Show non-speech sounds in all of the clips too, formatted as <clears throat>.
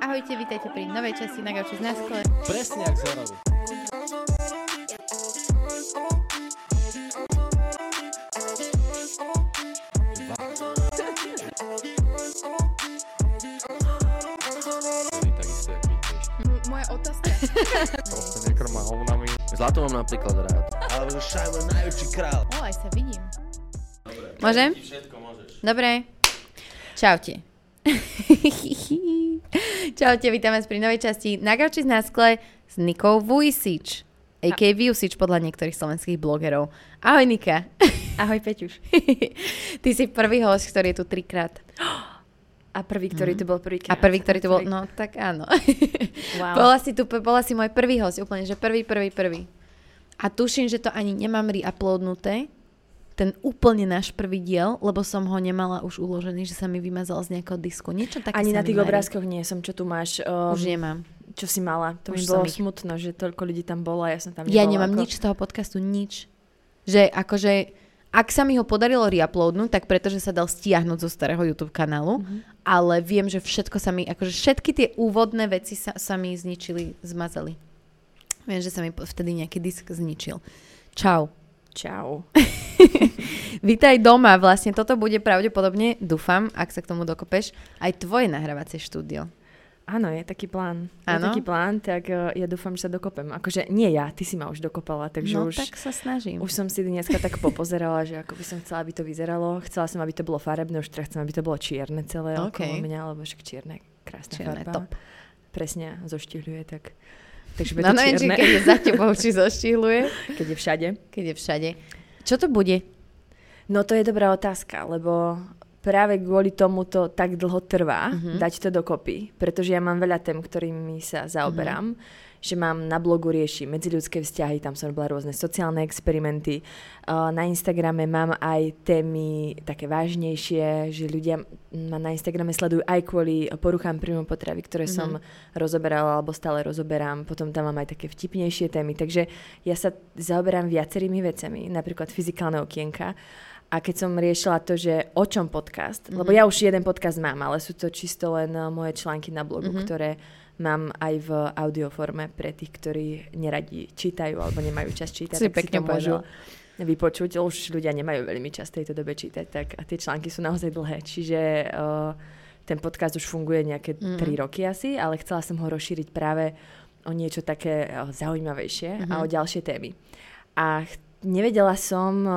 Ahojte, vítajte pri novej časti na Gauči z náskole. Presne jak z hororu. Takisto, jak my tiež. M- moja otázka. Proste nekrma hovnami. Zlato mám napríklad rád. Ale Šajmo najväčší král. O, aj sa vidím. Môžem? Všetko môžeš. Dobre. Čaute. <laughs> Čaute, vítam vás pri novej časti na Gauči z náskle s Nikou Vujsič. A.k.a. Vujsič podľa niektorých slovenských blogerov. Ahoj Nika. Ahoj Peťuš. <laughs> Ty si prvý host, ktorý je tu trikrát. <gasps> A prvý, ktorý tu bol prvýkrát. A prvý, ktorý tu bol, no tak áno. <laughs> Wow. Bola si tu, bola si môj prvý host, úplne, že prvý, prvý, prvý. A tuším, že to ani nemám reuploadnuté, ten úplne náš prvý diel, lebo som ho nemala už uložený, že sa mi vymazal z nejakého disku. Niečo také Ani na tých marí. obrázkoch nie som, čo tu máš. Um, Už nemám. Čo si mala. To Už mi bolo ich- smutno, že toľko ľudí tam bolo a ja som tam Ja nebola. nemám ako... nič z toho podcastu, nič. Že akože, ak sa mi ho podarilo reuploadnúť, tak pretože sa dal stiahnuť zo starého YouTube kanálu, Mhm. ale viem, že všetko sa mi, akože všetky tie úvodné veci sa, sa mi zničili, zmazali. Viem, že sa mi vtedy nejaký disk zničil. Čau. Čau. <laughs> Vítaj doma, vlastne toto bude pravdepodobne, dúfam, ak sa k tomu dokopeš, aj tvoje nahrávacie štúdio. Áno, je taký plán. Áno? Je taký plán, tak uh, ja dúfam, že sa dokopem. Akože nie ja, ty si ma už dokopala, takže no už... tak sa snažím. Už som si dneska tak popozerala, že ako by som chcela, aby to vyzeralo. Chcela som, aby to bolo farebné, už teda chcem, aby to bolo čierne celé OK. okolo mňa, lebo však čierne, krásna Čierne, farba. top. Presne, zoštihľuje tak. Takže bude No čierne, keď je za tebou, či zoštihluje, keď je všade. keď je všade. Čo to bude? No to je dobrá otázka, lebo práve kvôli tomu to tak dlho trvá mm-hmm. dať to dokopy, pretože ja mám veľa tém, ktorými sa zaoberám. Mhm. Že mám na blogu rieši medziľudské vzťahy, tam som robila rôzne sociálne experimenty. Na Instagrame mám aj témy také vážnejšie, že ľudia ma na Instagrame sledujú aj kvôli poruchám príjmu potravy, ktoré Mhm. mm-hmm. som rozoberala alebo stále rozoberám. Potom tam mám aj také vtipnejšie témy. Takže ja sa zaoberám viacerými vecami, napríklad fyzikálne okienka. A keď som riešila to, že o čom podcast, mm-hmm. lebo ja už jeden podcast mám, ale sú to čisto len moje články na blogu, mm-hmm. ktoré mám aj v audioforme pre tých, ktorí neradi čítajú alebo nemajú čas čítať, Si tak pekne si to môžu vypočuť. Už ľudia nemajú veľmi čas v tejto dobe čítať, tak a tie články sú naozaj dlhé. Čiže uh, ten podcast už funguje nejaké Mhm. 3 roky asi, ale chcela som ho rozšíriť práve o niečo také uh, zaujímavejšie a Mhm. o ďalšie témy. A ch- nevedela som, uh,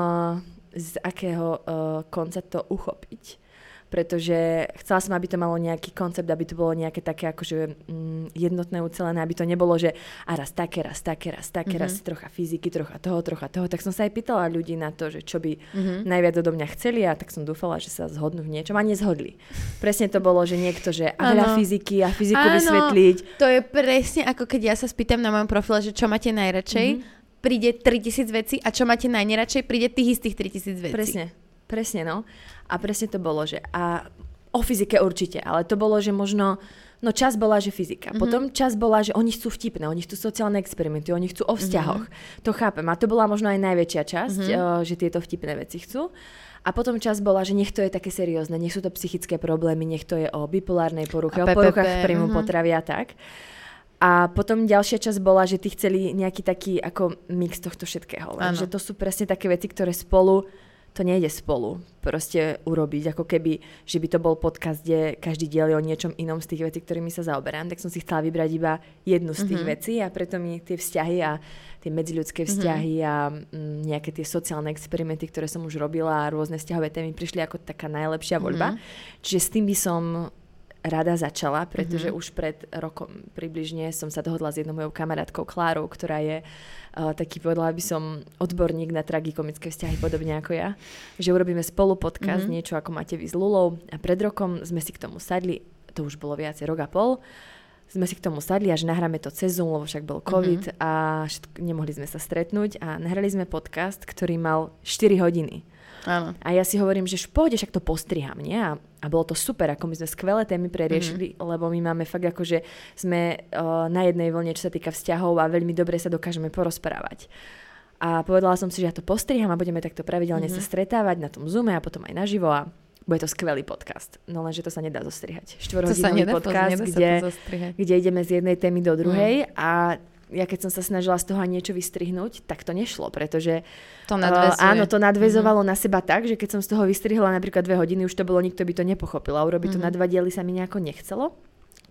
z akého uh, konca to uchopiť pretože chcela som, aby to malo nejaký koncept, aby to bolo nejaké také akože mm, jednotné, ucelené, aby to nebolo, že a raz také, raz také, raz také, mm-hmm. raz trocha fyziky, trocha toho, trocha toho. Tak som sa aj pýtala ľudí na to, že čo by mm-hmm. najviac odo mňa chceli a tak som dúfala, že sa zhodnú v niečom a nezhodli. Presne to bolo, že niekto, že a veľa fyziky a fyziku Áno. vysvetliť. To je presne ako keď ja sa spýtam na mojom profile, že čo máte najradšej, mm-hmm. príde 3000 vecí a čo máte najneradšej, príde tých istých 3000 vecí. Presne, presne no. A presne to bolo, že a o fyzike určite, ale to bolo, že možno, no čas bola, že fyzika. Mm-hmm. Potom čas bola, že oni chcú vtipné, oni chcú sociálne experimenty, oni chcú o vzťahoch. Mm-hmm. To chápem. A to bola možno aj najväčšia časť, mm-hmm. že tieto vtipné veci chcú. A potom čas bola, že nech to je také seriózne, nech sú to psychické problémy, nech to je o bipolárnej poruche, A o PPP, poruchách príjmu mhm. potravy a tak. A potom ďalšia časť bola, že tí chceli nejaký taký ako mix tohto všetkého. Že to sú presne také veci, ktoré spolu, to nejde spolu proste urobiť. Ako keby, že by to bol podcast, kde každý diel je o niečom inom z tých vecí, ktorými sa zaoberám. Tak som si chcela vybrať iba jednu z tých Mhm. vecí a preto mi tie vzťahy a tie medziľudské vzťahy a mm, nejaké tie sociálne experimenty, ktoré som už robila a rôzne vzťahové témy prišli ako taká najlepšia voľba. Čiže s tým by som rada začala, pretože Mhm. už pred rokom približne som sa dohodla s jednou mojou kamarátkou Klárou, ktorá je uh, taký, povedala by som, odborník na tragikomické vzťahy, podobne ako ja, že urobíme spolu podcast, Mhm. niečo ako máte vy s Lulou a pred rokom sme si k tomu sadli, to už bolo viacej rok a pol, sme si k tomu sadli a že nahráme to cez Zoom, lebo však bol COVID Mhm. a všetko, nemohli sme sa stretnúť a nahrali sme podcast, ktorý mal 4 hodiny. Áno. A ja si hovorím, že pohode, však to postriham, nie? A, a bolo to super, ako my sme skvelé témy preriešili, mm-hmm. lebo my máme fakt ako, že sme uh, na jednej vlne, čo sa týka vzťahov a veľmi dobre sa dokážeme porozprávať. A povedala som si, že ja to postriham a budeme takto pravidelne mm-hmm. sa stretávať na tom Zoome a potom aj naživo a bude to skvelý podcast. No lenže to sa nedá zostrihať. Štvorhodinový podcast, nedá kde, kde ideme z jednej témy do druhej Mm. a ja keď som sa snažila z toho niečo vystrihnúť, tak to nešlo, pretože To uh, áno, to nadväzovalo Mhm. na seba tak, že keď som z toho vystrihla napríklad dve hodiny, už to bolo, nikto by to nepochopil a urobiť to Mhm. na dva diely sa mi nejako nechcelo.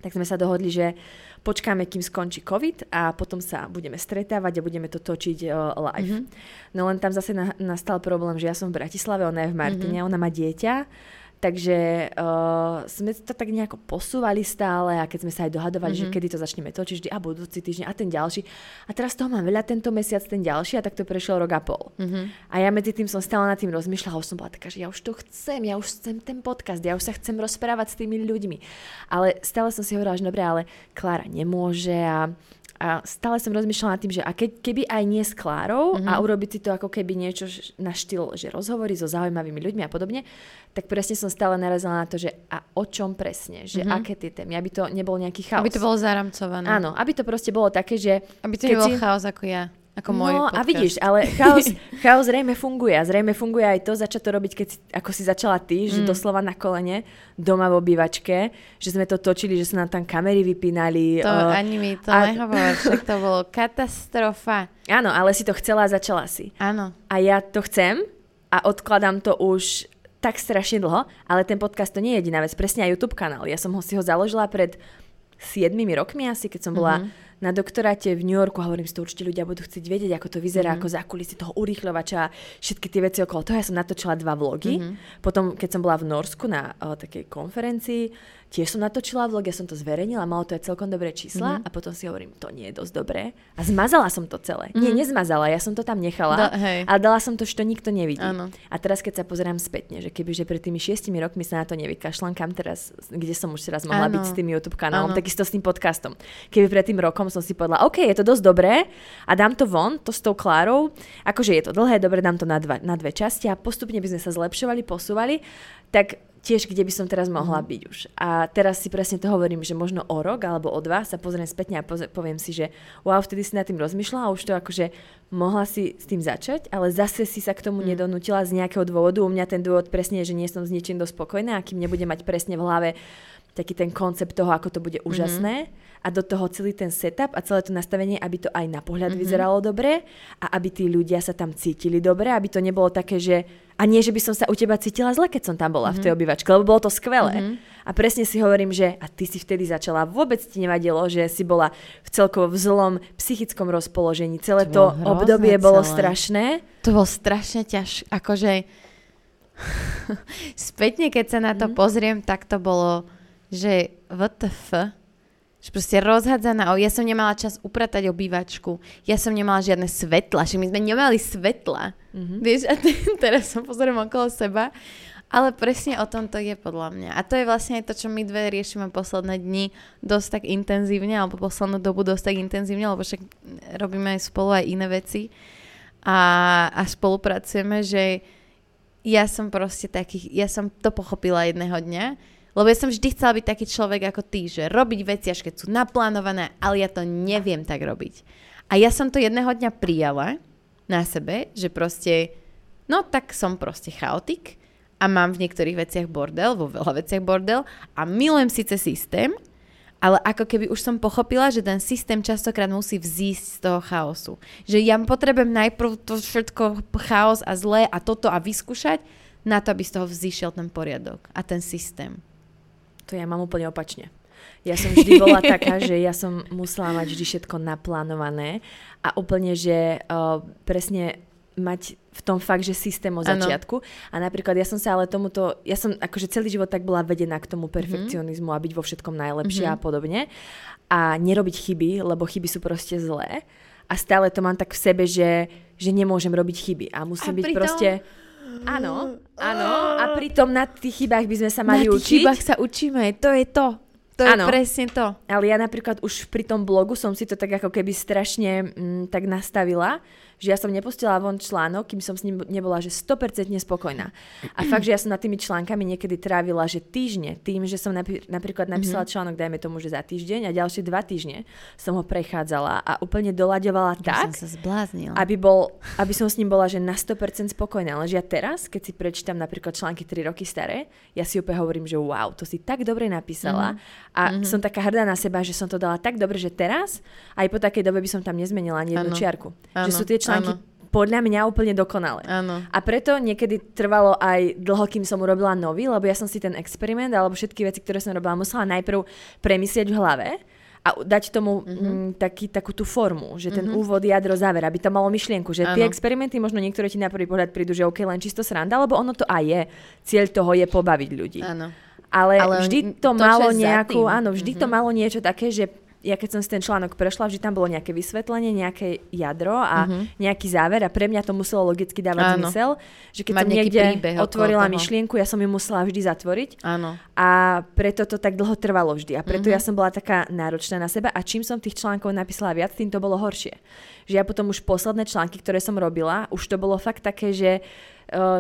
Tak sme sa dohodli, že počkáme, kým skončí COVID a potom sa budeme stretávať a budeme to točiť uh, live. Mhm. No len tam zase na, nastal problém, že ja som v Bratislave, ona je v Martine, Mhm. ona má dieťa, takže uh, sme to tak nejako posúvali stále a keď sme sa aj dohadovali, Mhm. že kedy to začneme točiť, vždy a budúci týždeň a ten ďalší. A teraz toho mám veľa tento mesiac, ten ďalší a tak to prešiel rok a pol. Mhm. A ja medzi tým som stále nad tým rozmýšľala, už som bola taká, že ja už to chcem, ja už chcem ten podcast, ja už sa chcem rozprávať s tými ľuďmi. Ale stále som si hovorila, že dobre, ale Klára nemôže a, a stále som rozmýšľala nad tým, že a keď, keby aj nie s Klárou mm-hmm. a urobiť si to ako keby niečo na štýl, že rozhovory so zaujímavými ľuďmi a podobne, tak presne som stále narazila na to, že a o čom presne, že mm-hmm. aké tie témy, aby to nebol nejaký chaos. Aby to bolo zaramcované. Áno, aby to proste bolo také, že Aby to nebol si- chaos ako ja. Ako môj no podcast. a vidíš, ale chaos, <laughs> chaos zrejme funguje a zrejme funguje aj to začať to robiť, keď si, ako si začala ty, že Mm. doslova na kolene, doma v obývačke, že sme to točili, že sa nám tam kamery vypínali. To uh, ani mi to a- nehovor, však to bolo <laughs> katastrofa. Áno, ale si to chcela a začala si. Áno. A ja to chcem a odkladám to už tak strašne dlho, ale ten podcast to nie je jediná vec, presne aj YouTube kanál. Ja som ho si ho založila pred 7 rokmi asi, keď som bola Mhm. Na doktoráte v New Yorku hovorím si to určite ľudia budú chcieť vedieť, ako to vyzerá, Mhm. ako zákulisy toho urýchľovača všetky tie veci okolo toho. Ja som natočila dva vlogy. Mhm. Potom, keď som bola v Norsku na o, takej konferencii, tiež som natočila vlog, ja som to zverejnila, malo to aj celkom dobré čísla Mhm. a potom si hovorím, to nie je dosť dobré. A zmazala som to celé. Nie, nezmazala, ja som to tam nechala, Da- hej. ale dala som to, že to nikto nevidí. Áno. A teraz, keď sa pozerám spätne, že keby že pred tými šiestimi rokmi sa na to nevykašľam, kam teraz, kde som už teraz mohla Áno. byť s tým YouTube kanálom, Áno. takisto s tým podcastom. Keby pred tým rokom som si povedala, OK, je to dosť dobré a dám to von, to s tou Klárou, akože je to dlhé, dobre, dám to na, dva, na dve časti a postupne by sme sa zlepšovali, posúvali, tak tiež kde by som teraz mohla Mhm. byť už. A teraz si presne to hovorím, že možno o rok alebo o dva sa pozriem spätne a poviem si, že wow, vtedy si nad tým rozmýšľala a už to akože mohla si s tým začať, ale zase si sa k tomu Mm. nedonútila z nejakého dôvodu. U mňa ten dôvod presne je, že nie som s ničím dosť spokojná a kým nebudem mať presne v hlave taký ten koncept toho, ako to bude Mhm. úžasné a do toho celý ten setup a celé to nastavenie, aby to aj na Mhm. pohľad vyzeralo dobre a aby tí ľudia sa tam cítili dobre, aby to nebolo také, že a nie, že by som sa u teba cítila zle, keď som tam bola v tej obývačke, lebo bolo to skvelé. A presne si hovorím, že a ty si vtedy začala, vôbec ti nevadilo, že si bola v celkovo v zlom psychickom rozpoložení. Celé To to, bolo obdobie bolo celé. strašné. To bolo strašne ťažké. Akože <laughs> spätne, keď sa na to Mhm. pozriem, tak to bolo, že WTF, že proste rozhadzaná. Ja som nemala čas upratať obývačku. Ja som nemala žiadne svetla, že my sme nemali svetla. Mhm. Vieš, a te, teraz sa pozriem okolo seba. Ale presne o tom to je podľa mňa. A to je vlastne aj to, čo my dve riešime posledné dni dosť tak intenzívne, alebo poslednú dobu dosť tak intenzívne, lebo však robíme aj spolu aj iné veci a, a spolupracujeme, že ja som proste taký, ja som to pochopila jedného dňa, lebo ja som vždy chcela byť taký človek ako ty, že robiť veci, až keď sú naplánované, ale ja to neviem tak robiť. A ja som to jedného dňa prijala na sebe, že proste, no tak som proste chaotik a mám v niektorých veciach bordel, vo veľa veciach bordel a milujem síce systém, ale ako keby už som pochopila, že ten systém častokrát musí vzísť z toho chaosu. Že ja potrebujem najprv to všetko chaos a zlé a toto a vyskúšať, na to, aby z toho vzýšiel ten poriadok a ten systém. To ja mám úplne opačne. Ja som vždy bola <laughs> taká, že ja som musela mať vždy všetko naplánované a úplne, že uh, presne mať v tom fakt, že systém od začiatku. A napríklad ja som sa ale tomuto, ja som akože celý život tak bola vedená k tomu perfekcionizmu a byť vo všetkom najlepšie Mhm. a podobne. A nerobiť chyby, lebo chyby sú proste zlé. A stále to mám tak v sebe, že, že nemôžem robiť chyby. A musím A byť pritom- proste... Áno, áno. A pritom na tých chybách by sme sa mali na učiť. chybách sa učíme, to je to. To je Áno. presne to. Ale ja napríklad už pri tom blogu som si to tak ako keby strašne mm, tak nastavila, že ja som nepustila von článok, kým som s ním nebola že 100% spokojná. A fakt, že ja som nad tými článkami niekedy trávila, že týždne, tým, že som napi- napríklad napísala mm-hmm. článok, dajme tomu, že za týždeň a ďalšie dva týždne som ho prechádzala a úplne doľaďovala tak, som sa zbláznila. aby, bol, aby som s ním bola že na 100% spokojná. Lenže ja teraz, keď si prečítam napríklad články 3 roky staré, ja si úplne hovorím, že wow, to si tak dobre napísala mm-hmm. a mm-hmm. som taká hrdá na seba, že som to dala tak dobre, že teraz aj po takej dobe by som tam nezmenila ani jednu čiarku. Že sú tie články áno. podľa mňa úplne dokonalé. Áno. A preto niekedy trvalo aj dlho, kým som urobila nový, lebo ja som si ten experiment alebo všetky veci, ktoré som robila, musela najprv premyslieť v hlave a dať tomu mm-hmm. mm, taký, takú tú formu, že ten mm-hmm. úvod, jadro, záver, aby to malo myšlienku, že tie Áno. experimenty možno niektoré ti na prvý pohľad prídu, že OK, len čisto sranda, lebo ono to aj je. Cieľ toho je pobaviť ľudí. Áno. Ale, Ale vždy to, to, malo nejakú, áno, vždy to Mhm. malo niečo také, že ja keď som si ten článok prešla, vždy tam bolo nejaké vysvetlenie, nejaké jadro a Mhm. nejaký záver a pre mňa to muselo logicky dávať Áno. zmysel, že keď Mať som niekde otvorila myšlienku, ja som ju musela vždy zatvoriť Áno. a preto to tak dlho trvalo vždy. A preto Mhm. ja som bola taká náročná na seba a čím som tých článkov napísala viac, tým to bolo horšie. Že ja potom už posledné články, ktoré som robila, už to bolo fakt také, že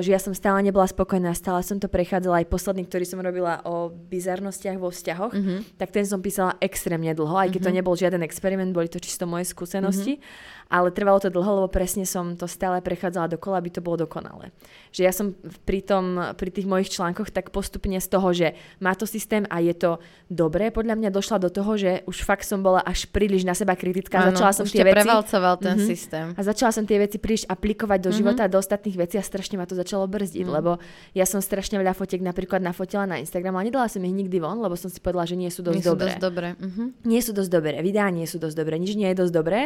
že ja som stále nebola spokojná, stále som to prechádzala. Aj posledný, ktorý som robila o bizarnostiach vo vzťahoch, Mhm. tak ten som písala extrémne dlho, aj keď to nebol žiaden experiment, boli to čisto moje skúsenosti, ale trvalo to dlho, lebo presne som to stále prechádzala dokola, aby to bolo dokonalé. Že ja som pri, tom, pri tých mojich článkoch tak postupne z toho, že má to systém a je to dobré, podľa mňa došla do toho, že už fakt som bola až príliš na seba kritická, Áno, začala som už tie veci... prevalcoval ten Mhm. systém. A začala som tie veci príliš aplikovať do života, do ostatných vecí a strašne ma to začalo brzdiť, Mm. lebo ja som strašne veľa fotiek napríklad nafotila na Instagram, ale nedala som ich nikdy von, lebo som si povedala, že nie sú dosť Nie sú dobré. dosť dobré. Mhm. Nie sú dosť dobré, videá nie sú dosť dobré, nič nie je dosť dobré.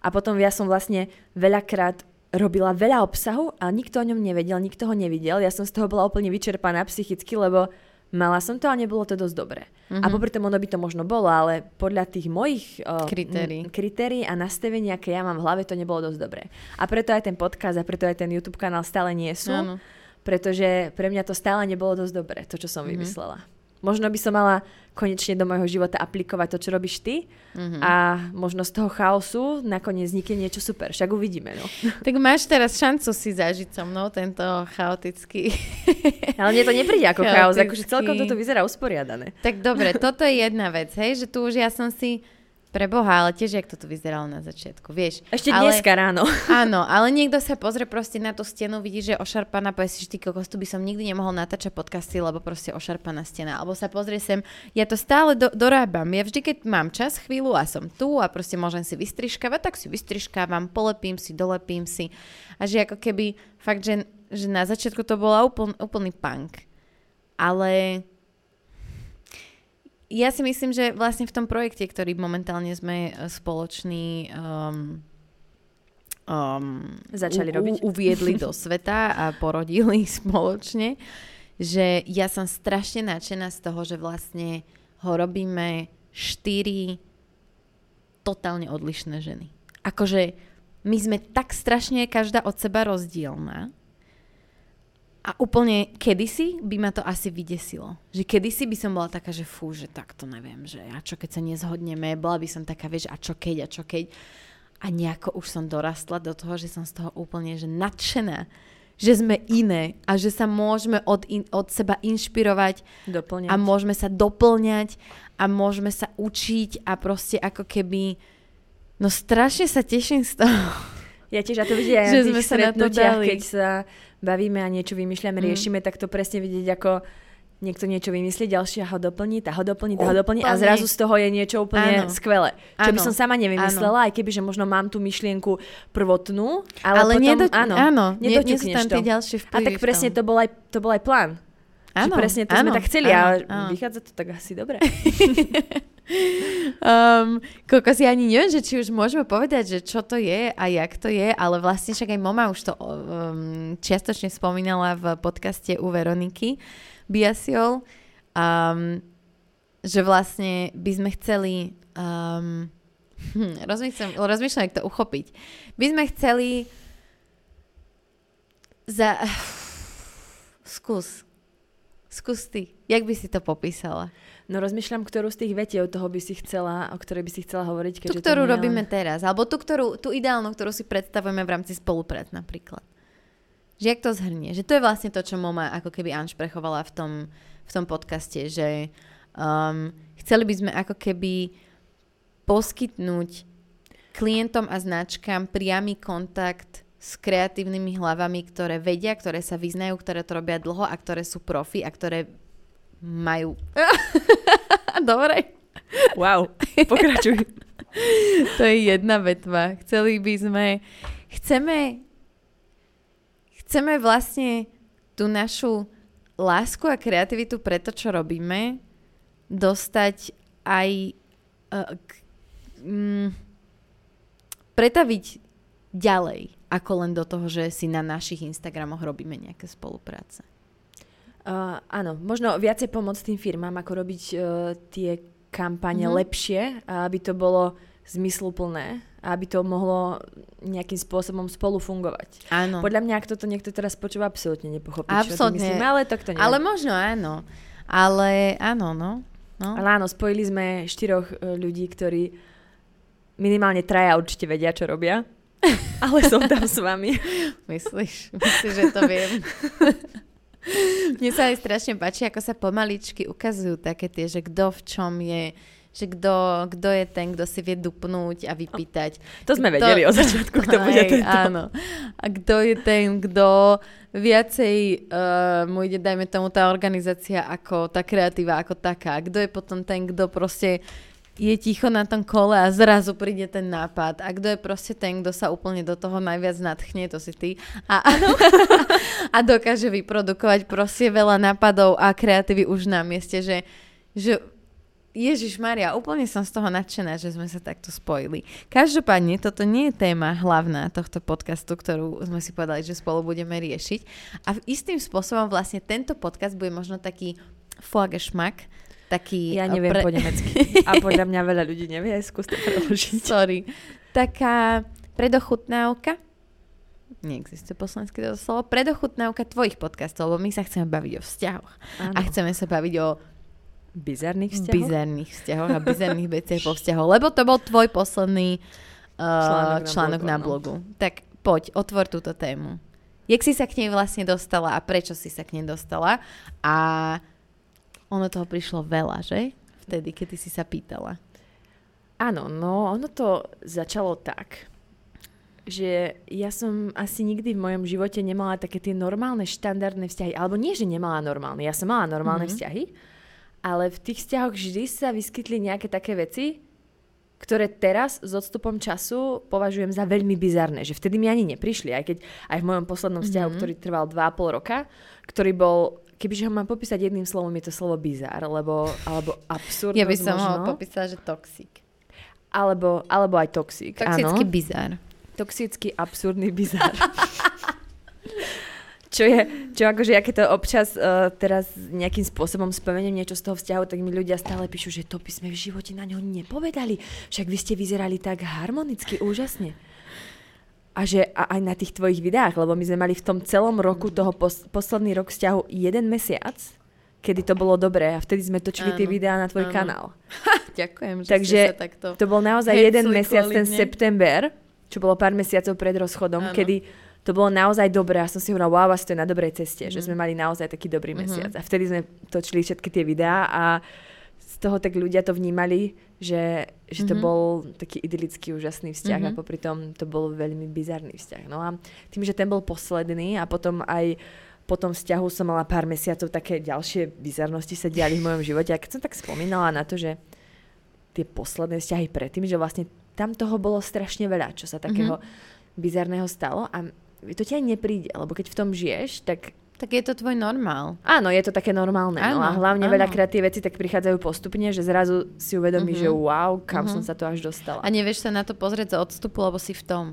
A potom ja som vlastne veľakrát robila veľa obsahu, ale nikto o ňom nevedel, nikto ho nevidel. Ja som z toho bola úplne vyčerpaná psychicky, lebo mala som to a nebolo to dosť dobré. A Mhm. popri tom ono by to možno bolo, ale podľa tých mojich uh, Kritérií. kritérií a nastavení, aké ja mám v hlave, to nebolo dosť dobré. A preto aj ten podcast a preto aj ten YouTube kanál stále nie sú, Áno. pretože pre mňa to stále nebolo dosť dobré, to, čo som Mhm. vymyslela. Možno by som mala konečne do môjho života aplikovať to, čo robíš ty Mhm. a možno z toho chaosu nakoniec vznikne niečo super. Však uvidíme, no. <laughs> Tak máš teraz šancu si zažiť so mnou tento chaotický... <laughs> Ale mne to nepríde ako chaos, Chaotický. akože celkom toto vyzerá usporiadané. tak dobre, toto je jedna vec, hej, že tu už ja som si pre Boha, ale tiež, jak to tu vyzeralo na začiatku, vieš. Ešte ale, dneska ráno. <laughs> Áno, ale niekto sa pozrie proste na tú stenu, vidí, že ošarpaná, povie si, že ty kokos, tu by som nikdy nemohol natáčať podcasty, lebo proste ošarpaná stena. Alebo sa pozrie sem, ja to stále do, dorábam. Ja vždy, keď mám čas, chvíľu a som tu a proste môžem si vystriškávať, tak si vystriškávam, polepím si, dolepím si. A že ako keby fakt, že, že na začiatku to bola úpln, úplný punk. Ale ja si myslím, že vlastne v tom projekte, ktorý momentálne sme e, spoločný um, um, Začali u- robiť. U, uviedli do sveta a porodili <laughs> spoločne, že ja som strašne nadšená z toho, že vlastne ho robíme štyri totálne odlišné ženy. Akože my sme tak strašne každá od seba rozdielna a úplne kedysi by ma to asi vydesilo. Že kedysi by som bola taká, že fú, že tak to neviem, že a čo keď sa nezhodneme, bola by som taká, vieš, a čo keď, a čo keď. A nejako už som dorastla do toho, že som z toho úplne že nadšená, že sme iné a že sa môžeme od, in, od seba inšpirovať Doplňať. a môžeme sa doplňať a môžeme sa učiť a proste ako keby... No strašne sa teším z toho. Ja tiež, a to vidieť aj Že na sme tých sa na to stretnutiach, dali. keď sa bavíme a niečo vymýšľame, Mm. riešime, tak to presne vidieť ako niekto niečo vymyslí, ďalšia ho doplní, tá ho doplní, tá ho doplní a zrazu z toho je niečo úplne Áno. skvelé. Čo by Áno. som sama nevymyslela, aj keby, že možno mám tú myšlienku prvotnú, ale, Ale, potom, nedo, áno, áno nie, nie nedoťukneš tam to. ďalšie. A tak presne to bol aj, to bol aj plán. Áno, presne to áno, sme tak chceli, áno, ale áno. vychádza to tak asi dobre. <laughs> Um, kokos, ja ani neviem, že či už môžeme povedať, že čo to je a jak to je, ale vlastne však aj mama už to um, čiastočne spomínala v podcaste u Veroniky Biasiol, um, že vlastne by sme chceli um, rozmýšľam, rozmýšľam, jak to uchopiť. By sme chceli za... <sighs> Skús. Skús ty. Jak by si to popísala? No rozmýšľam, ktorú z tých vetiev toho by si chcela, o ktorej by si chcela hovoriť. Tú, keďže ktorú to robíme teraz, alebo tú, ktorú, tú ideálnu, ktorú si predstavujeme v rámci spoluprác napríklad. Že jak to zhrnie? Že to je vlastne to, čo Moma ako keby Anš prechovala v tom, v tom podcaste, že um, chceli by sme ako keby poskytnúť klientom a značkám priamy kontakt s kreatívnymi hlavami, ktoré vedia, ktoré sa vyznajú, ktoré to robia dlho a ktoré sú profi a ktoré majú... <laughs> Dobre. Wow, pokračuj. <laughs> To je jedna vetva. Chceli by sme... Chceme... Chceme vlastne tú našu lásku a kreativitu pre to, čo robíme, dostať aj... Uh, k, mm, pretaviť ďalej, ako len do toho, že si na našich Instagramoch robíme nejaké spolupráce. Uh, áno, možno viacej pomôcť tým firmám, ako robiť uh, tie kampane Mhm. mm-hmm. lepšie, aby to bolo zmysluplné aby to mohlo nejakým spôsobom spolu fungovať. Áno. Podľa mňa, ak toto niekto teraz počúva, absolútne nepochopí, Absolútne. čo myslím, ale tak to nie. Ale možno áno. Ale áno, no. no. ale áno, spojili sme štyroch e, ľudí, ktorí minimálne traja určite vedia, čo robia. <laughs> ale som tam s vami. Myslíš? Myslíš, že to viem? <laughs> Mne sa aj strašne páči, ako sa pomaličky ukazujú také tie, že kto v čom je, že kto, kto je ten, kto si vie dupnúť a vypýtať. To sme Kto- vedeli od začiatku, kto bude tento. Áno. A kto je ten, kto viacej uh, mu ide, dajme tomu, tá organizácia ako tá kreatíva ako taká. Kto je potom ten, kto proste je ticho na tom kole a zrazu príde ten nápad. A kto je proste ten, kto sa úplne do toho najviac nadchne, to si ty. A, <laughs> a dokáže vyprodukovať proste veľa nápadov a kreatívy už na mieste, že, že Ježiš Maria, úplne som z toho nadšená, že sme sa takto spojili. Každopádne, toto nie je téma hlavná tohto podcastu, ktorú sme si povedali, že spolu budeme riešiť. A istým spôsobom vlastne tento podcast bude možno taký fuagešmak, taký... Ja eh, neviem pre- po nemecky. <laughs> A podľa mňa veľa ľudí nevie, <laughs> skús to preložiť. Sorry. Taká predochutnávka, neexistuje po slovensky toto slovo, predochutnávka tvojich podcastov, lebo my sa chceme baviť o vzťahoch. Áno. A chceme sa baviť o Bizarných vzťahov? bizarných vzťahoch a bizarných veciach po vzťahoch, lebo to bol tvoj posledný uh, Článok na článok blogu, na blogu. Tak poď, otvor túto tému. Jak si sa k nej vlastne dostala a prečo si sa k nej dostala? A ono toho prišlo veľa, že? Vtedy, keď ty si sa pýtala. Áno, no ono to začalo tak, že ja som asi nikdy v mojom živote nemala také tie normálne štandardné vzťahy. Alebo nie, že nemala normálne. Ja som mala normálne Mhm. vzťahy, ale v tých vzťahoch vždy sa vyskytli nejaké také veci, ktoré teraz s odstupom času považujem za veľmi bizarné. Že vtedy mi ani neprišli, aj keď aj v mojom poslednom vzťahu, Mhm. ktorý trval 2,5 roka, ktorý bol Kebyže ho mám popísať jedným slovom, je to slovo bizar, alebo, alebo absurd. Ja by som možno, ho popísala, že toxic. alebo, alebo aj toxik. Toxický áno. bizar. Toxický, absurdný bizar. <laughs> čo je, čo akože, ja keď to občas uh, teraz nejakým spôsobom spomeniem niečo z toho vzťahu, tak mi ľudia stále píšu, že to by sme v živote na ňo nepovedali. Však vy ste vyzerali tak harmonicky, úžasne. A že a aj na tých tvojich videách, lebo my sme mali v tom celom roku toho pos- posledný rok vzťahu jeden mesiac, kedy to bolo dobré a vtedy sme točili tie Áno, videá na tvoj áno. kanál. Ďakujem, že Takže ste sa takto... To bol naozaj jeden mesiac, kvôli ten september, čo bolo pár mesiacov pred rozchodom, Áno. kedy to bolo naozaj dobré a som si hovorila, wow, asi to je na dobrej ceste, Mhm. že sme mali naozaj taký dobrý mesiac. A vtedy sme točili všetky tie videá a z toho tak ľudia to vnímali, že, že to Mhm. bol taký idylický, úžasný vzťah a Mhm. popri tom to bol veľmi bizarný vzťah. No a tým, že ten bol posledný a potom aj po tom vzťahu som mala pár mesiacov, také ďalšie bizarnosti sa diali v mojom živote. A keď som tak spomínala na to, že tie posledné vzťahy predtým, že vlastne tam toho bolo strašne veľa, čo sa takého bizarného stalo a to ti aj nepríde, lebo keď v tom žiješ, tak Tak je to tvoj normál. áno, je to také normálne. no a Áno, hlavne áno. veľakrát tie veci tak prichádzajú postupne, že zrazu si uvedomíš, Mhm. že wow, kam Mhm. som sa to až dostala. A nevieš sa na to pozrieť z odstupu, lebo si v tom.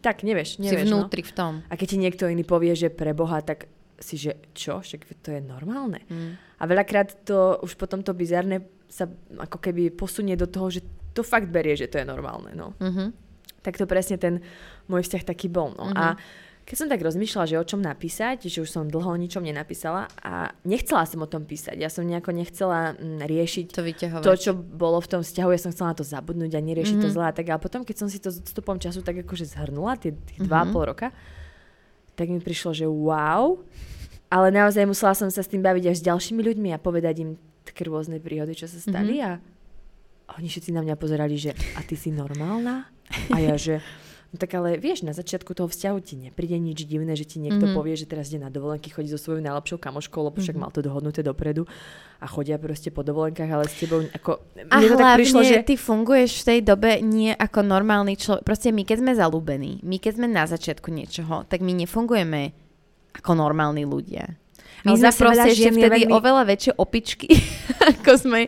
tak nevieš, si nevieš. no. vnútri v tom. A keď ti niekto iný povie, že pre Boha, tak si, že čo, však to je normálne. Mm. A veľakrát to už potom to bizarné sa ako keby posunie do toho, že to fakt berie, že to je normálne. No. Mhm. Tak to presne ten môj vzťah taký bol. No. Mhm. A keď som tak rozmýšľala, že o čom napísať, že už som dlho o ničom nenapísala a nechcela som o tom písať. Ja som nejako nechcela mm, riešiť To vyťahovať. to, čo bolo v tom vzťahu, ja som chcela na to zabudnúť a neriešiť Mhm. mm-hmm. to zle a tak. Ale potom, keď som si to s odstupom času tak akože zhrnula, tie, Mhm. tých dva a pol roka, tak mi prišlo, že wow, ale naozaj musela som sa s tým baviť až s ďalšími ľuďmi a povedať im také rôzne príhody, čo sa stali Mhm. a oni všetci na mňa pozerali, že a ty si normálna? A ja, že No tak ale vieš, na začiatku toho vzťahu ti nepríde nič divné, že ti niekto Mhm. mm-hmm. povie, že teraz ide na dovolenky, chodí so svojou najlepšou kamoškou, lebo však mm-hmm. mal to dohodnuté dopredu a chodia proste po dovolenkách, ale s tebou ako... A mne to tak prišlo, že... ty funguješ v tej dobe nie ako normálny človek. Proste my, keď sme zalúbení, my, keď sme na začiatku niečoho, tak my nefungujeme ako normálni ľudia. My Ale sme proste ešte vtedy veľmi- oveľa väčšie opičky, <laughs> ako sme,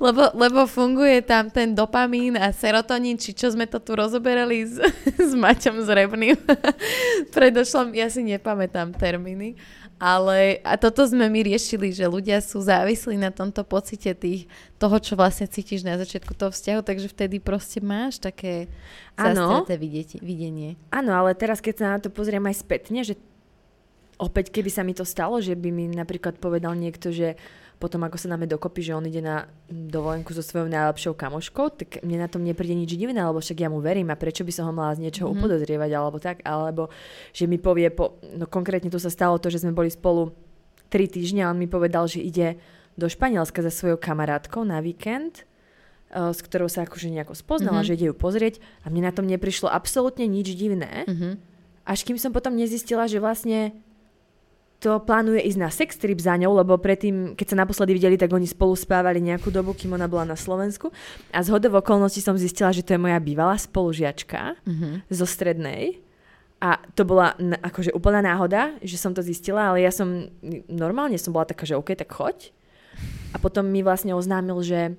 lebo, lebo funguje tam ten dopamín a serotonín, či čo sme to tu rozoberali s, <laughs> s Maťom Zrebným. <laughs> Predošlom, ja si nepamätám termíny, ale a toto sme my riešili, že ľudia sú závislí na tomto pocite tých, toho, čo vlastne cítiš na začiatku toho vzťahu, takže vtedy proste máš také vidieť, videnie. Áno, ale teraz keď sa na to pozriem aj spätne, že opäť keby sa mi to stalo, že by mi napríklad povedal niekto, že potom ako sa dáme dokopy, že on ide na dovolenku so svojou najlepšou kamoškou, tak mne na tom nepríde nič divné, lebo však ja mu verím a prečo by som ho mala z niečoho mm-hmm. upodozrievať alebo tak, alebo že mi povie, po, no konkrétne tu sa stalo to, že sme boli spolu tri týždne a on mi povedal, že ide do Španielska za svojou kamarátkou na víkend, eh, s ktorou sa akože nejako spoznala, Mhm. mm-hmm. že ide ju pozrieť a mne na tom neprišlo absolútne nič divné. Mhm. Až kým som potom nezistila, že vlastne to plánuje ísť na sex trip za ňou, lebo predtým, keď sa naposledy videli, tak oni spolu spávali nejakú dobu, kým ona bola na Slovensku. A z hodov okolností som zistila, že to je moja bývalá spolužiačka Mhm. zo strednej. A to bola akože úplná náhoda, že som to zistila, ale ja som normálne som bola taká, že OK, tak choď. A potom mi vlastne oznámil, že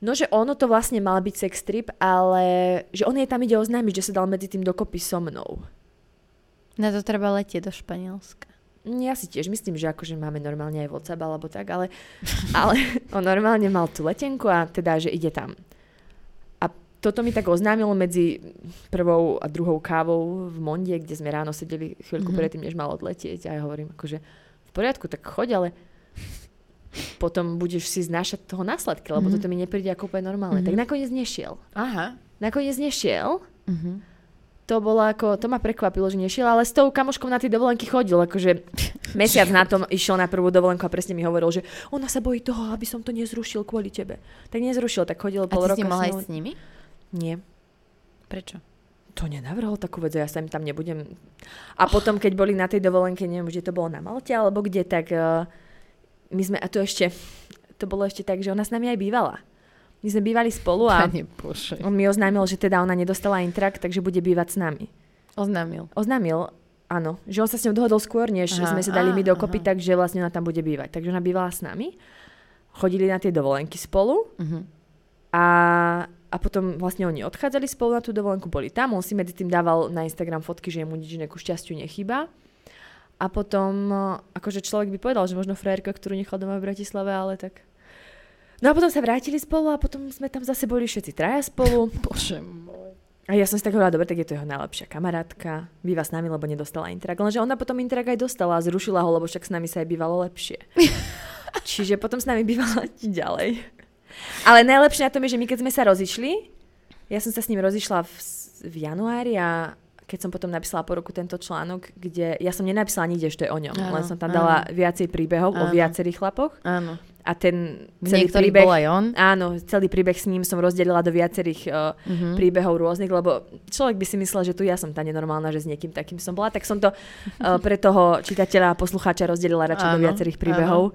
no, že ono to vlastne mal byť sex trip, ale že on jej tam ide oznámiť, že sa dal medzi tým dokopy so mnou. Na to treba letieť do Španielska. Mm, Ja si tiež myslím, že akože máme normálne aj WhatsApp alebo tak, ale, <laughs> ale on normálne mal tú letenku a teda, že ide tam. A toto mi tak oznámilo medzi prvou a druhou kávou v Monde, kde sme ráno sedeli chvíľku Mhm. mm-hmm. predtým, než mal odletieť a ja hovorím akože v poriadku, tak choď, ale potom budeš si znášať toho následky, lebo Mhm. mm-hmm. toto mi nepríde ako úplne normálne. Mhm. Tak nakoniec nešiel. Aha. Nakoniec nešiel Mhm. To bolo ako, to ma prekvapilo, že nešiel, ale s tou kamoškou na tie dovolenky chodil, akože <laughs> mesiac na tom išiel na prvú dovolenku a presne mi hovoril, že ona sa bojí toho, aby som to nezrušil kvôli tebe. Tak nezrušil, tak chodil A pol ty roka. si mohla s ňou. ísť s nimi? Nie. Prečo? To nenavrhol takú vec, a ja sa im tam nebudem... A potom, keď boli na tej dovolenke, neviem, že to bolo na Malte alebo kde, tak uh, my sme, a to ešte, to bolo ešte tak, že ona s nami aj bývala. My sme bývali spolu a on mi oznámil, že teda ona nedostala intrak, takže bude bývať s nami. Oznámil. Oznámil, áno, že on sa s ňou dohodol skôr, než Aha, sme sa dali my dokopy, aha. takže vlastne ona tam bude bývať. Takže ona bývala s nami, chodili na tie dovolenky spolu Mhm. a, a potom vlastne oni odchádzali spolu na tú dovolenku, boli tam, on si medzi tým dával na Instagram fotky, že mu nič iné ku šťastiu nechýba. A potom, eh, akože človek by povedal, že možno frajerka, ktorú nechal doma v Bratislave, ale tak... No a potom sa vrátili spolu a potom sme tam zase boli všetci traja spolu. <laughs> Bože môj. A ja som si tak hovorila, dobre, tak je to jeho najlepšia kamarátka, býva s nami, lebo nedostala interak. Lenže ona potom interak aj dostala a zrušila ho, lebo však s nami sa aj bývalo lepšie. <laughs> Čiže potom s nami bývala <laughs> ďalej. Ale najlepšie na tom je, že my keď sme sa rozišli, ja som sa s ním rozišla v, v januári a keď som potom napísala po roku tento článok, kde ja som nenapísala nikde, že to je o ňom, Áno, len som tam áno. dala viacej príbehov o Áno. viacerých chlapoch Áno. A ten celý niektorých príbeh... bol aj on. Áno, celý príbeh s ním som rozdelila do viacerých uh, Mhm. príbehov rôznych, lebo človek by si myslel, že tu ja som tá nenormálna, že s niekým takým som bola, tak som to uh, <laughs> pre toho čitateľa a poslucháča rozdelila radšej do viacerých príbehov. <laughs>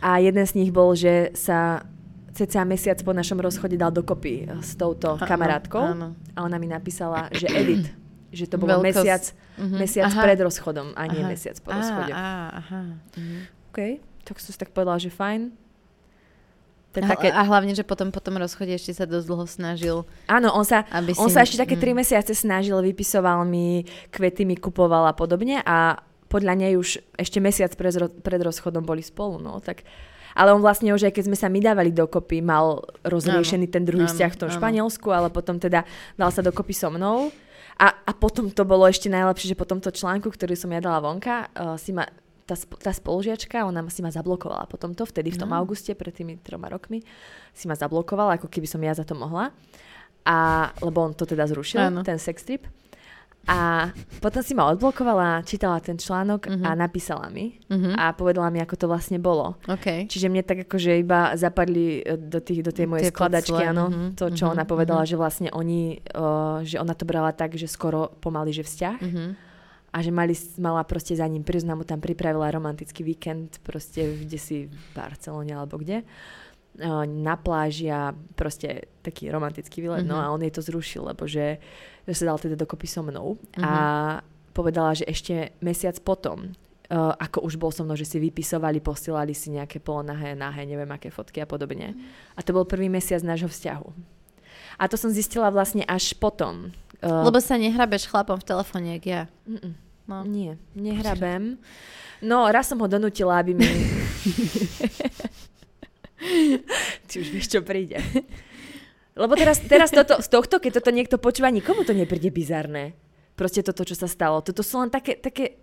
A jeden z nich bol, že sa cca mesiac po našom rozchode dal dokopy uh, s touto Áno, kamarátkou Áno. a ona mi napísala, že edit, <clears throat> že to bolo Veľkosť. mesiac, Mhm. mesiac Aha. pred rozchodom a nie Aha. mesiac po Á, rozchode. á, aha. Mhm. OK, tak som si tak povedala, že fajn. To je A, také, a hlavne, že potom po tom rozchode ešte sa dosť dlho snažil, áno, on sa, aby On si... sa ešte také mm. tri mesiace snažil, vypisoval mi, kvety mi kupoval a podobne a podľa nej už ešte mesiac pred, pred rozchodom boli spolu, no tak... Ale on vlastne už aj keď sme sa my dávali dokopy, mal rozriešený ten druhý áno, vzťah v tom áno. Španielsku, ale potom teda dal sa dokopy so mnou. A, a potom to bolo ešte najlepšie, že po tomto článku, ktorý som ja dala vonka, uh, si ma tá, tá spolužiačka, ona si ma zablokovala potom to, vtedy v tom No. auguste, pred tými troma rokmi, si ma zablokovala, ako keby som ja za to mohla. A, lebo on to teda zrušil, Áno. ten sex trip. A potom si ma odblokovala, čítala ten článok Mhm. a napísala mi Mhm. a povedala mi, ako to vlastne bolo. OK. Čiže mne tak akože iba zapadli e, do, tých, do tej mojej Tie skladačky, pucle, áno, mhm, to, čo mhm, ona povedala, mhm. že vlastne oni, uh, že ona to brala tak, že skoro pomaly, že vzťah Mhm. A že mali, mala proste za ním prísť, mu tam pripravila romantický víkend, proste kde si v Barcelone alebo kde, uh, na pláži a proste taký romantický výlet, no Mhm. a on jej to zrušil, lebo že, že sa dal teda dokopy so mnou Mhm. a povedala, že ešte mesiac potom, uh, ako už bol so mnou, že si vypisovali, posielali si nejaké polonahé, nahé, neviem aké fotky a podobne. A to bol prvý mesiac nášho vzťahu. A to som zistila vlastne až potom. Uh, Lebo sa nehrabeš chlapom v telefóne, jak ja. Mm-mm. No. Nie, nehrabem. No, raz som ho donútila, aby mi... <laughs> Ty už vieš, čo príde. Lebo teraz, teraz toto, z tohto, keď toto niekto počúva, nikomu to nepríde bizarné. Proste toto, čo sa stalo. Toto sú len také, také...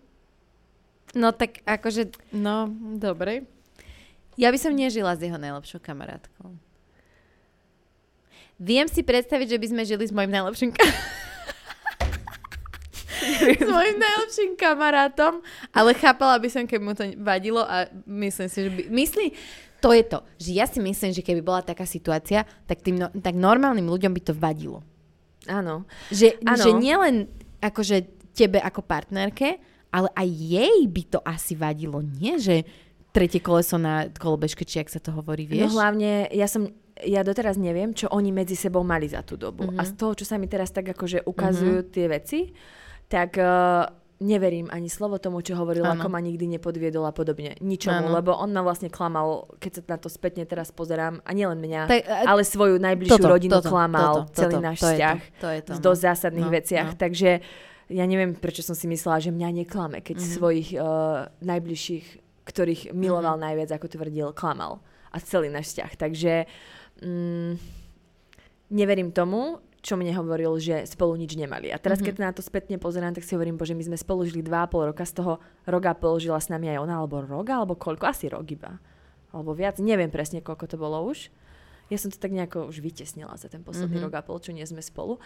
No tak akože, no, dobre. Ja by som nežila s jeho najlepšou kamarátkou. Viem si predstaviť, že by sme žili s mojim najlepším ka- <laughs> s mojim najlepším kamarátom, ale chápala by som, keby mu to vadilo a myslím si, že by... Myslí, to je to, že ja si myslím, že keby bola taká situácia, tak, tým no, tak normálnym ľuďom by to vadilo. Áno. Že, Áno. že nielen akože tebe ako partnerke, ale aj jej by to asi vadilo, nie? Že tretie koleso na kolobežke, či ak sa to hovorí, vieš? No hlavne, ja som, ja doteraz neviem, čo oni medzi sebou mali za tú dobu. Mhm. A z toho, čo sa mi teraz tak akože ukazujú tie veci, tak uh, neverím ani slovo tomu, čo hovoril, Áno. ako ma nikdy nepodviedol a podobne. Ničomu, Áno. lebo on ma vlastne klamal, keď sa na to spätne teraz pozerám, a nielen mňa, Tak, a- ale svoju najbližšiu rodinu klamal, celý náš to vzťah Je to, to je to, v no. dosť zásadných No, veciach. no. Takže ja neviem, prečo som si myslela, že mňa neklame, keď Mhm. svojich uh, najbližších, ktorých miloval najviac, ako tvrdil, klamal. A celý náš vzťah. Takže mm, neverím tomu, čo mne hovoril, že spolu nič nemali. A teraz, Mhm. keď na to spätne pozerám, tak si hovorím, bože, my sme spolu žili 2,5 roka, z toho rok a pol žila s nami aj ona, alebo rok, alebo koľko, asi rok iba. Alebo viac, neviem presne, koľko to bolo už. Ja som to tak nejako už vytesnila za ten posledný Mhm. rok a pol, čo nie sme spolu.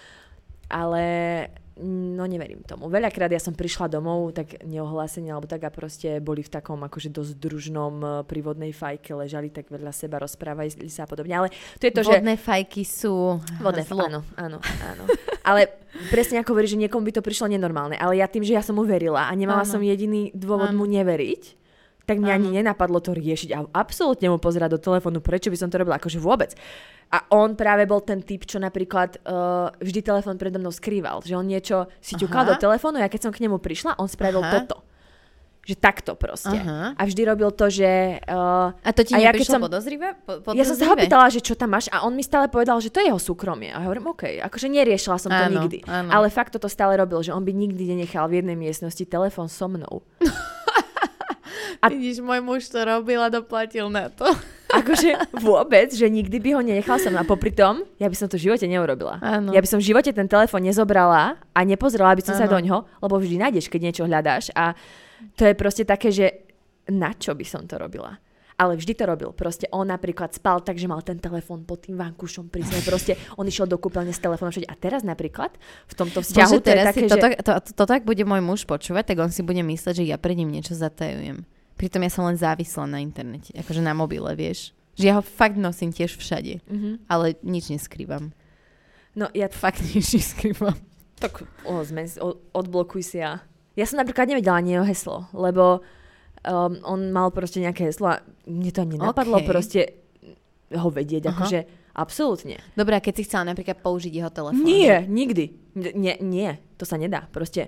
Ale no neverím tomu. Veľakrát ja som prišla domov tak neohlásenie alebo tak a proste boli v takom akože dosť družnom eh, prívodnej fajke, ležali tak vedľa seba, rozprávali sa a podobne. Ale to je to, že... Vodné fajky sú Vodné, zlo. áno, áno, áno. Ale presne ako verí, že niekomu by to prišlo nenormálne. Ale ja tým, že ja som mu verila a nemala Áno. som jediný dôvod Áno. mu neveriť, tak mňa ani nenapadlo to riešiť a absolútne mu pozerať do telefónu, prečo by som to robila, akože vôbec. A on práve bol ten typ, čo napríklad uh, vždy telefón predo mnou skrýval, že on niečo si ťukal do telefónu a keď som k nemu prišla, on spravil Aha. toto. Že takto proste. Aha. A vždy robil to, že... Uh, A to ti A ja keď som- podozrivé? Po, ja som sa ho podozrivé? pýtala, že čo tam máš a on mi stále povedal, že to je jeho súkromie. A ja hovorím, OK, akože neriešila som to Áno, nikdy. áno. Ale fakt toto stále robil, že on by nikdy nenechal v jednej miestnosti telefón so mnou. <laughs> A... Vidíš, môj muž to robil a doplatil na to. Akože vôbec, že nikdy by ho nenechal som a popri tom, ja by som to v živote neurobila. Áno. Ja by som v živote ten telefón nezobrala a nepozrela by som sa Áno. do ňoho, lebo vždy nájdeš, keď niečo hľadáš a to je proste také, že na čo by som to robila? Ale vždy to robil. Proste on napríklad spal tak, že mal ten telefón pod tým vankušom pri sebe. Proste on išiel do kúpeľne s telefónom všade. A teraz napríklad v tomto vzťahu Bože, to je také, si toto, že... to, to, to, tak bude môj muž počúvať, tak on si bude mysleť, že ja pred ním niečo zatajujem. Pritom ja som len závislá na internete, akože na mobile, vieš. Že ja ho fakt nosím tiež všade, Mhm. ale nič neskrývam. No ja Fakt <laughs> nič neskrývam. tak o, zmen, o, odblokuj si a... Ja som napríklad nevedela ani jeho heslo, lebo um, on mal proste nejaké heslo a mne to ani nenapadlo Okej. proste ho vedieť, Aha. akože absolútne. Dobre, a keď si chcela napríklad použiť jeho telefón. Nie, nikdy. N- Nie, nie, to sa nedá. Proste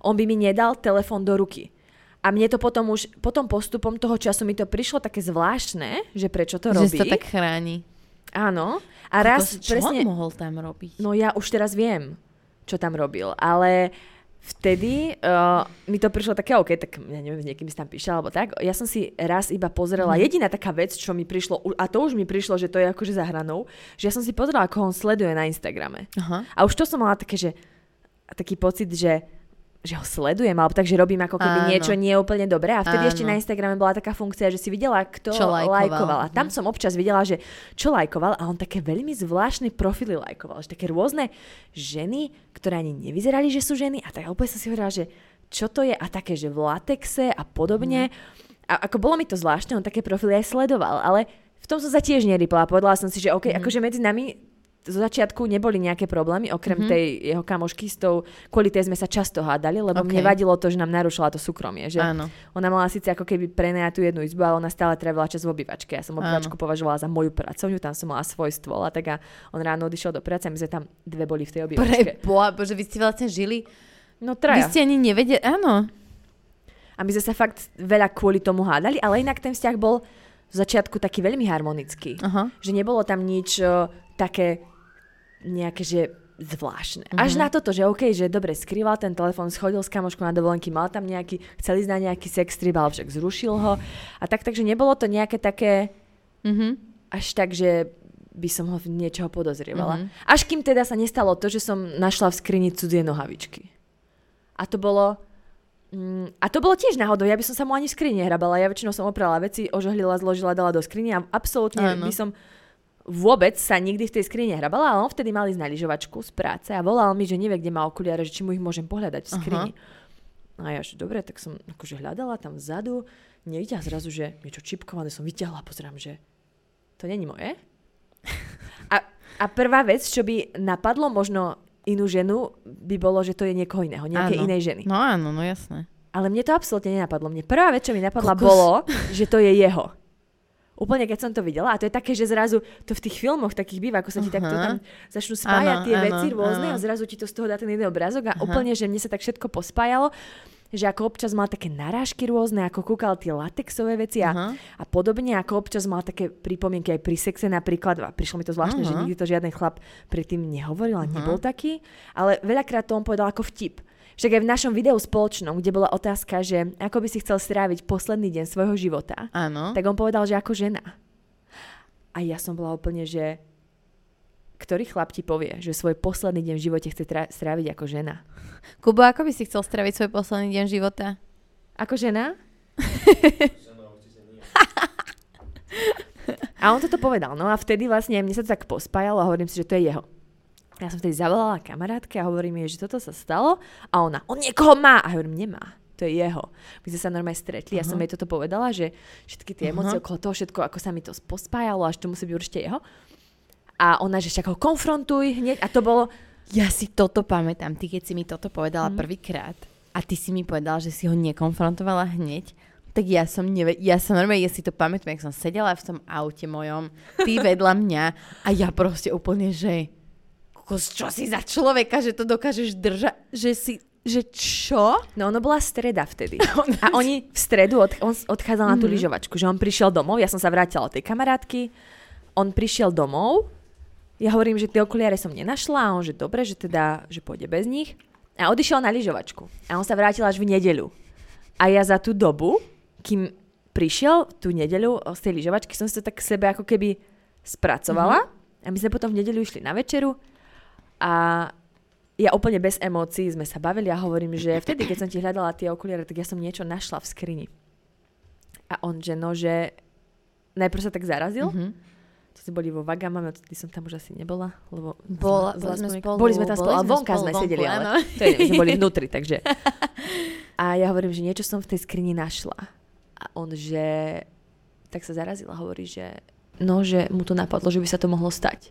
on by mi nedal telefón do ruky. A mne to potom už, potom postupom toho času mi to prišlo také zvláštne, že prečo to že robí. si to tak chráni. Áno. A raz Kokos, čo presne... on mohol tam robiť? No ja už teraz viem, čo tam robil, ale vtedy uh, mi to prišlo také, OK, tak ja neviem, s niekým si tam píšal, alebo tak. Ja som si raz iba pozrela, Mhm. jediná taká vec, čo mi prišlo, a to už mi prišlo, že to je akože za hranou, že ja som si pozrela, ako on sleduje na Instagrame. Aha. A už to som mala také, že taký pocit, že že ho sledujem, alebo takže robím ako keby Áno. niečo nie je úplne dobré. A vtedy Áno. ešte na Instagrame bola taká funkcia, že si videla, kto Čo lajkoval. lajkoval. A tam Mhm. som občas videla, že čo lajkoval a on také veľmi zvláštne profily lajkoval. Že také rôzne ženy, ktoré ani nevyzerali, že sú ženy. A tak úplne som si hovorila, že čo to je a také, že v latexe a podobne. A ako bolo mi to zvláštne, on také profily aj sledoval, ale v tom som sa tiež nerypla. Povedala som si, že OK, akože medzi nami zo začiatku neboli nejaké problémy, okrem Mhm. tej jeho kamošky s tou, kvôli tej sme sa často hádali, lebo OK. mne vadilo to, že nám narušila to súkromie. Že Áno. ona mala síce ako keby prenajatú jednu izbu, ale ona stále trávila čas v obývačke. Ja som obývačku považovala za moju pracovňu, tam som mala svoj stôl a tak a on ráno odišiel do práce a my sme tam dve boli v tej obývačke. boha, bože, vy ste vlastne žili, No vy traja. ste ani nevedeli, áno. A my sme sa fakt veľa kvôli tomu hádali, ale inak ten vzťah bol v začiatku taký veľmi harmonický. Aha. Že nebolo tam nič o, také nejaké, že zvláštne. Až na toto, že OK, že dobre, skrýval ten telefón, schodil s kamoškou na dovolenky, mal tam nejaký, chcel ísť na nejaký sex trip, ale však zrušil ho. A tak, takže nebolo to nejaké také Mhm. až tak, že by som ho niečoho podozrievala. Mhm. Až kým teda sa nestalo to, že som našla v skrini cudzie nohavičky. A to bolo... Mm, a to bolo tiež náhodou, ja by som sa mu ani v skrini nehrabala. Ja väčšinou som oprala veci, ožohlila, zložila, dala do skriny a absolútne Áno. by som vôbec sa nikdy v tej skrini nehrabala, ale on vtedy mal ísť na lyžovačku z práce a volal mi, že nevie, kde má okuliare, že či mu ich môžem pohľadať v skrini. A ja, že dobre, tak som akože hľadala tam vzadu, nevidela zrazu, že niečo čipkované som vyťahla, pozerám, že to není moje. <laughs> A, a prvá vec, čo by napadlo možno inú ženu, by bolo, že to je niekoho iného, nejakej Áno. inej ženy. No áno, no jasné. Ale mne to absolútne nenapadlo. Mne prvá vec, čo mi napadla, Kokos. bolo, že to je jeho. Úplne keď som to videla, a to je také, že zrazu to v tých filmoch takých býva, ako sa ti Aha. takto tam začnú spájať Áno, tie áno, veci rôzne áno. a zrazu ti to z toho dá ten jeden obrázok a Aha. úplne, že mne sa tak všetko pospájalo že ako občas mal také narážky rôzne, ako kúkal tie latexové veci a, Aha. a podobne, ako občas mal také pripomienky aj pri sexe napríklad. A prišlo mi to zvláštne, že Aha. nikdy to žiaden chlap predtým nehovoril a nebol taký, ale veľakrát to on povedal ako vtip. Však aj v našom videu spoločnom, kde bola otázka, že ako by si chcel stráviť posledný deň svojho života, Áno. tak on povedal, že ako žena. A ja som bola úplne, že ktorý chlap ti povie, že svoj posledný deň v živote chce tra- stráviť ako žena? Kubo, ako by si chcel straviť svoj posledný deň života? Ako žena? <laughs> a on toto povedal. No a vtedy vlastne mne sa to tak pospájalo a hovorím si, že to je jeho. Ja som vtedy zavolala kamarátke a hovorím jej, že toto sa stalo a ona, on niekoho má. A ja hovorím, nemá. To je jeho. My sme sa normálne stretli, ja som jej toto povedala, že všetky tie Aha. emócie okolo toho, všetko, ako sa mi to pospájalo, až to musí byť určite jeho. A ona, že však ho konfrontuj hneď. A to bolo, Ja si toto pamätám, ty keď si mi toto povedala Mhm. prvýkrát a ty si mi povedala, že si ho nekonfrontovala hneď, tak ja som neve- ja sa normálne, ja si to pamätám, jak som sedela v tom aute mojom, ty vedľa mňa a ja proste úplne, že kokos, čo si za človeka, že to dokážeš držať, že si, že čo? No ono bola streda vtedy. <laughs> A oni v stredu, od, on odchádzal na tú lyžovačku, že on prišiel domov, ja som sa vrátila od tej kamarátky, on prišiel domov, ja hovorím, že tie okuliare som nenašla a on, že dobre, že teda, že pôjde bez nich. A odišiel na lyžovačku. A on sa vrátil až v nedeľu. A ja za tú dobu, kým prišiel tú nedeľu z tej lyžovačky, som si to tak sebe ako keby spracovala. A my sme potom v nedeľu išli na večeru a ja úplne bez emócií sme sa bavili a hovorím, že vtedy, keď som ti hľadala tie okuliare, tak ja som niečo našla v skrini. A on, že no, že najprv sa tak zarazil. Mhm. To sme boli vo Vagamame, odtedy som tam už asi nebola, lebo... Bola- zlá boli sme spolu, Boli sme tam spolu, ale vonka sme vonku, sedeli, ale to je, my sme boli <laughs> vnútri, takže... A ja hovorím, že niečo som v tej skrini našla. A on, že... Tak sa zarazil a hovorí, že... No, že mu to napadlo, že by sa to mohlo stať.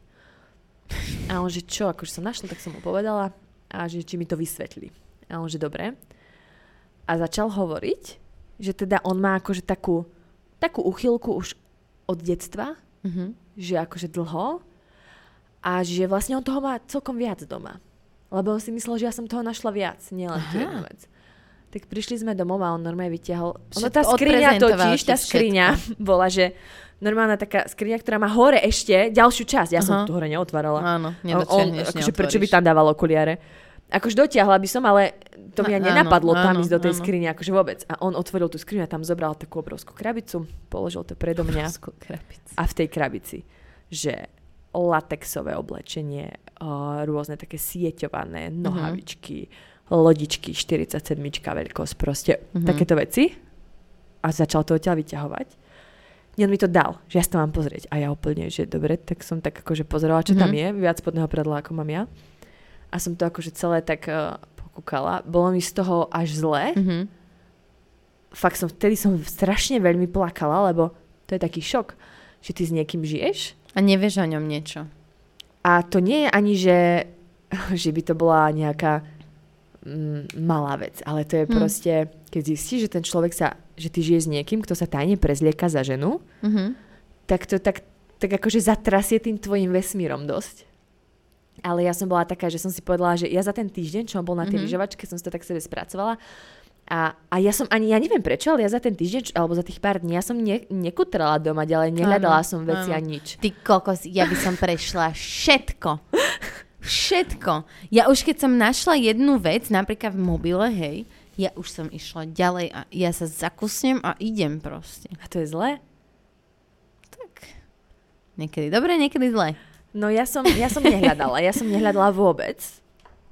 A on, že čo, akože som našla, tak som mu povedala a že či mi to vysvetlí. A on, že dobre. A začal hovoriť, že teda on má akože takú, takú uchylku už od detstva, Mhm. že akože dlho a že vlastne on toho má celkom viac doma. Lebo on si myslel, že ja som toho našla viac, nielen Aha. jednu vec. Tak prišli sme domov a on normálne vyťahol... Ono Všetko tá skriňa totiž, ti tá skriňa <laughs> bola, že normálna taká skriňa, ktorá má hore ešte ďalšiu časť. Ja som Aha. tu hore neotvárala. Áno, on, akože prečo by tam dával okuliare? Akože dotiahla by som, ale to mi ani áno, nenapadlo tam áno, ísť do tej áno. skrine, akože vôbec. A on otvoril tú skriňu a tam zobral takú obrovskú krabicu, položil to predo mňa a v tej krabici, že latexové oblečenie, rôzne také sieťované nohavičky, lodičky, 47 veľkosť, proste Mhm. takéto veci. A začal to odtiaľ vyťahovať. Nie, on mi to dal, že ja si to mám pozrieť. A ja úplne, že dobre, tak som tak akože pozerala, čo tam Mhm. je, viac spodného predla, ako mám ja. A som to akože celé tak uh, pokúkala. Bolo mi z toho až zle. Mhm. Fakt som, vtedy som strašne veľmi plakala, lebo to je taký šok, že ty s niekým žiješ A nevieš o ňom niečo. a to nie je ani, že, <laughs> že by to bola nejaká mm, malá vec, ale to je Hm. proste, keď zistíš, že ten človek sa, že ty žije s niekým, kto sa tajne prezlieka za ženu, Mhm. tak to tak, tak akože zatrasie tým tvojim vesmírom dosť. Ale ja som bola taká, že som si povedala, že ja za ten týždeň, čo on bol na tej Mhm. lyžovačke, som si to tak sebe spracovala. A, a ja som ani, ja neviem prečo, ale ja za ten týždeň, alebo za tých pár dní, ja som ne, nekutrala doma ďalej, nehľadala Áno, som veci áno. a nič. Ty kokos, ja by som prešla všetko. Všetko. Ja už keď som našla jednu vec, napríklad v mobile, hej, ja už som išla ďalej a ja sa zakusnem a idem proste. A to je zlé? Niekedy dobre, niekedy zle. No ja som, ja som nehľadala, ja som nehľadala vôbec.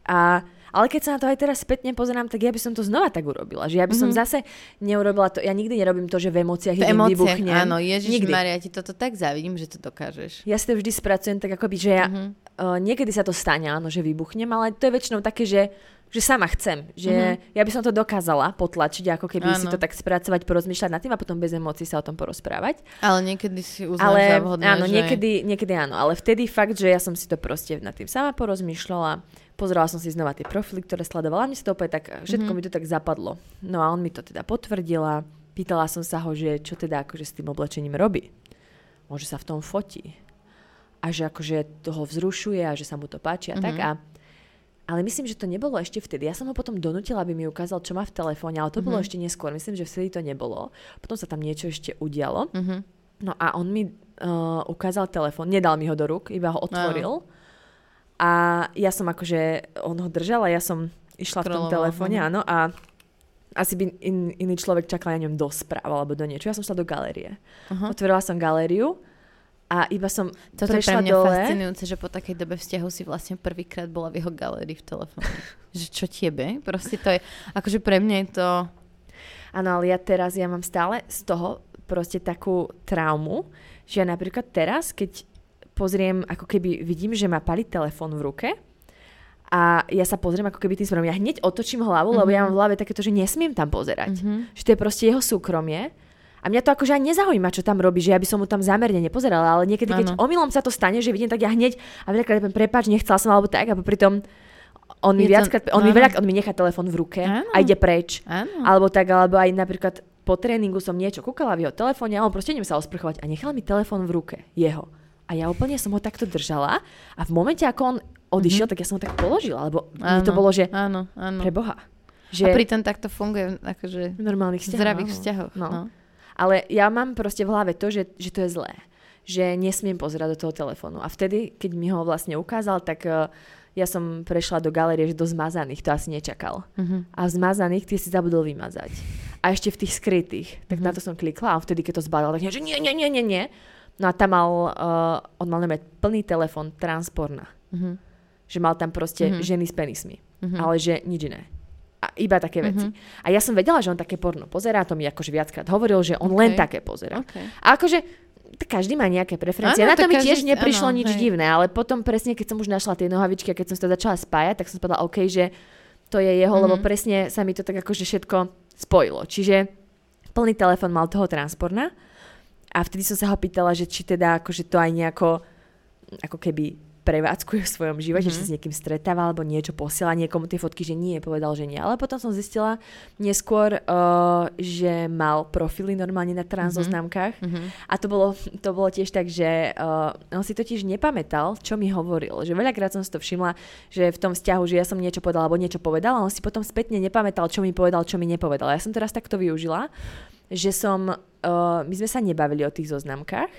A, ale keď sa na to aj teraz spätne pozerám, tak ja by som to znova tak urobila. Že ja by som Mhm. zase neurobila to, ja nikdy nerobím to, že v emóciách V emóciách, vybuchnem. áno, Ježiš Nikdy. Maria, ti toto tak závidím, že to dokážeš. Ja si to vždy spracujem tak akoby, že ja, Mhm. uh, niekedy sa to stane, áno, že vybuchnem, ale to je väčšinou také, že že sama chcem, že Mhm. ja by som to dokázala potlačiť, ako keby si Áno. to tak spracovať, porozmýšľať nad tým a potom bez emócií sa o tom porozprávať. Ale niekedy si uznáš Ale za vhodné, áno, že... niekedy, niekedy áno, ale vtedy fakt, že ja som si to proste nad tým sama porozmýšľala, pozerala som si znova tie profily, ktoré sledovala, mne sa to úplne tak, všetko Mhm. mi to tak zapadlo. No a on mi to teda potvrdila, pýtala som sa ho, že čo teda akože s tým oblečením robí. Môže sa v tom fotí. A že akože toho vzrušuje a že sa mu to páči a tak. Mhm. A, ale myslím, že to nebolo ešte vtedy. Ja som ho potom donútila, aby mi ukázal, čo má v telefóne, ale to bolo Mhm. ešte neskôr. Myslím, že vtedy to nebolo. Potom sa tam niečo ešte udialo. Mhm. No a on mi uh, ukázal telefón, nedal mi ho do rúk, iba ho otvoril. A ja som akože, on ho držal a ja som išla v tom Scrollovala, telefóne, mhm. áno, a asi by in, iný človek čakal na ňom do správ alebo do niečo. Ja som šla do galérie. Aha. Otvorila som galériu a iba som Toto je pre prešla mňa dole. fascinujúce, že po takej dobe vzťahu si vlastne prvýkrát bola v jeho galérii v telefóne. <laughs> že čo tebe? Proste to je, akože pre mňa je to... Áno, ale ja teraz, ja mám stále z toho proste takú traumu, že ja napríklad teraz, keď pozriem, ako keby vidím, že má palí telefón v ruke a ja sa pozriem ako keby tým smerom, ja hneď otočím hlavu, mm-hmm. lebo ja mám v hlave takéto, že nesmiem tam pozerať. Mhm. Že to je proste jeho súkromie. A mňa to akože ani nezaujíma, čo tam robí, že ja by som mu tam zámerne nepozerala, ale niekedy, keď Áno. omylom sa to stane, že vidím, tak ja hneď a veľakrát poviem, prepáč, nechcela som, alebo tak, a pritom on mi viackrát, on mi áno. veľa, on mi nechá telefón v ruke Áno. a ide preč. Áno. Alebo tak, alebo aj napríklad po tréningu som niečo kúkala v jeho telefóne a on proste idem sa osprchovať a nechal mi telefón v ruke, jeho. A ja úplne som ho takto držala a v momente, ako on odišiel, tak ja som ho tak položila, lebo mne to Mhm. Áno, bolo, že Áno, áno. pre Boha. Že... A pritom takto funguje akože v normálnych vzťahoch. zdravých áno. vzťahoch. No. No. Ale ja mám proste v hlave to, že, že to je zlé. Že nesmiem pozerať do toho telefónu. A vtedy, keď mi ho vlastne ukázal, tak uh, ja som prešla do galerie, že do zmazaných, to asi nečakal. Mhm. A v zmazaných tie si zabudol vymazať. A ešte v tých skrytých. Tak Mhm. na to som klikla a vtedy, keď to zbadal, tak nie, že nie, nie, nie, nie, nie. No a tam mal, uh, on mal mať plný telefón transporna. Mhm. Že mal tam proste Mhm. ženy s penismi. Mhm. Ale že nič iné. A iba také veci. Mhm. A ja som vedela, že on také porno pozerá, to mi akože viackrát hovoril, že on Ok. len také pozerá. Okay. A akože každý má nejaké preferencie. Áno, Na to tak mi každý- tiež neprišlo áno, nič hej. divné, ale potom presne, keď som už našla tie nohavičky a keď som sa to začala spájať, tak som povedala, OK, že to je jeho, lebo Mhm. presne sa mi to tak akože všetko spojilo. Čiže plný telefon mal toho transporna a vtedy som sa ho pýtala, že či teda akože to aj nejako ako keby prevádzkuje v svojom živote, Mhm. že sa s niekým stretáva alebo niečo posiela niekomu tie fotky, že nie, povedal, že nie. Ale potom som zistila neskôr, uh, že mal profily normálne na transzoznámkach Mhm. a to bolo, to bolo tiež tak, že uh, on si totiž nepamätal, čo mi hovoril. Že veľakrát som si to všimla, že v tom vzťahu, že ja som niečo povedala alebo niečo povedala, on si potom spätne nepamätal, čo mi povedal, čo mi nepovedal. Ja som teraz takto využila, že som, uh, my sme sa nebavili o tých zoznamkách,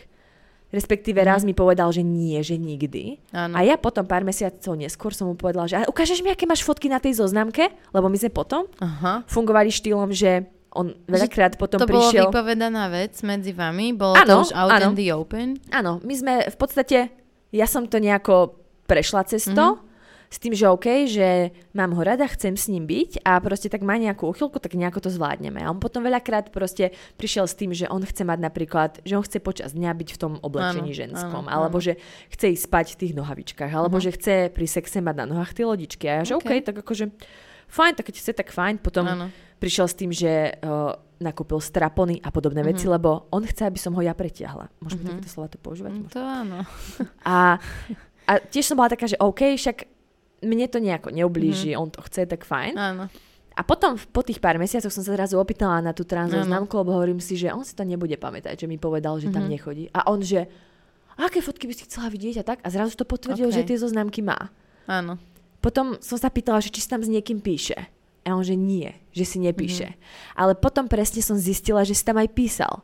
respektíve raz mi povedal, že nie, že nikdy. Áno. A ja potom pár mesiacov neskôr som mu povedala, že "A ukážeš mi, aké máš fotky na tej zoznamke? Lebo my sme potom Aha. fungovali štýlom, že on veľakrát potom to prišiel... bolo vypovedaná vec medzi vami? Bolo Áno, to už out áno. in the open? Áno, my sme v podstate, ja som to nejako prešla cez to, Mhm. S tým, že OK, že mám ho rada, chcem s ním byť a proste tak má nejakú uchylku, tak nejako to zvládneme. A on potom veľakrát proste prišiel s tým, že on chce mať napríklad, že on chce počas dňa byť v tom oblečení Áno, ženskom, áno, alebo áno. že chce ísť spať v tých nohavičkách, alebo že chce pri sexe mať na nohách tie lodičky. A ja, že OK, OK. tak akože fajn, tak keď chce, tak fajn. Potom Áno. prišiel s tým, že uh, nakúpil strapony a podobné Mhm. veci, lebo on chce, aby som ho ja pretiahla. Môžeme takéto slova to používať? Mm, To áno. A, a tiež som bola taká, že OK, však mne to nejako neublíži, Mhm. on to chce, tak fajn. Áno. A potom po tých pár mesiacoch som sa zrazu opýtala na tú transoznamku, lebo hovorím si, že on si to nebude pamätať, že mi povedal, že tam Mhm. nechodí. A on, že aké fotky by si chcela vidieť a tak. A zrazu to potvrdil, OK. že tie zoznamky má. Áno. Potom som sa pýtala, že či si tam s niekým píše. A on, že nie, že si nepíše. Mhm. Ale potom presne som zistila, že si tam aj písal.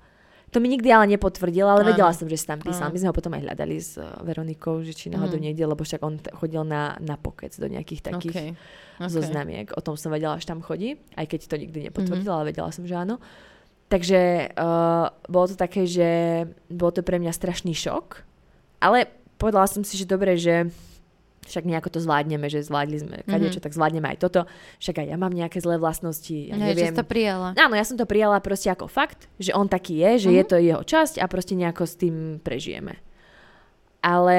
To mi nikdy ale nepotvrdil, ale Áno. vedela som, že si tam písal. Áno. My sme ho potom aj hľadali s uh, Veronikou, že či náhodou Mhm. niekde, lebo však on t- chodil na, na pokec do nejakých takých Okay. okay. zoznamiek. O tom som vedela, že tam chodí, aj keď to nikdy nepotvrdil, ale vedela som, že áno. Takže uh, bolo to také, že bolo to pre mňa strašný šok, ale povedala som si, že dobre, že však nejako to zvládneme, že zvládli sme kadečo, tak zvládneme aj toto. Však aj ja mám nejaké zlé vlastnosti, ja Ja, neviem. že to prijala. Áno, ja som to prijala proste ako fakt, že on taký je, že Mhm. je to jeho časť a proste nejako s tým prežijeme. Ale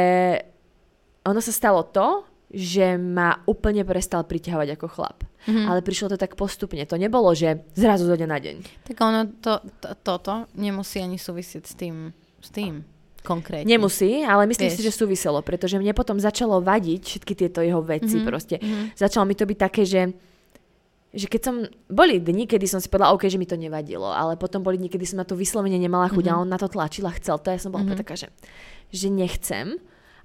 ono sa stalo to, že ma úplne prestal priťahovať ako chlap. Mhm. Ale prišlo to tak postupne. To nebolo, že zrazu zo dňa na deň. Tak ono to, to, toto nemusí ani súvisieť s tým, s tým konkrétne. Nemusí, ale myslím Vieš. si, že súviselo, pretože mne potom začalo vadiť všetky tieto jeho veci Mhm, proste. mhm. Začalo mi to byť také, že že keď som, boli dni, kedy som si povedala, OK, že mi to nevadilo, ale potom boli dni, kedy som na to vyslovene nemala chuť Mhm. a on na to tlačil a chcel to. Ja som bola mm taká, že, že nechcem.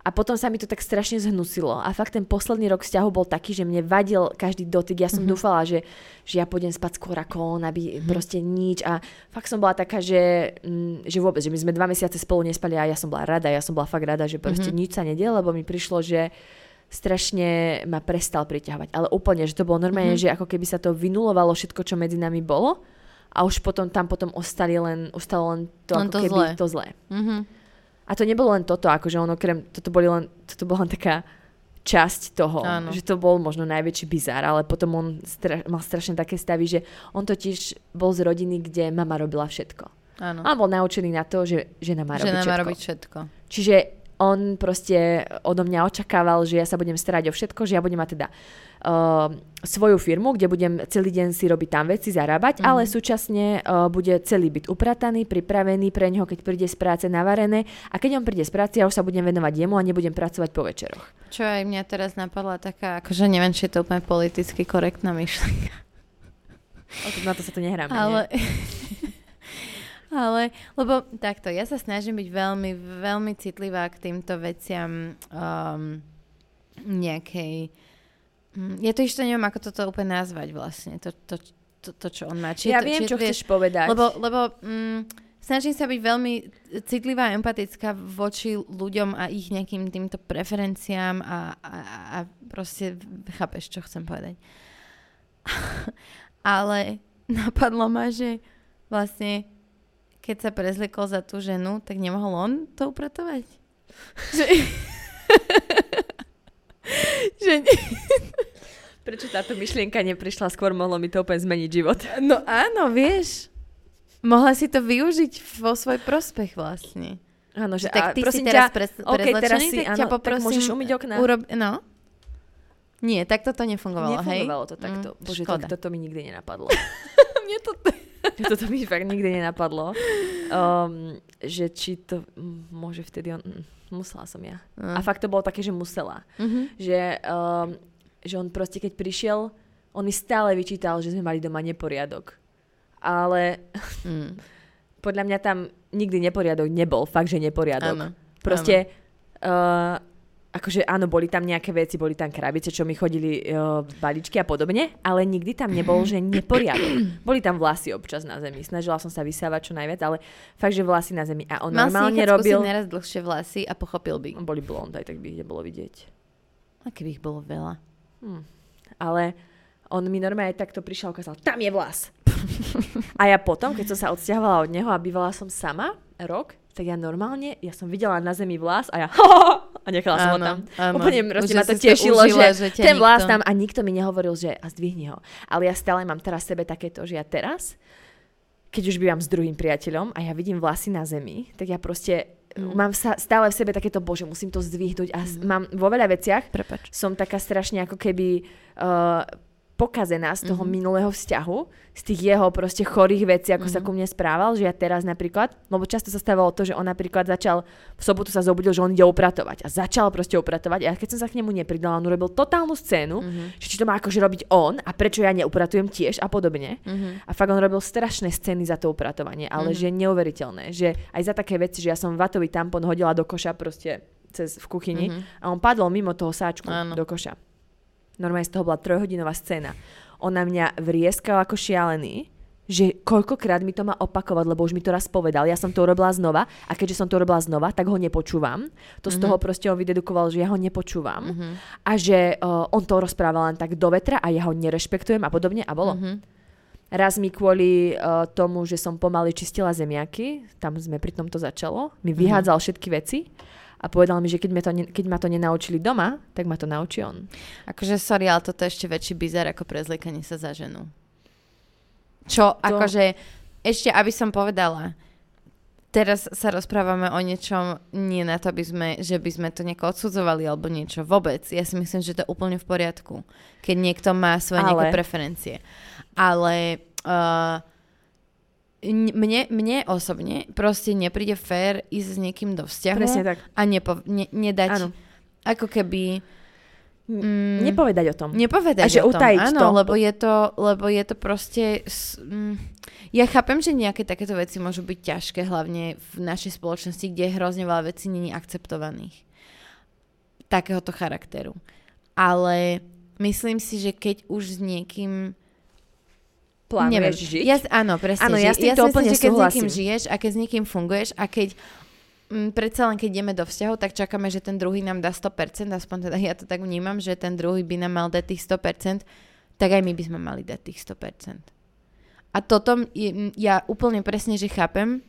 A potom sa mi to tak strašne zhnusilo. A fakt ten posledný rok vzťahu bol taký, že mne vadil každý dotyk. Ja som Mhm. dúfala, že, že ja pôjdem spať skôr ako on, aby proste nič. A fakt som bola taká, že, mm, že vôbec, že my sme dva mesiace spolu nespali a ja som bola rada. Ja som bola fakt rada, že proste Mhm. nič sa nedie, lebo mi prišlo, že strašne ma prestal priťahovať. Ale úplne, že to bolo normálne, Mhm. že ako keby sa to vynulovalo všetko, čo medzi nami bolo a už potom tam potom ostali len, ostalo len to, Len ako to keby zlé. to zlé. Mhm. A to nebolo len toto, akože on okrem, toto, boli len, toto bola len taká časť toho, Áno. že to bol možno najväčší bizár, ale potom on stra- mal strašne také stavy, že on totiž bol z rodiny, kde mama robila všetko. Áno. A on bol naučený na to, že žena má robiť Žena má všetko. robiť všetko. Čiže on proste odo mňa očakával, že ja sa budem starať o všetko, že ja budem mať teda svoju firmu, kde budem celý deň si robiť tam veci, zarábať, mm-hmm. ale súčasne uh, bude celý byt uprataný, pripravený pre neho, keď príde z práce navarené a keď on príde z práce, ja už sa budem venovať jemu a nebudem pracovať po večeroch. Čo aj mňa teraz napadla taká, akože neviem, či je to úplne politicky korektná myšlienka. Na to sa to nehráme, Ale, nie? <laughs> ale, lebo takto, ja sa snažím byť veľmi, veľmi citlivá k týmto veciam um, nejakej... mm, Ja to ešte neviem, ako toto úplne nazvať vlastne, to, to, to, to čo on má. Či Ja to, viem, či, čo vieš, chceš povedať. Lebo, lebo mm, snažím sa byť veľmi citlivá a empatická voči ľuďom a ich nejakým týmto preferenciám a, a, a proste chápeš, čo chcem povedať. <laughs> Ale napadlo ma, že vlastne keď sa prezliekol za tú ženu, tak nemohol on to upratovať? Že... <laughs> <laughs> <laughs> že... Prečo táto myšlienka neprišla skôr, mohlo mi to úplne zmeniť život. No áno, vieš. Mohla si to využiť vo svoj prospech vlastne. Áno, že tak ty si teraz ťa, pres, OK, teraz si, tak áno, ťa tak poprosím, môžeš umyť okná. Urob, no. Nie, tak toto nefungovalo, hej? Nefungovalo to takto. Mm, Bože, škoda. to, toto mi nikdy nenapadlo. <laughs> Mne to... <laughs> toto mi fakt nikdy nenapadlo. Um, že či to môže vtedy on... Mm, musela som ja. A fakt to bolo také, že musela. Mhm. Že, um, že on proste, keď prišiel, on mi stále vyčítal, že sme mali doma neporiadok. Ale Mm. <laughs> podľa mňa tam nikdy neporiadok nebol. Fakt, že neporiadok. Áno. Proste, uh, akože áno, boli tam nejaké veci, boli tam krabice, čo mi chodili uh, balíčky a podobne, ale nikdy tam nebol, že neporiadok. Boli tam vlasy občas na zemi. Snažila som sa vysávať čo najviac, ale fakt, že vlasy na zemi. A on Mal si normálne nechať robil... skúsiť naraz dlhšie vlasy a pochopil by. Boli blond, aj tak by ich nebolo vidieť. A keby ich bolo veľa. Ale on mi normálne takto prišiel a ukázal, tam je vlas. <laughs> a ja potom, keď som sa odsťahovala od neho a bývala som sama rok, tak ja normálne, ja som videla na zemi vlas a ja <laughs> a nechala som ho Áno, tam. áno. Úplne proste ma to tešilo, užila, že, že ten vlas nikto- tam a nikto mi nehovoril, že a zdvihni ho. Ale ja stále mám teraz sebe takéto, že ja teraz, keď už bývam s druhým priateľom a ja vidím vlasy na zemi, tak ja proste Mm. mám sa, stále v sebe takéto, bože, musím to zdvihnúť a s- mám vo veľa veciach Prepač. som taká strašne ako keby uh, pokazená z toho Mhm. minulého vzťahu, z tých jeho proste chorých vecí, ako sa Mhm. ku mne správal, že ja teraz napríklad, lebo často sa stávalo to, že on napríklad začal, v sobotu sa zobudil, že on ide upratovať a začal proste upratovať a keď som sa k nemu nepridala, on urobil totálnu scénu, Mhm. že či to má akože robiť on a prečo ja neupratujem tiež a podobne. Mhm. A fakt on robil strašné scény za to upratovanie, ale Mhm. že neuveriteľné, že aj za také veci, že ja som vatový tampon hodila do koša proste cez v kuchyni Mhm. a on padol mimo toho sáčku Áno. do koša. Normálne z toho bola trojhodinová scéna. On na mňa vrieskal ako šialený, že koľkokrát mi to má opakovať, lebo už mi to raz povedal. Ja som to urobila znova a keďže som to urobila znova, tak ho nepočúvam. To z Mhm. toho proste on vydedukoval, že ja ho nepočúvam Mhm. a že uh, on to rozprával len tak do vetra a ja ho nerešpektujem a podobne a bolo. Mhm. Raz mi kvôli uh, tomu, že som pomaly čistila zemiaky, tam sme pri tom to začalo, mi Mhm. vyhádzal všetky veci a povedal mi, že keď, ma to, ne- keď ma to nenaučili doma, tak ma to naučí on. Akože sorry, ale toto je ešte väčší bizar ako prezliekanie sa za ženu. Čo, To- akože, ešte aby som povedala, teraz sa rozprávame o niečom, nie na to, aby sme, že by sme to nejako odsudzovali alebo niečo. Vôbec. Ja si myslím, že to je úplne v poriadku, keď niekto má svoje Ale- nejaké preferencie. Ale uh, mne, mne osobne proste nepríde fér ísť s niekým do vzťahu Presne tak. a nepo, ne, nedať Áno. ako keby... Mm, Nepovedať o tom. Nepovedať A že o tom, áno, to. lebo je to, lebo je to proste... mm, Ja chápem, že nejaké takéto veci môžu byť ťažké, hlavne v našej spoločnosti, kde je hrozne veľa vecí není akceptovaných. Takéhoto charakteru. Ale myslím si, že keď už s niekým... Plánuješ žiť? Ja, áno, presne. Áno, ja s týmto si úplne myslím, že keď s niekým súhlasím. žiješ a keď s niekým funguješ a keď mm, predsa len keď ideme do vzťahu, tak čakáme, že ten druhý nám dá 100%, aspoň teda ja to tak vnímam, že ten druhý by nám mal dať tých 100%, tak aj my by sme mali dať tých 100%. A toto je, ja úplne presne, že chápem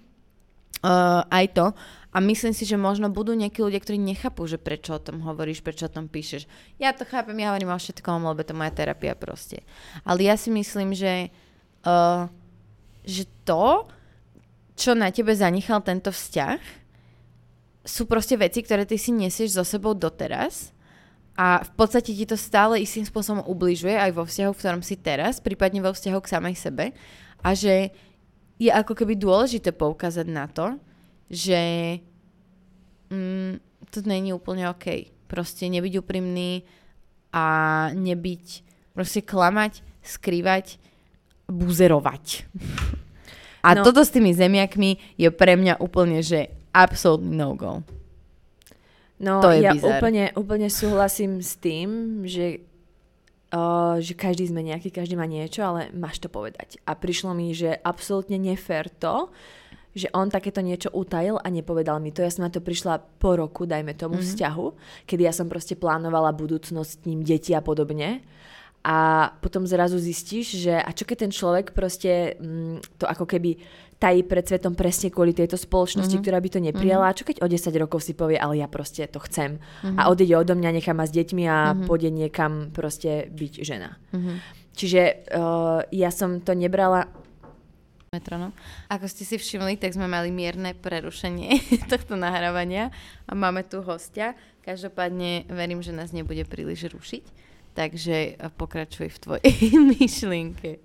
uh, aj to a myslím si, že možno budú nejakí ľudia, ktorí nechápu, že prečo o tom hovoríš, prečo o tom píšeš. Ja to chápem, ja hovorím o všetkom, lebo to moja terapia proste. Ale ja si myslím, že, uh, že to, čo na tebe zanechal tento vzťah, sú proste veci, ktoré ty si nesieš so sebou doteraz a v podstate ti to stále istým spôsobom ubližuje aj vo vzťahu, v ktorom si teraz, prípadne vo vzťahu k samej sebe a že je ako keby dôležité poukázať na to, že mm, to není úplne OK. Proste nebyť úprimný a nebyť, proste klamať, skrývať, buzerovať. A No. toto s tými zemiakmi je pre mňa úplne, že absolútny no-go. No, To je ja bizar. úplne, úplne súhlasím s tým, že, uh, že každý sme nejaký, každý má niečo, ale máš to povedať. A prišlo mi, že absolútne nefér to, že on takéto niečo utajil a nepovedal mi to. Ja som na to prišla po roku, dajme tomu, mm-hmm. vzťahu, kedy ja som proste plánovala budúcnosť s ním, deti a podobne. A potom zrazu zistíš, že a čo keď ten človek proste mm, to ako keby tají pred svetom presne kvôli tejto spoločnosti, mm-hmm. ktorá by to neprijala. A čo keď o 10 rokov si povie, ale ja proste to chcem. Mm-hmm. A odíde odo mňa, nechá ma s deťmi a mm-hmm. pôjde niekam proste byť žena. Mm-hmm. Čiže uh, ja som to nebrala metronom. Ako ste si všimli, tak sme mali mierne prerušenie <laughs> tohto nahrávania a máme tu hostia. Každopádne verím, že nás nebude príliš rušiť. Takže pokračuj v tvojej <laughs> myšlienke.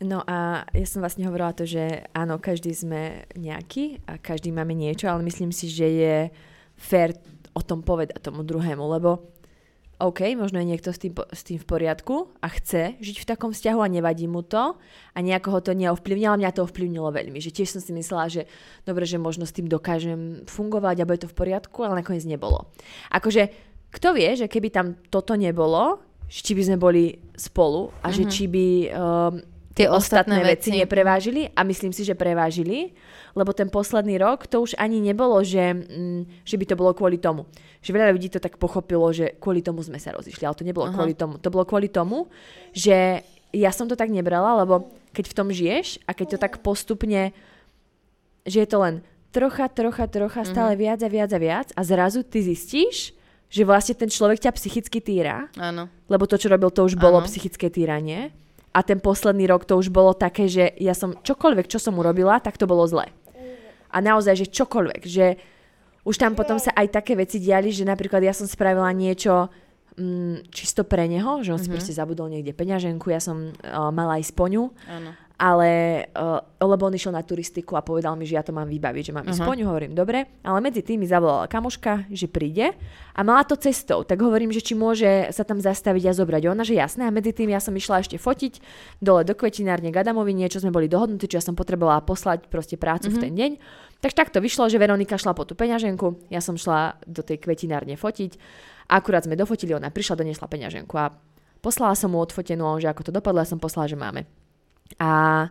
No a ja som vlastne hovorila to, že áno, každý sme nejaký a každý máme niečo, ale myslím si, že je fér o tom povedať tomu druhému, lebo OK, možno je niekto s tým, s tým v poriadku a chce žiť v takom vzťahu a nevadí mu to a nejako ho to neovplyvnilo, ale mňa to ovplyvnilo veľmi. Že tiež som si myslela, že dobre, že možno s tým dokážem fungovať a bude to v poriadku, ale nakoniec nebolo. Akože, kto vie, že keby tam toto nebolo, či by sme boli spolu a že či by um, Tie ostatné ostatné veci neprevážili a myslím si, že prevážili, lebo ten posledný rok to už ani nebolo, že, mm, že by to bolo kvôli tomu. Že veľa ľudí to tak pochopilo, že kvôli tomu sme sa rozišli, ale to nebolo Aha. kvôli tomu. To bolo kvôli tomu, že ja som to tak nebrala, lebo keď v tom žiješ a keď to tak postupne, že je to len trocha, trocha, trocha, stále viac a viac a viac a zrazu ty zistíš, že vlastne ten človek ťa psychicky týra, Áno. lebo to, čo robil, to už bolo Áno. psychické týranie. A ten posledný rok to už bolo také, že ja som čokoľvek, čo som urobila, tak to bolo zle. A naozaj, že čokoľvek, že už tam potom sa aj také veci diali, že napríklad ja som spravila niečo mm, čisto pre neho, že on si proste zabudol niekde peňaženku, ja som uh, mala aj spoňu, Áno. Ale uh, lebo on išiel na turistiku a povedal mi, že ja to mám vybaviť, že mám ísť Aha. po ňu, hovorím, dobre, ale medzi tým mi zavolala kamoška, že príde a mala to cestou, tak hovorím, že či môže sa tam zastaviť a zobrať. Ona, že jasné, a medzi tým ja som išla ešte fotiť dole do kvetinárne k Adamovi, niečo sme boli dohodnutí, čo ja som potrebovala poslať proste prácu v ten deň. Takže takto vyšlo, že Veronika šla po tú peňaženku, ja som šla do tej kvetinárne fotiť, akurát sme dofotili, ona prišla, doniesla peňaženku a poslala som mu odfotenú, a on, že ako to dopadlo, ja som poslala, že máme. A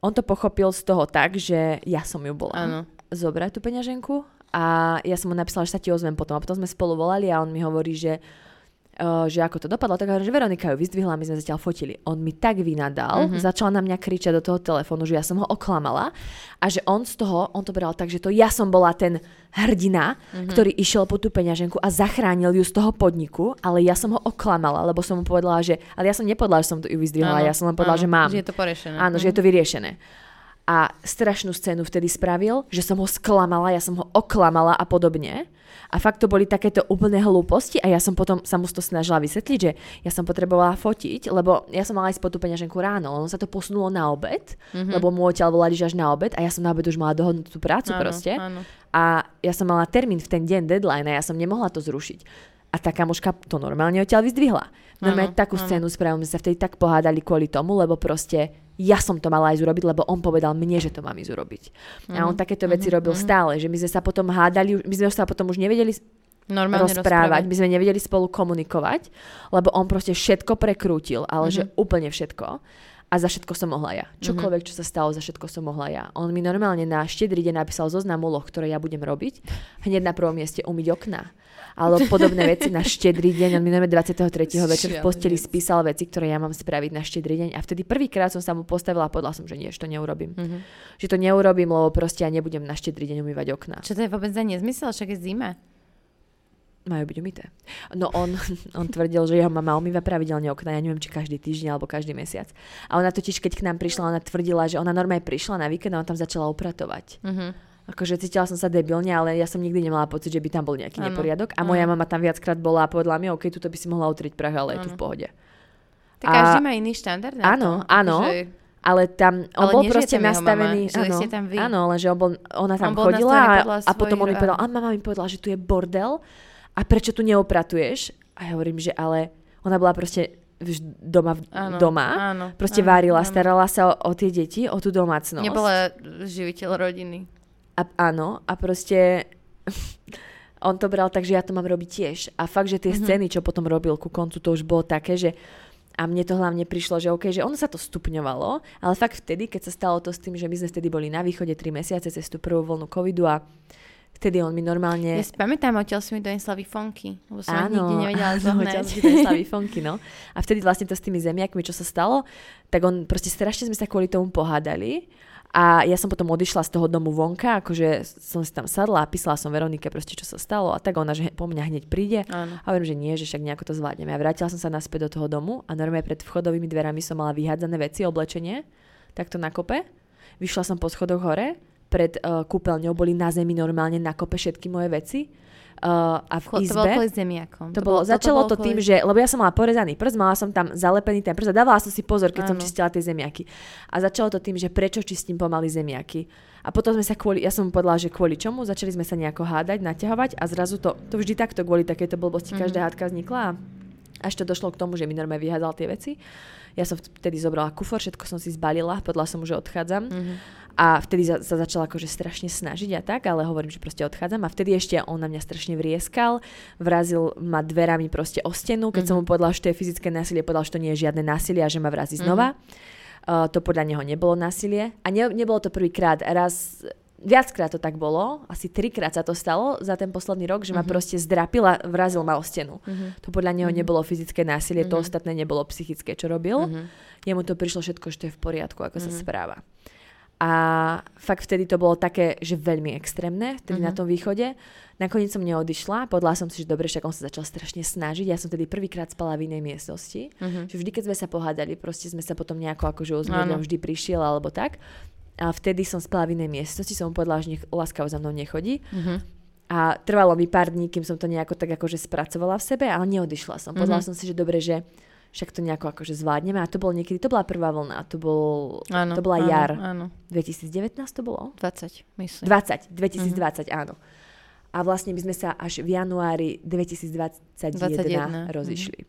on to pochopil z toho tak, že ja som ju bola Áno. zobrať tú peňaženku a ja som mu napísala, že sa ti ozvem potom. A potom sme spolu volali a on mi hovorí, že, že ako to dopadlo, tak hovorím, že Veronika ju vyzdvihla, my sme zatiaľ fotili. On mi tak vynadal, mm-hmm. začal na mňa kričať do toho telefónu, že ja som ho oklamala a že on z toho, on to bral tak, že to ja som bola ten hrdina, mm-hmm. ktorý išiel po tú peňaženku a zachránil ju z toho podniku, ale ja som ho oklamala, lebo som mu povedala, že, ale ja som nepovedala, že som to ju vyzdvihla, Áno, ja som len povedala, áno, že mám. Že je to porešené. Áno, že je to vyriešené. A strašnú scénu vtedy spravil, že som ho sklamala, ja som ho oklamala a podobne. A fakt to boli takéto úplné hlúposti a ja som potom sa mu to snažila vysvetliť, že ja som potrebovala fotiť, lebo ja som mala ísť po tú peňaženku ráno, ono sa to posunulo na obed, mm-hmm. lebo môj odtiaľ volali, že až na obed a ja som na obed už mala dohodnutú tú prácu Áno, proste. áno. A ja som mala termín v ten deň, deadline a ja som nemohla to zrušiť. A tá kamoška to normálne odtiaľ vyzdvihla. Normálne Áno, takú scénu spravili, sme sa vtedy tak pohádali kvôli tomu, lebo proste ja som to mala ísť urobiť, lebo on povedal mne, že to mám ísť urobiť. A on takéto veci robil stále, že my sme sa potom hádali, my sme sa potom už nevedeli Normálne rozprávať, my sme nevedeli spolu komunikovať, lebo on proste všetko prekrútil, ale že úplne všetko. A za všetko som mohla ja. Čokoľvek, čo sa stalo, za všetko som mohla ja. On mi normálne na štedrý deň napísal zoznam úloh, ktoré ja budem robiť. Hneď na prvom mieste umyť okná. Ale <laughs> podobné veci na štedrý deň. On mi normálne 23. večer v posteli spísal veci, ktoré ja mám spraviť na štedrý deň. A vtedy prvýkrát som sa mu postavila a povedala som, že nie, že to neurobím. Mhm. Že to neurobím, lebo proste ja nebudem na štedrý deň umývať okná. Čo to je vôbec za nezmysel, však je zima. Majú byť umyté. No on, <laughs> on tvrdil, že jeho mama umýva pravidelne okna, ja neviem, či každý týždeň alebo každý mesiac. A ona totiž, keď k nám prišla, ona tvrdila, že ona normálne prišla na víkend a ona tam začala upratovať. Mhm. Akože cítila som sa debilne, ale ja som nikdy nemala pocit, že by tam bol nejaký Áno, neporiadok. A áno. moja mama tam viackrát bola a povedala mi, OK, tuto by si mohla utrieť prach, ale je tu v Áno. pohode. Tak A- každý má iný štandard Áno, to. áno. Že- Ale tam, on Ale bol proste nastavený. mama, ste tam vy. áno, lenže on bol, ona tam On chodila a, a potom on mi povedal, a mama mi povedala, že tu je bordel a prečo tu neopratuješ? A ja hovorím, že ale ona bola proste doma, v- Áno, doma áno, proste áno, varila, áno. starala sa o, o tie deti, o tú domácnosť. Nebola živiteľ rodiny. A, áno, a proste <laughs> on to bral tak, že ja to mám robiť tiež. A fakt, že tie Mhm. mm-hmm. scény, čo potom robil ku koncu, to už bolo také, že a mne to hlavne prišlo, že OK, že ono sa to stupňovalo, ale fakt vtedy, keď sa stalo to s tým, že my sme vtedy boli na východe 3 mesiace cez tú prvú vlnu covidu a vtedy on mi normálne... Ja si pamätám, odtiaľ si mi donesla výfonky, lebo som ich nikdy nevedela áno, zohnať. si donesla výfonky, no. A vtedy vlastne to s tými zemiakmi, čo sa stalo, tak on proste strašne sme sa kvôli tomu pohádali. A ja som potom odišla z toho domu vonka, akože som si tam sadla a písala som Veronike proste, čo sa stalo a tak ona, že po mňa hneď príde. Áno. A hovorím, že nie, že však nejako to zvládneme. A vrátila som sa naspäť do toho domu a normálne pred vchodovými dverami som mala vyhádzané veci, oblečenie, takto na kope. Vyšla som po schodoch hore, pred uh, kúpeľňou boli na zemi normálne na kope všetky moje veci. Uh, a v izbe... To bolo kvôli zemiakom. To, bolo, začalo to tým, že, lebo ja som mala porezaný prst, mala som tam zalepený ten prst a dávala som si pozor, keď som Áno. čistila tie zemiaky. A začalo to tým, že prečo čistím pomaly zemiaky. A potom sme sa kvôli, ja som mu povedala, že kvôli čomu, začali sme sa nejako hádať, naťahovať a zrazu to, to vždy takto kvôli takéto blbosti, Mhm. každá hádka vznikla až to došlo k tomu, že mi normálne vyhádzal tie veci. Ja som vtedy zobrala kufor, všetko som si zbalila, povedala som že odchádzam. Mhm. A vtedy za, sa začala akože strašne snažiť a tak, ale hovorím, že proste odchádzam. A vtedy ešte on na mňa strašne vrieskal, vrazil ma dverami proste o stenu. Keď som mu povedala, že to je fyzické násilie, povedal, že to nie je žiadne násilie a že ma vrazí znova. Uh, to podľa neho nebolo násilie. A ne, nebolo to prvýkrát. Raz, viackrát to tak bolo. Asi trikrát sa to stalo za ten posledný rok, že ma proste zdrapil a vrazil ma o stenu. To podľa neho nebolo fyzické násilie, to ostatné nebolo psychické, čo robil. Jemu to prišlo všetko, že to je v poriadku, ako sa správa. A fakt vtedy to bolo také, že veľmi extrémne, vtedy Mhm. na tom východe. Nakoniec som neodišla, podľa som si, že dobre, však on sa začal strašne snažiť. Ja som vtedy prvýkrát spala v inej miestnosti. Mhm. Že vždy, keď sme sa pohádali, proste sme sa potom nejako akože on vždy prišiel alebo tak. A vtedy som spala v inej miestnosti, som mu povedala, že nech láskavo za mnou nechodí. Mhm. A trvalo mi pár dní, kým som to nejako tak akože spracovala v sebe, ale neodišla som. Povedala Mhm. som si, že dobre, že však to nejako akože zvládneme. A to bolo niekedy, to bola prvá vlna, to, bol, Áno, to bola áno, jar. Áno, 2019 to bolo? 20, myslím. 20, 2020, áno. A vlastne my sme sa až v januári 2021 21, rozišli.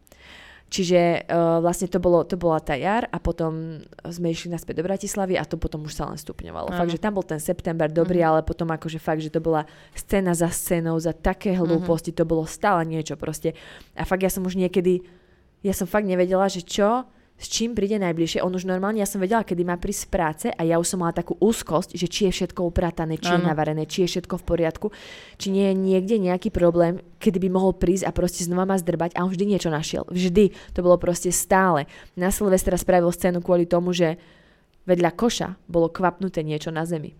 Čiže uh, vlastne to, bolo, to bola tá jar a potom sme išli naspäť do Bratislavy a to potom už sa len stupňovalo. Áno. Fakt, že tam bol ten september dobrý, ale potom akože fakt, že to bola scéna za scénou, za také hlúposti, to bolo stále niečo proste. A fakt ja som už niekedy, ja som fakt nevedela, že čo, s čím príde najbližšie. On už normálne, ja som vedela, kedy má prísť z práce a ja už som mala takú úzkosť, že či je všetko upratané, či je Áno. navarené, či je všetko v poriadku, či nie je niekde nejaký problém, kedy by mohol prísť a proste znova ma zdrbať a on vždy niečo našiel. Vždy. To bolo proste stále. Na Silvestra spravil scénu kvôli tomu, že vedľa koša bolo kvapnuté niečo na zemi.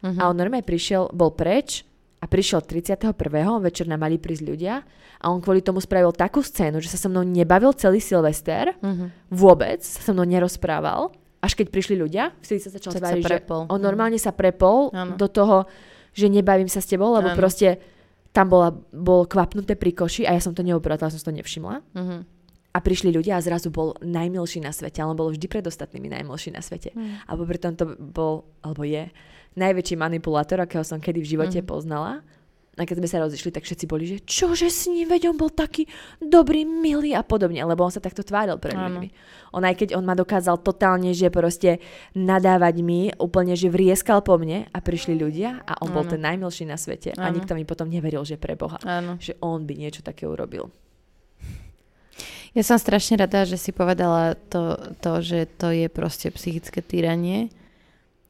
Mhm. A on normálne prišiel, bol preč a prišiel 31. večer nám mali prísť ľudia a on kvôli tomu spravil takú scénu, že sa so mnou nebavil celý Silvester, Mhm. vôbec sa so mnou nerozprával, až keď prišli ľudia, vtedy sa začal tváriť, že on normálne sa prepol Áno. do toho, že nebavím sa s tebou, lebo Áno. proste tam bola, bolo kvapnuté pri koši a ja som to neobratala, som si to nevšimla. Mhm. A prišli ľudia a zrazu bol najmilší na svete, ale on bol vždy pred ostatnými najmilší na svete. Mm. A popri tom to bol, alebo je, najväčší manipulátor, akého som kedy v živote Mhm. poznala. A keď sme sa rozišli, tak všetci boli, že čože s ním, veď on bol taký dobrý, milý a podobne, lebo on sa takto tváril pred Áno. ľuďmi. On aj keď on ma dokázal totálne, že proste nadávať mi, úplne, že vrieskal po mne a prišli ľudia a on bol Áno. ten najmilší na svete. A Áno. nikto mi potom neveril, že pre Boha. Áno. Že on by niečo také urobil. Ja som strašne rada, že si povedala to, to, že to je proste psychické týranie.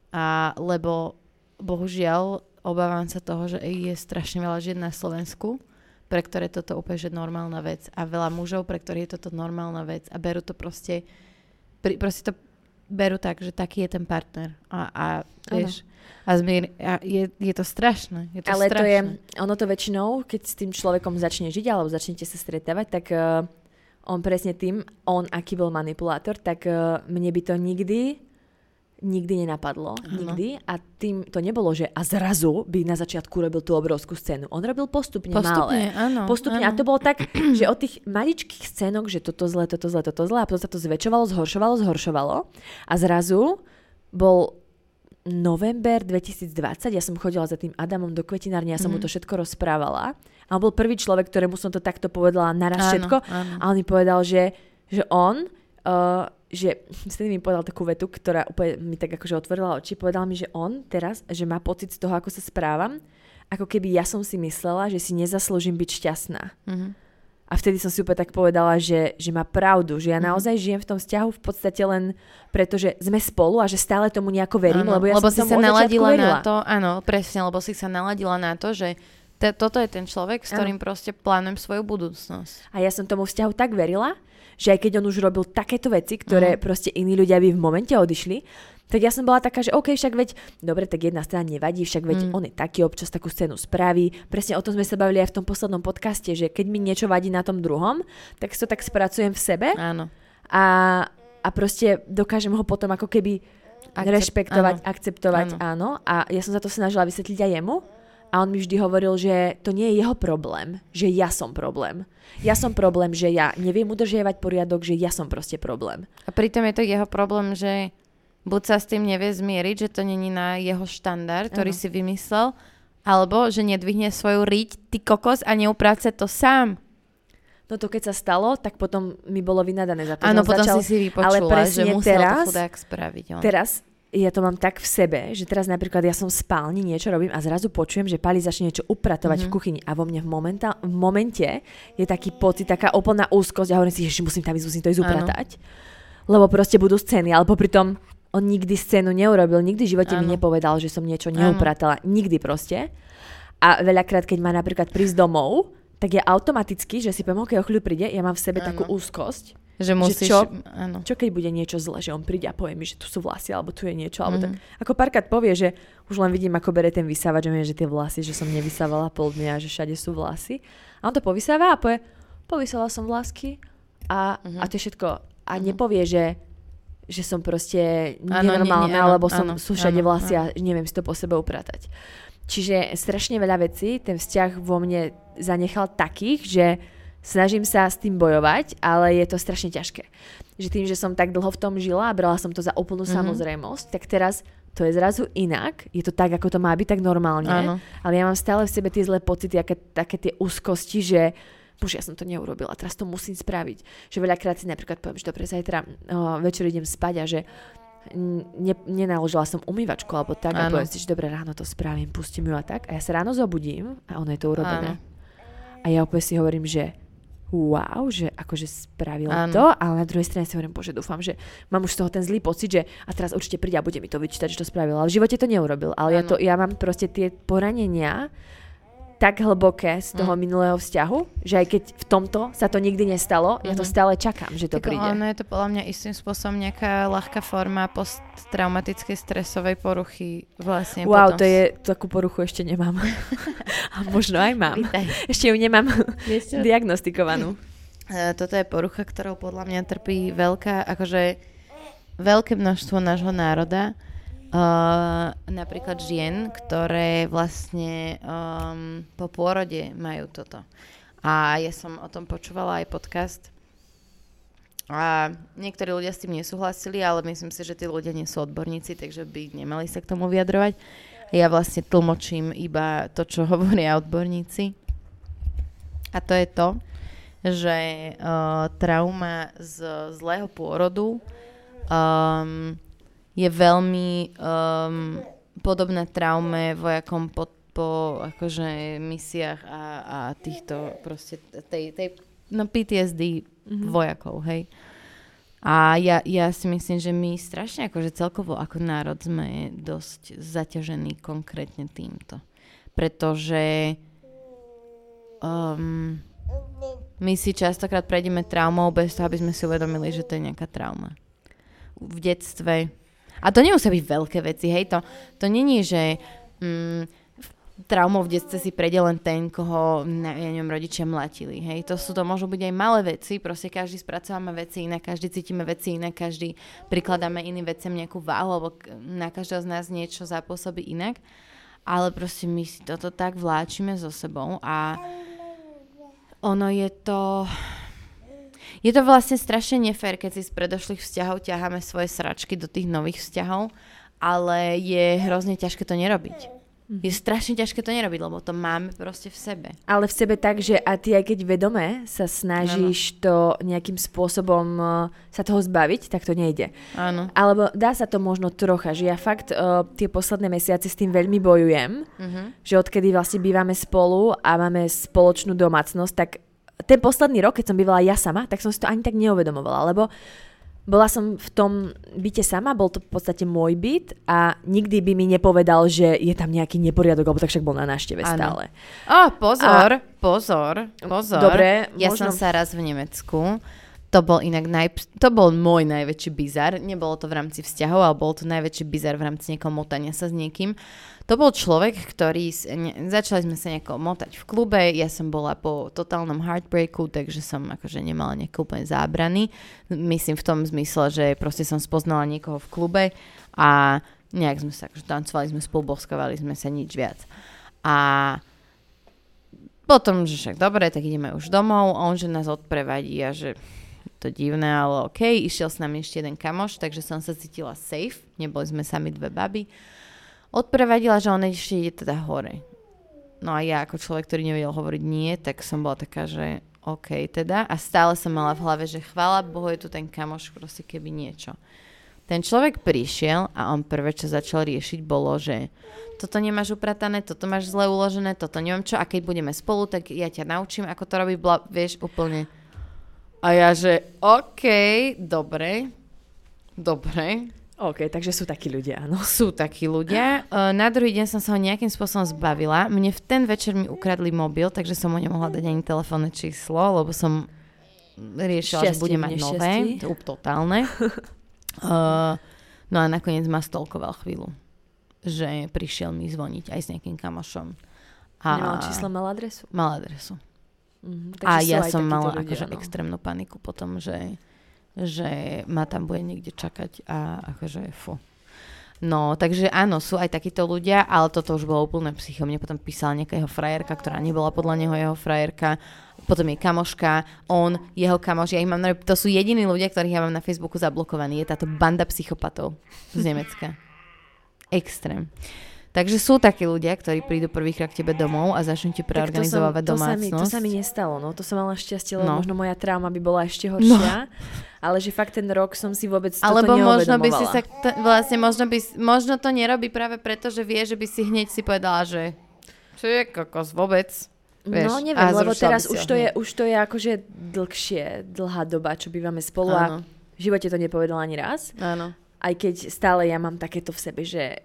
A lebo bohužiaľ obávam sa toho, že je strašne veľa žien na Slovensku, pre ktoré toto úplne že normálna vec. A veľa mužov, pre ktorých je toto normálna vec. A berú to proste, pri, proste to berú tak, že taký je ten partner. A, a vieš, a, zmier, a je, je to strašné. Je to Ale to je, strašné. ono to väčšinou, keď s tým človekom začne žiť alebo začnete sa stretávať, tak uh, on presne tým, on aký bol manipulátor, tak uh, mne by to nikdy nikdy nenapadlo. Áno. Nikdy. A tým to nebolo, že a zrazu by na začiatku robil tú obrovskú scénu. On robil postupne, Postupne, malé. áno. Postupne. A áno. to bolo tak, <clears throat> že od tých maličkých scénok, že toto zle, toto zle, toto zle, a potom sa to zväčšovalo, zhoršovalo, zhoršovalo. A zrazu bol november 2020, ja som chodila za tým Adamom do kvetinárne, ja som mu Mhm. to všetko rozprávala. A on bol prvý človek, ktorému som to takto povedala naraz Áno, všetko. áno. A on mi povedal, že, že on, uh, že vtedy mi povedal takú vetu, ktorá úplne mi tak akože otvorila oči. Povedal mi, že on teraz, že má pocit z toho, ako sa správam, ako keby ja som si myslela, že si nezaslúžim byť šťastná. Mhm. A vtedy som si úplne tak povedala, že, že má pravdu, že ja Mhm. naozaj žijem v tom vzťahu v podstate len preto, že sme spolu a že stále tomu nejako verím, Áno, lebo ja lebo som si sa naladila na to, áno, presne, lebo si sa naladila na to, že te, toto je ten človek, s Áno. ktorým proste plánujem svoju budúcnosť. A ja som tomu vzťahu tak verila, že aj keď on už robil takéto veci, ktoré Mhm. proste iní ľudia by v momente odišli, tak ja som bola taká, že OK, však veď, dobre, tak jedna strana nevadí, však veď Mm. on je taký, občas takú scénu spraví. Presne o tom sme sa bavili aj v tom poslednom podcaste, že keď mi niečo vadí na tom druhom, tak si to tak spracujem v sebe Áno. a, a proste dokážem ho potom ako keby Akcept- rešpektovať, áno. akceptovať, áno. A ja som sa to snažila vysvetliť aj jemu. A on mi vždy hovoril, že to nie je jeho problém, že ja som problém. Ja som problém, že ja neviem udržiavať poriadok, že ja som proste problém. A pritom je to jeho problém, že buď sa s tým nevie zmieriť, že to není na jeho štandard, ktorý Áno. si vymyslel, alebo že nedvihne svoju riť, ty kokos, a neupráce to sám. No to keď sa stalo, tak potom mi bolo vynadané za to, že Áno, potom začal, si si vypočula, ale že presne musel teraz- to chudák spraviť. On. Teraz ja to mám tak v sebe, že teraz napríklad ja som v spálni, niečo robím a zrazu počujem, že Pali začne niečo upratovať mm-hmm. v Mhm. kuchyni a vo mne v, momenta, v momente je taký pocit, taká úplná úzkosť a hovorím si, že musím tam ísť, musím to ísť Áno. upratať. Lebo proste budú scény, ale popri tom on nikdy scénu neurobil, nikdy v živote mi Áno. nepovedal, že som niečo Áno. neupratala. Nikdy proste. A veľakrát, keď má napríklad prísť domov, tak ja automaticky, že si poviem, ok, o chvíľu príde, ja mám v sebe Áno. takú úzkosť, Že musíš... čo? Áno. Čo keď bude niečo zle, že on príde a povie mi, že tu sú vlasy, alebo tu je niečo, alebo Mhm. tak. Ako párkrát povie, že už len vidím, ako bere ten vysávač, že, mi, že tie vlasy, že som nevysávala pol dňa, že všade sú vlasy. A on to povysáva a povie, povysala som vlasky a, Mhm. a to je všetko. A nepovie, že že som proste nenormálna, alebo som, áno, sú všade vlasy a neviem si to po sebe upratať. Čiže strašne veľa vecí ten vzťah vo mne zanechal takých, že snažím sa s tým bojovať, ale je to strašne ťažké. Že tým, že som tak dlho v tom žila a brala som to za úplnú Mhm. mm-hmm. samozrejmosť, tak teraz to je zrazu inak, je to tak, ako to má byť, tak normálne, Áno. ale ja mám stále v sebe tie zlé pocity, aké, také tie úzkosti, že bože, ja som to neurobila, teraz to musím spraviť. Že veľakrát si napríklad poviem, že dobre, zajtra o, večer idem spať a že ne, nenaložila som umývačku alebo tak a Áno. poviem si, že dobre, ráno to spravím, pustím ju a tak. A ja sa ráno zobudím a ono je to urobené. Áno. A ja úplne si hovorím, že wow, že akože spravila Áno. to, ale na druhej strane si hovorím, bože, dúfam, že mám už z toho ten zlý pocit, že a teraz určite príde a bude mi to vyčítať, že to spravila. Ale v živote to neurobil. Ale ja, to, ja mám proste tie poranenia tak hlboké z toho Mm. minulého vzťahu, že aj keď v tomto sa to nikdy nestalo, ja to Mhm. stále čakám, že to Tak príde. ono je to podľa mňa istým spôsobom nejaká ľahká forma posttraumatickej stresovej poruchy vlastne Wow, potom. to je, takú poruchu ešte nemám. <laughs> a možno aj mám. Ešte ju nemám diagnostikovanú. <clears throat> E, Toto je porucha, ktorou podľa mňa trpí veľká, akože veľké množstvo nášho národa. Uh, napríklad žien, ktoré vlastne um, po pôrode majú toto. A ja som o tom počúvala aj podcast. A niektorí ľudia s tým nesúhlasili, ale myslím si, že tí ľudia nie sú odborníci, takže by nemali sa k tomu vyjadrovať. Ja vlastne tlmočím iba to, čo <laughs> hovoria odborníci. A to je to, že uh, trauma z zlého pôrodu um, je veľmi um, podobná traume vojakom po, po akože misiách a, a týchto proste tej, tej no PTSD mm-hmm. vojakov, hej. A ja, ja si myslím, že my strašne akože celkovo ako národ sme dosť zaťažení konkrétne týmto. Pretože um, my si častokrát prejdeme traumou bez toho, aby sme si uvedomili, že to je nejaká trauma. V detstve. A to nemusia byť veľké veci, hej, to, to není, že mm, traumou v detstve si prejde len ten, koho, ne, ja neviem, rodičia mlatili, hej, to sú to môžu byť aj malé veci, proste každý spracovávame veci inak, každý cítime veci inak, každý prikladáme iným veciam nejakú váhu, alebo k- na každého z nás niečo zapôsobí inak, ale proste my si toto tak vláčime so sebou a ono je to... Je to vlastne strašne nefér, keď si z predošlých vzťahov ťaháme svoje sračky do tých nových vzťahov, ale je hrozne ťažké to nerobiť. Je strašne ťažké to nerobiť, lebo to máme proste v sebe. Ale v sebe tak, že a ty aj keď vedome sa snažíš to nejakým spôsobom uh, sa toho zbaviť, tak to nejde. Áno. Alebo dá sa to možno trocha, že ja fakt uh, tie posledné mesiace s tým veľmi bojujem, Uh-huh. že odkedy vlastne bývame spolu a máme spoločnú domácnosť, tak ten posledný rok, keď som bývala ja sama, tak som si to ani tak neuvedomovala, lebo bola som v tom byte sama, bol to v podstate môj byt a nikdy by mi nepovedal, že je tam nejaký neporiadok, lebo tak však bol na návšteve stále. Ó, pozor, pozor, pozor. Dobre, Ja možno- som sa raz v Nemecku, to bol inak naj, to bol môj najväčší bizar. Nebolo to v rámci vzťahov, ale bol to najväčší bizar v rámci niekoho motania sa s niekým. To bol človek, ktorý, začali sme sa nejako motať v klube, ja som bola po totálnom heartbreaku, takže som akože nemala nejaké úplne zábrany. Myslím v tom zmysle, že proste som spoznala niekoho v klube a nejak sme sa akože tancovali, sme spolu boskovali sme sa nič viac. A potom, že však dobre, tak ideme už domov, on že nás odprevadí a že to divné, ale OK, išiel s nami ešte jeden kamoš, takže som sa cítila safe, neboli sme sami dve baby. Odprevadila, že on ešte ide teda hore. No a ja ako človek, ktorý nevedel hovoriť nie, tak som bola taká, že OK teda. A stále som mala v hlave, že chvála Bohu je tu ten kamoš, proste keby niečo. Ten človek prišiel a on prvé, čo začal riešiť, bolo, že toto nemáš upratané, toto máš zle uložené, toto neviem čo, a keď budeme spolu, tak ja ťa naučím, ako to robí, bla, vieš, úplne. A ja, že OK, dobre, dobre, OK, takže sú takí ľudia, áno. sú takí ľudia. Uh, na druhý deň som sa ho nejakým spôsobom zbavila. Mne v ten večer mi ukradli mobil, takže som mu nemohla dať ani telefónne číslo, lebo som riešila, že Šťastí bude mať nové, to totálne. uh, <laughs> no a nakoniec ma stolkoval chvíľu, že prišiel mi zvoniť aj s nejakým kamošom. A Nemal číslo, mal adresu. mal adresu. Mhm, A ja som mala akože no. extrémnu paniku potom, že, že ma tam bude niekde čakať a akože fu. No, takže áno, sú aj takíto ľudia, ale toto už bolo úplne psycho. Mne potom písala nejaká jeho frajerka, ktorá nebola podľa neho jeho frajerka, potom je kamoška, on, jeho kamoš, ja ich mám, to sú jediní ľudia, ktorých ja mám na Facebooku zablokovaní, je táto banda psychopatov z Nemecka. <laughs> Extrém. Takže sú takí ľudia, ktorí prídu prvýkrát k tebe domov a začnú ti preorganizovať to, som, to, sa mi, to domácnosť. sa mi nestalo, no to som mala šťastie, lebo No. možno moja trauma by bola ešte horšia, ale že fakt ten rok som si vôbec Alebo toto možno by si sa, t- vlastne možno, by, možno to nerobí práve preto, že vie, že by si hneď si povedala, že čo je kokos vôbec. Vieš, no neviem, a lebo teraz už to, je, už to je akože dlhšie, dlhá doba, čo bývame spolu a Áno, v živote to nepovedala ani raz. áno. Aj keď stále ja mám takéto v sebe, že,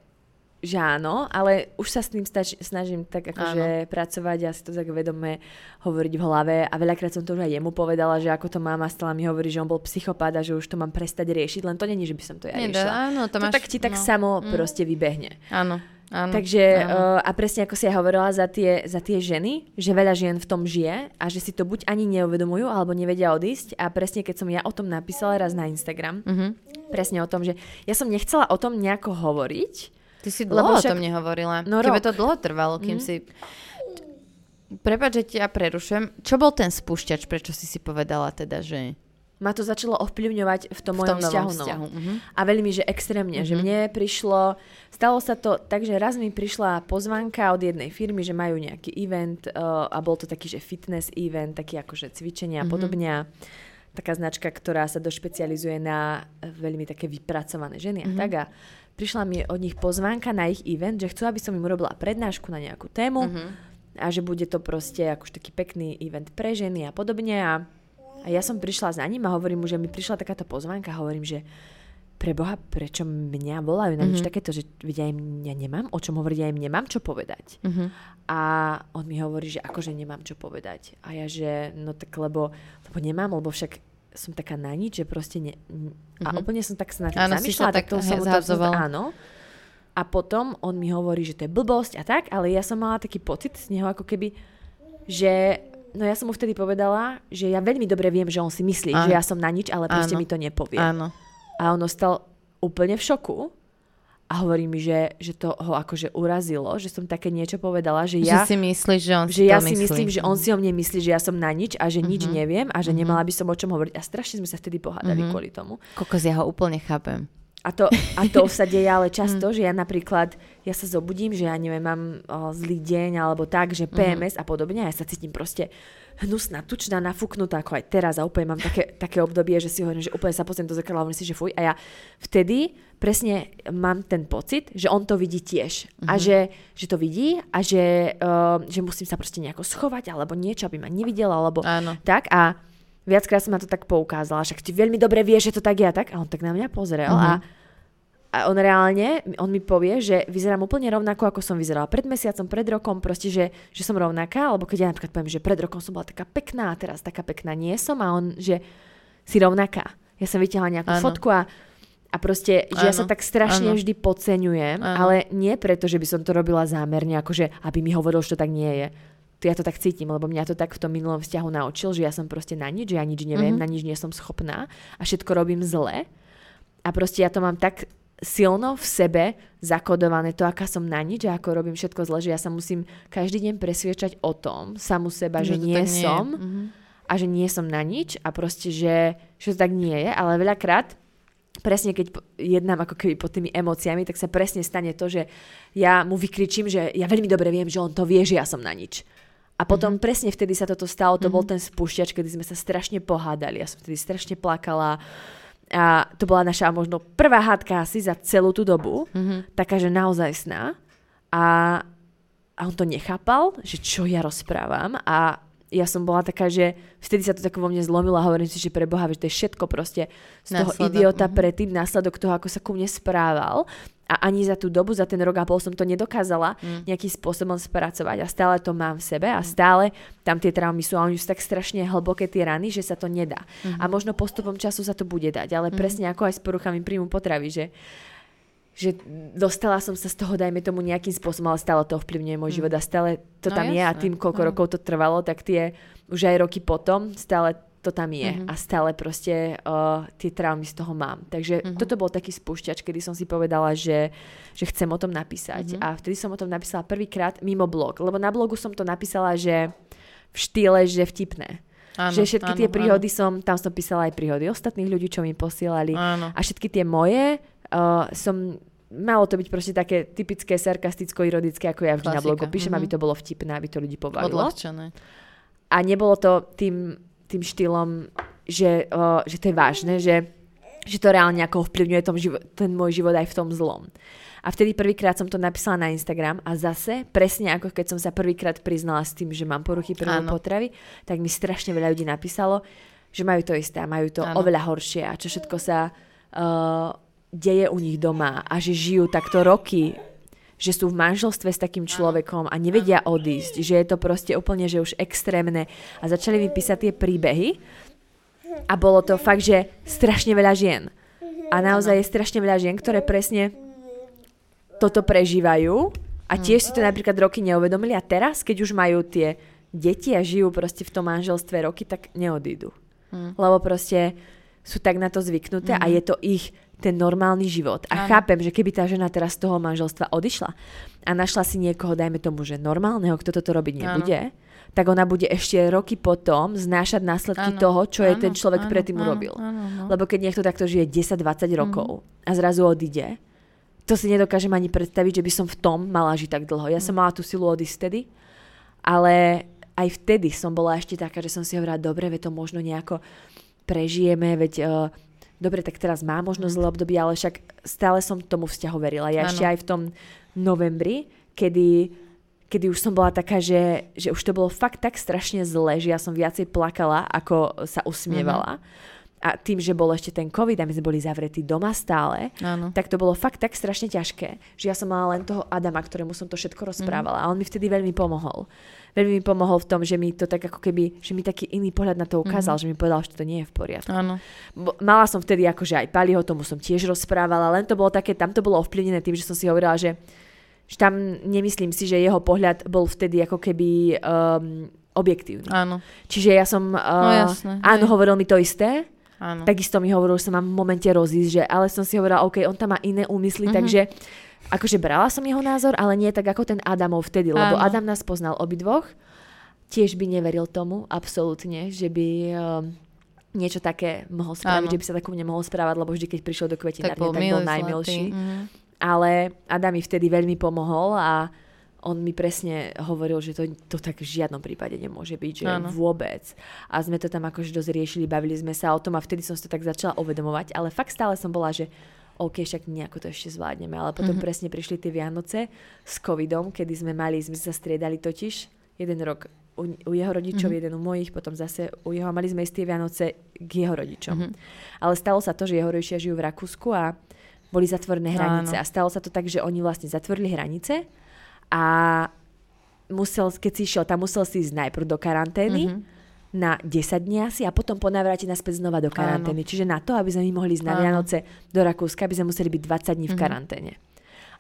že áno, ale už sa s tým stač, snažím tak akože pracovať a si to tak vedome hovoriť v hlave a veľakrát som to už aj jemu povedala, že ako to mám a stále mi hovorí, že on bol psychopát a že už to mám prestať riešiť, len to není, že by som to ja riešila. áno, to, To máš, tak ti tak no. samo Mm. proste vybehne. Áno, áno. Takže áno. uh, a presne ako si ja hovorila za tie, za tie ženy, že veľa žien v tom žije a že si to buď ani neuvedomujú, alebo nevedia odísť a presne keď som ja o tom napísala raz na Instagram, Mhm. presne o tom, že ja som nechcela o tom nejako hovoriť, Ty si lebo dlho o však- tom nehovorila. No Tebe rok. to dlho trvalo, kým Mhm. si... Prepač, že ťa prerušujem. Čo bol ten spúšťač, prečo si si povedala teda, že ma to začalo ovplyvňovať v tom v tom mojom vzťahu. novom vzťahu? No. Mhm. A veľmi, že extrémne, že Mhm. mne prišlo, stalo sa to tak, že raz mi prišla pozvanka od jednej firmy, že majú nejaký event uh, a bol to taký, že fitness event, taký akože cvičenia a podobne. A Taká značka, ktorá sa došpecializuje na veľmi také vypracované ženy a Mhm. tak. A prišla mi od nich pozvánka na ich event, že chcú, aby som im urobila prednášku na nejakú tému Mhm. a že bude to proste akož taký pekný event pre ženy a podobne a, a ja som prišla za ním a hovorím mu, že mi prišla takáto pozvánka a hovorím, že pre Boha, prečo mňa volajú na niečo Mhm. takéto, že veď ja im ja nemám o čom hovoriť, ja im nemám čo povedať. Mhm. A on mi hovorí, že akože nemám čo povedať. A ja, že no tak lebo, lebo nemám, lebo však som taká na nič, že proste ne, a Mhm. úplne som tak sa na tým Áno, zamýšľala, tak to som zhadzovala. áno. A potom on mi hovorí, že to je blbosť a tak, ale ja som mala taký pocit z neho, ako keby, že no ja som mu vtedy povedala, že ja veľmi dobre viem, že on si myslí, Áno. že ja som na nič, ale proste Áno. mi to nepovie. Áno. A on ostal úplne v šoku a hovorí mi, že, že to ho akože urazilo, že som také niečo povedala, že ja, že si myslíš, že on že si ja to si myslí. myslím, že on si o mne myslí, že ja som na nič a že nič Mhm. neviem a že Mhm. nemala by som o čom hovoriť. A strašne sme sa vtedy pohádali Mhm. kvôli tomu. Kokos, ja ho úplne chápem. A to, a to <laughs> sa deje ale často, že ja napríklad, ja sa zobudím, že ja neviem, mám o, zlý deň alebo tak, že. PMS a podobne a ja sa cítim proste hnusná, tučná, nafúknutá, ako aj teraz a úplne mám také, také obdobie, že si hovorím, že úplne sa pozriem do zrkadla a hovorím si, že fuj. A ja vtedy presne mám ten pocit, že on to vidí tiež. A Mhm. že, že to vidí a že, uh, že musím sa proste nejako schovať alebo niečo, aby ma nevidela, alebo Áno. tak a viackrát som na to tak poukázala, však ty veľmi dobre vieš, že to tak je a tak a on tak na mňa pozrel Mhm. a, a on reálne, on mi povie, že vyzerám úplne rovnako, ako som vyzerala pred mesiacom, pred rokom, proste, že, že som rovnaká, alebo keď ja napríklad poviem, že pred rokom som bola taká pekná a teraz taká pekná nie som a on, že si rovnaká. Ja som vytiahla nejakú Áno. fotku a a proste, že ja sa tak strašne áno. vždy podceňujem, Áno. ale nie preto, že by som to robila zámerne, akože aby mi hovoril, že to tak nie je. To ja to tak cítim, lebo mňa to tak v tom minulom vzťahu naučil, že ja som proste na nič, že ja nič neviem, Mhm. na nič nie som schopná a všetko robím zle. A proste ja to mám tak silno v sebe zakodované to, aká som na nič a ako robím všetko zle, že ja sa musím každý deň presviečať o tom, samu seba, že, to nie tak je. som Mhm. a že nie som na nič a proste, že, že to tak nie je, ale veľakrát presne keď jednám ako keby pod tými emóciami, tak sa presne stane to, že ja mu vykričím, že ja veľmi dobre viem, že on to vie, že ja som na nič. A potom mm-hmm. presne vtedy sa toto stalo, to mm-hmm. bol ten spúšťač, kedy sme sa strašne pohádali. Ja som vtedy strašne plakala. A to bola naša možno prvá hádka asi za celú tú dobu. Mhm. Taká, že naozaj sná. A, a on to nechápal, že čo ja rozprávam. A ja som bola taká, že vtedy sa to tak vo mne zlomilo a hovorím si, že pre Boha, že to je všetko proste z toho Následok, idiota mhm. predtým, následok toho, ako sa ku mne správal. A ani za tú dobu, za ten rok a pol som to nedokázala Mm. nejakým spôsobom spracovať a stále to mám v sebe a stále tam tie traumy sú a oni sú tak strašne hlboké tie rany, že sa to nedá. Mhm. A možno postupom času sa to bude dať, ale presne ako aj s poruchami príjmu potravy, že že dostala som sa z toho, dajme tomu nejakým spôsobom, ale stále to ovplyvňuje môj život a stále to No tam je a tým, koľko no. rokov to trvalo, tak tie už aj roky potom stále to tam je Mhm. a stále proste uh, tie traumy z toho mám. Takže Mhm. toto bol taký spúšťač, kedy som si povedala, že, že chcem o tom napísať. Mhm. A vtedy som o tom napísala prvýkrát mimo blog, lebo na blogu som to napísala, že v štýle, že vtipné. Áno, že všetky áno, tie príhody som, tam som písala aj príhody ostatných ľudí, čo mi posielali. Áno. A všetky tie moje uh, som malo to byť proste také typické sarkasticko-ironické, ako ja vždy na Klasika, blogu píšem, mhm. aby to bolo vtipné, aby to ľudí pobavilo. Odľahčené. A nebolo to tým, tým štýlom, že, uh, že to je vážne, že, že to reálne ako ovplyvňuje tom živo- ten môj život aj v tom zlom. A vtedy prvýkrát som to napísala na Instagram a zase, presne ako keď som sa prvýkrát priznala s tým, že mám poruchy Áno. potravy, tak mi strašne veľa ľudí napísalo, že majú to isté a majú to Áno. oveľa horšie a čo všetko sa uh, deje u nich doma a že žijú takto roky, že sú v manželstve s takým človekom a nevedia odísť, že je to proste úplne, že už extrémne a začali mi písať tie príbehy a bolo to fakt, že strašne veľa žien. A naozaj je strašne veľa žien, ktoré presne toto prežívajú a tiež si to napríklad roky neuvedomili a teraz, keď už majú tie deti a žijú proste v tom manželstve roky, tak neodídu. Mm. Lebo proste sú tak na to zvyknuté a je to ich ten normálny život. A Áno. chápem, že keby tá žena teraz z toho manželstva odišla a našla si niekoho, dajme tomu, že normálneho, kto toto robiť nebude, tak ona bude ešte roky potom znášať následky Áno, toho, čo je áno, ten človek áno, predtým áno, urobil. áno, no. Lebo keď niekto takto žije 10-20 rokov a zrazu odíde, to si nedokážem ani predstaviť, že by som v tom mala žiť tak dlho. Ja som mala tú silu odísť vtedy, ale aj vtedy som bola ešte taká, že som si hovorila, dobre, veď to možno nejako prežijeme, veď uh, dobre, tak teraz má možno zlé obdobie, ale však stále som tomu vzťahu verila. Ja Áno. ešte aj v tom novembri, kedy, kedy už som bola taká, že, že už to bolo fakt tak strašne zle, že ja som viacej plakala, ako sa usmievala. A tým, že bol ešte ten COVID a my sme boli zavretí doma stále, Áno. tak to bolo fakt tak strašne ťažké, že ja som mala len toho Adama, ktorému som to všetko rozprávala a on mi vtedy veľmi pomohol. Veľmi mi pomohol v tom, že mi to tak ako keby, že mi taký iný pohľad na to ukázal, že mi povedal, že to nie je v poriadku. Áno. Mala som vtedy akože aj Paliho, tomu som tiež rozprávala, len to bolo také, tam to bolo ovplyvnené tým, že som si hovorila, že, že tam nemyslím si, že jeho pohľad bol vtedy ako keby um, objektívny. Áno. Čiže ja som, uh, jasné, áno, hej. hovoril mi to isté, Áno. Takisto mi hovoril, že sa mám v momente rozísť, že, ale som si hovorila, OK, on tam má iné úmysly, Mhm. takže akože brala som jeho názor, ale nie tak ako ten Adamov vtedy, lebo Áno. Adam nás poznal obidvoch, tiež by neveril tomu, absolútne, že by um, niečo také mohol spraviť, Áno. že by sa tak ku mne mohol správať, lebo vždy, keď prišiel do tak kvetinárne, bol tak bol najmilší. Mhm. Ale Adam mi vtedy veľmi pomohol a on mi presne hovoril, že to, to tak v žiadnom prípade nemôže byť, že Áno. vôbec. A sme to tam akože dosť riešili, bavili sme sa o tom a vtedy som si to tak začala uvedomovať, ale fakt stále som bola, že OK, však nejako to ešte zvládneme. Ale potom Mhm. presne prišli tie Vianoce s covidom, kedy sme mali, sme sa striedali totiž jeden rok u, u jeho rodičov, Mhm. jeden u mojich, potom zase u jeho. a Mali sme tie Vianoce k jeho rodičom. Mhm. Ale stalo sa to, že jeho rodičia žijú v Rakúsku a boli zatvorené hranice. Áno. A stalo sa to tak, že oni vlastne zatvorili hranice a musel, keď si išiel, tam musel si ísť najprv do karantény Mhm. na 10 dní asi a potom po návrate naspäť znova do karantény. Čiže na to, aby sme my mohli ísť na Áno. Vianoce do Rakúska, by sme museli byť 20 dní v Mhm. karanténe.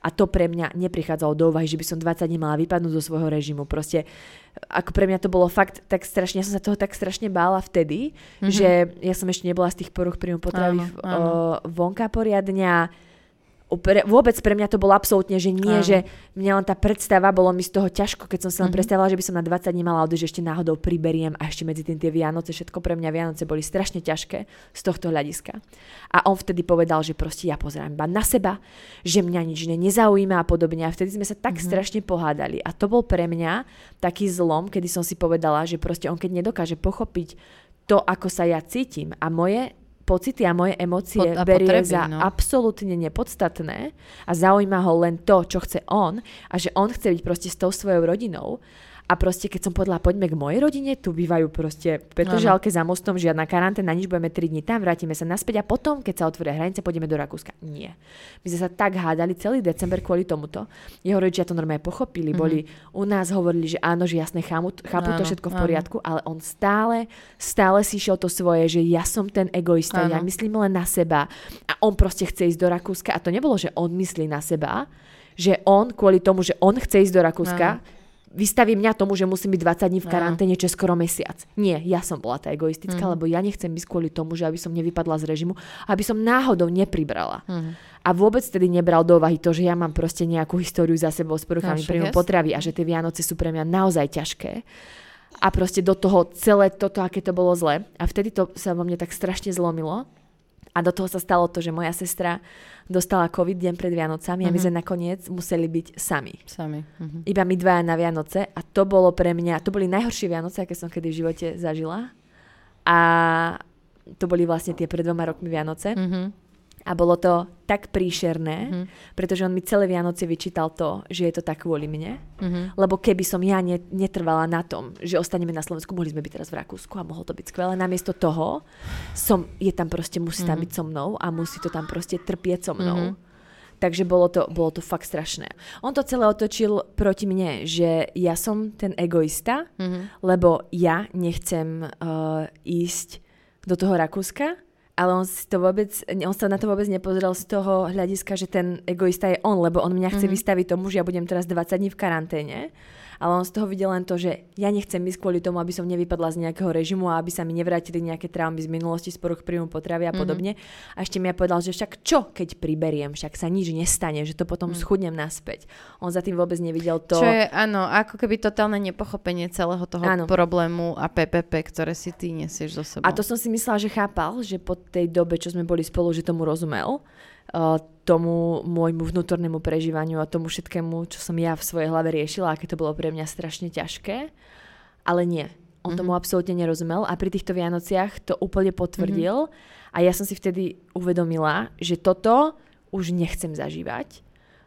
A to pre mňa neprichádzalo do úvahy, že by som 20 dní mala vypadnúť zo svojho režimu. Proste, ako pre mňa to bolo fakt tak strašne, ja som sa toho tak strašne bála vtedy, Mhm. že ja som ešte nebola z tých poruch príjmu potravy Áno, áno. o, vonka poriadne a Upre, vôbec pre mňa to bolo absolútne, že nie, Áno. že mňa len tá predstava, bolo mi z toho ťažko, keď som sa len Mhm. predstavila, že by som na 20 dní mala odísť, že ešte náhodou priberiem a ešte medzi tým tie Vianoce, všetko pre mňa Vianoce boli strašne ťažké z tohto hľadiska. A on vtedy povedal, že proste ja pozerám iba na seba, že mňa nič iné nezaujíma a podobne. A vtedy sme sa tak Mhm. strašne pohádali. A to bol pre mňa taký zlom, kedy som si povedala, že proste on keď nedokáže pochopiť to, ako sa ja cítim a moje pocity a moje emócie Pot- a berie potreby, za no. absolútne nepodstatné a zaujíma ho len to, čo chce on a že on chce byť proste s tou svojou rodinou A proste, keď som povedala, poďme k mojej rodine, tu bývajú proste Petržalke za mostom, žiadna karanténa, nič, budeme 3 dní tam, vrátime sa naspäť a potom, keď sa otvoria hranice, pôjdeme do Rakúska. Nie. My sme sa tak hádali celý december kvôli tomuto. Jeho rodičia to normálne pochopili, mm-hmm. boli u nás, hovorili, že áno, že jasne chápu, chápu to Áno, všetko v áno. poriadku, ale on stále, stále si išiel to svoje, že ja som ten egoista, ja Áno. myslím len na seba a on proste chce ísť do Rakúska a to nebolo, že on myslí na seba, že on kvôli tomu, že on chce ísť do Rakúska, vystaví mňa tomu, že musím byť 20 dní v karanténe, čo skoro mesiac. Nie, ja som bola tá egoistická, Mhm. lebo ja nechcem ísť kvôli tomu, že aby som nevypadla z režimu, aby som náhodou nepribrala. Mhm. A vôbec tedy nebral do úvahy to, že ja mám proste nejakú históriu za sebou s poruchami No, príjmu potravy a že tie Vianoce sú pre mňa naozaj ťažké. A proste do toho celé toto, aké to bolo zle. A vtedy to sa vo mne tak strašne zlomilo. A do toho sa stalo to, že moja sestra dostala COVID deň pred Vianocami a my Mhm. sme nakoniec museli byť sami. Sami. Mhm. Iba my dvaja na Vianoce a to bolo pre mňa, to boli najhoršie Vianoce, aké som kedy v živote zažila. A to boli vlastne tie pred dvoma rokmi Vianoce. Mhm. A bolo to tak príšerné, Mhm. pretože on mi celé Vianoce vyčítal to, že je to tak kvôli mne. Mhm. Lebo keby som ja ne, netrvala na tom, že ostaneme na Slovensku, mohli sme byť teraz v Rakúsku a mohlo to byť skvelé. Namiesto toho som, je tam proste, musí tam Mhm. byť so mnou a musí to tam proste trpieť so mnou. Mhm. Takže bolo to, bolo to fakt strašné. On to celé otočil proti mne, že ja som ten egoista, Mhm. lebo ja nechcem uh, ísť do toho Rakúska, ale on, si to vôbec, on sa na to vôbec nepozrel z toho hľadiska, že ten egoista je on, lebo on mňa chce Mhm. vystaviť tomu, že ja budem teraz 20 dní v karanténe. Ale on z toho videl len to, že ja nechcem ísť kvôli tomu, aby som nevypadla z nejakého režimu a aby sa mi nevrátili nejaké traumy z minulosti, z poruch príjmu potravy a Mhm. podobne. A ešte mi ja povedal, že však čo, keď priberiem, však sa nič nestane, že to potom schudnem naspäť. On za tým vôbec nevidel to. Čo je, áno, ako keby totálne nepochopenie celého toho Áno. problému a PPP, ktoré si ty nesieš zo sebou. A to som si myslela, že chápal, že po tej dobe, čo sme boli spolu, že tomu rozumel. Uh, tomu môjmu vnútornému prežívaniu a tomu všetkému, čo som ja v svojej hlave riešila, aké to bolo pre mňa strašne ťažké. Ale nie. On mm-hmm. tomu absolútne nerozumel a pri týchto Vianociach to úplne potvrdil mm-hmm. a ja som si vtedy uvedomila, že toto už nechcem zažívať,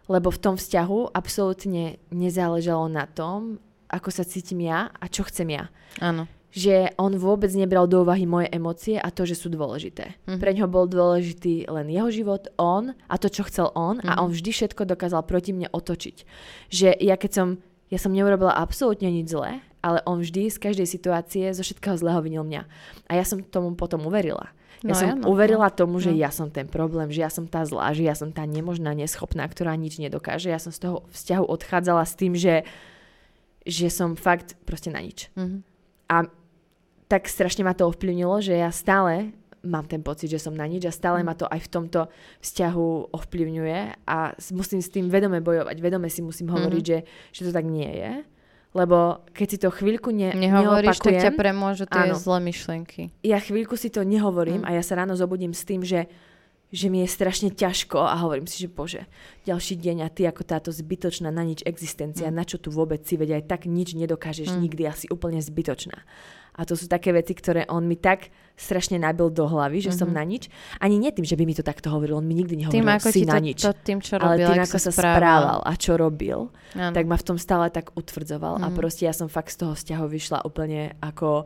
lebo v tom vzťahu absolútne nezáležalo na tom, ako sa cítim ja a čo chcem ja Áno. Že on vôbec nebral do úvahy moje emócie a to, že sú dôležité. Mm-hmm. Pre ňoho bol dôležitý len jeho život, on a to, čo chcel on mm-hmm. a on vždy všetko dokázal proti mne otočiť. Že ja keď som, ja som neurobila absolútne nič zlé, ale on vždy z každej situácie zo všetkého zlého vinil mňa. A ja som tomu potom uverila. Ja No som áno, uverila tomu, že no. ja som ten problém, že ja som tá zlá, že ja som tá nemožná, neschopná, ktorá nič nedokáže. Ja som z toho vzťahu odchádzala s tým, že, že som fakt proste na nič. Mhm. A tak strašne ma to ovplyvnilo, že ja stále mám ten pocit, že som na nič a stále ma to aj v tomto vzťahu ovplyvňuje a musím s tým vedome bojovať. Vedome si musím hovoriť, že, že to tak nie je. Lebo keď si to chvíľku ne, Nehovoríš, tak ťa premôžu tie Áno. zlé myšlienky. ja chvíľku si to nehovorím Mm. a ja sa ráno zobudím s tým, že že mi je strašne ťažko a hovorím si, že bože, ďalší deň a ty ako táto zbytočná na nič existencia, na čo tu vôbec si, veď aj tak nič nedokážeš Mm. nikdy, asi úplne zbytočná. A to sú také veci, ktoré on mi tak strašne nabil do hlavy, že som Mhm. na nič. Ani nie tým, že by mi to takto hovoril, on mi nikdy nehovoril, Tým, ako si ti na to, nič. to, tým, čo ale robil, tým, ak ako sa správal a čo robil, Áno. tak ma v tom stále tak utvrdzoval a Mhm. proste ja som fakt z toho vzťahu vyšla úplne ako,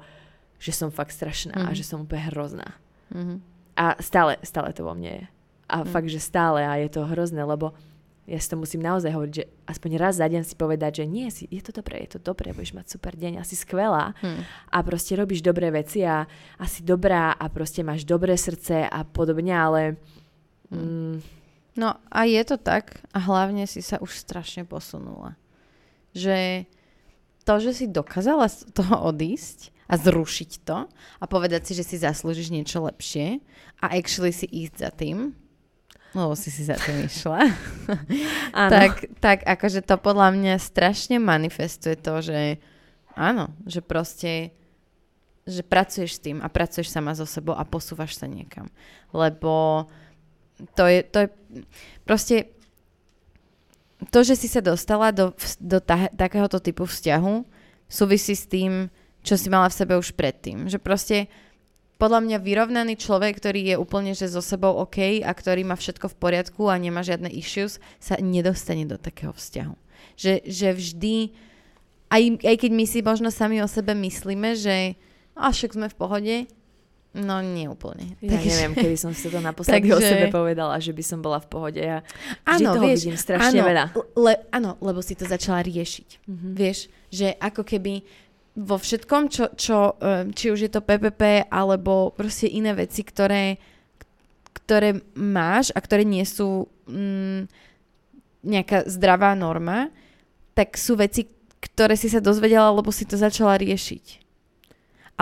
že som fakt strašná a Mhm. že som úplne hrozná. Mhm. A stále, stále to vo mne je. A Mm. fakt, že stále a je to hrozné, lebo ja si to musím naozaj hovoriť, že aspoň raz za deň si povedať, že nie, si, je to dobré, je to dobré, budeš mať super deň, asi skvelá Hm. a proste robíš dobré veci a asi dobrá a proste máš dobré srdce a podobne, ale mm, No a je to tak a hlavne si sa už strašne posunula. Že to, že si dokázala z toho odísť a zrušiť to a povedať si, že si zaslúžiš niečo lepšie a actually si ísť za tým, lebo si si za tým <laughs> išla, tak, tak akože to podľa mňa strašne manifestuje to, že áno, že proste že pracuješ s tým a pracuješ sama so sebou a posúvaš sa niekam. Lebo to je, to je proste to, že si sa dostala do, do ta, takéhoto typu vzťahu, súvisí s tým, čo si mala v sebe už predtým. Že proste podľa mňa vyrovnaný človek, ktorý je úplne že so sebou OK a ktorý má všetko v poriadku a nemá žiadne issues, sa nedostane do takého vzťahu. Že, že vždy aj, aj keď my si možno sami o sebe myslíme, že a však sme v pohode, no nie úplne. Ja neviem, kedy som si to naposledy o Takže- sebe povedala, že by som bola v pohode. Ja vždy toho vieš, vidím strašne áno, veľa. Le, áno, lebo si to začala riešiť. Mm-hmm. Vieš, že ako keby vo všetkom, čo, čo, či už je to PPP, alebo proste iné veci, ktoré, ktoré máš a ktoré nie sú mm, nejaká zdravá norma, tak sú veci, ktoré si sa dozvedela, lebo si to začala riešiť.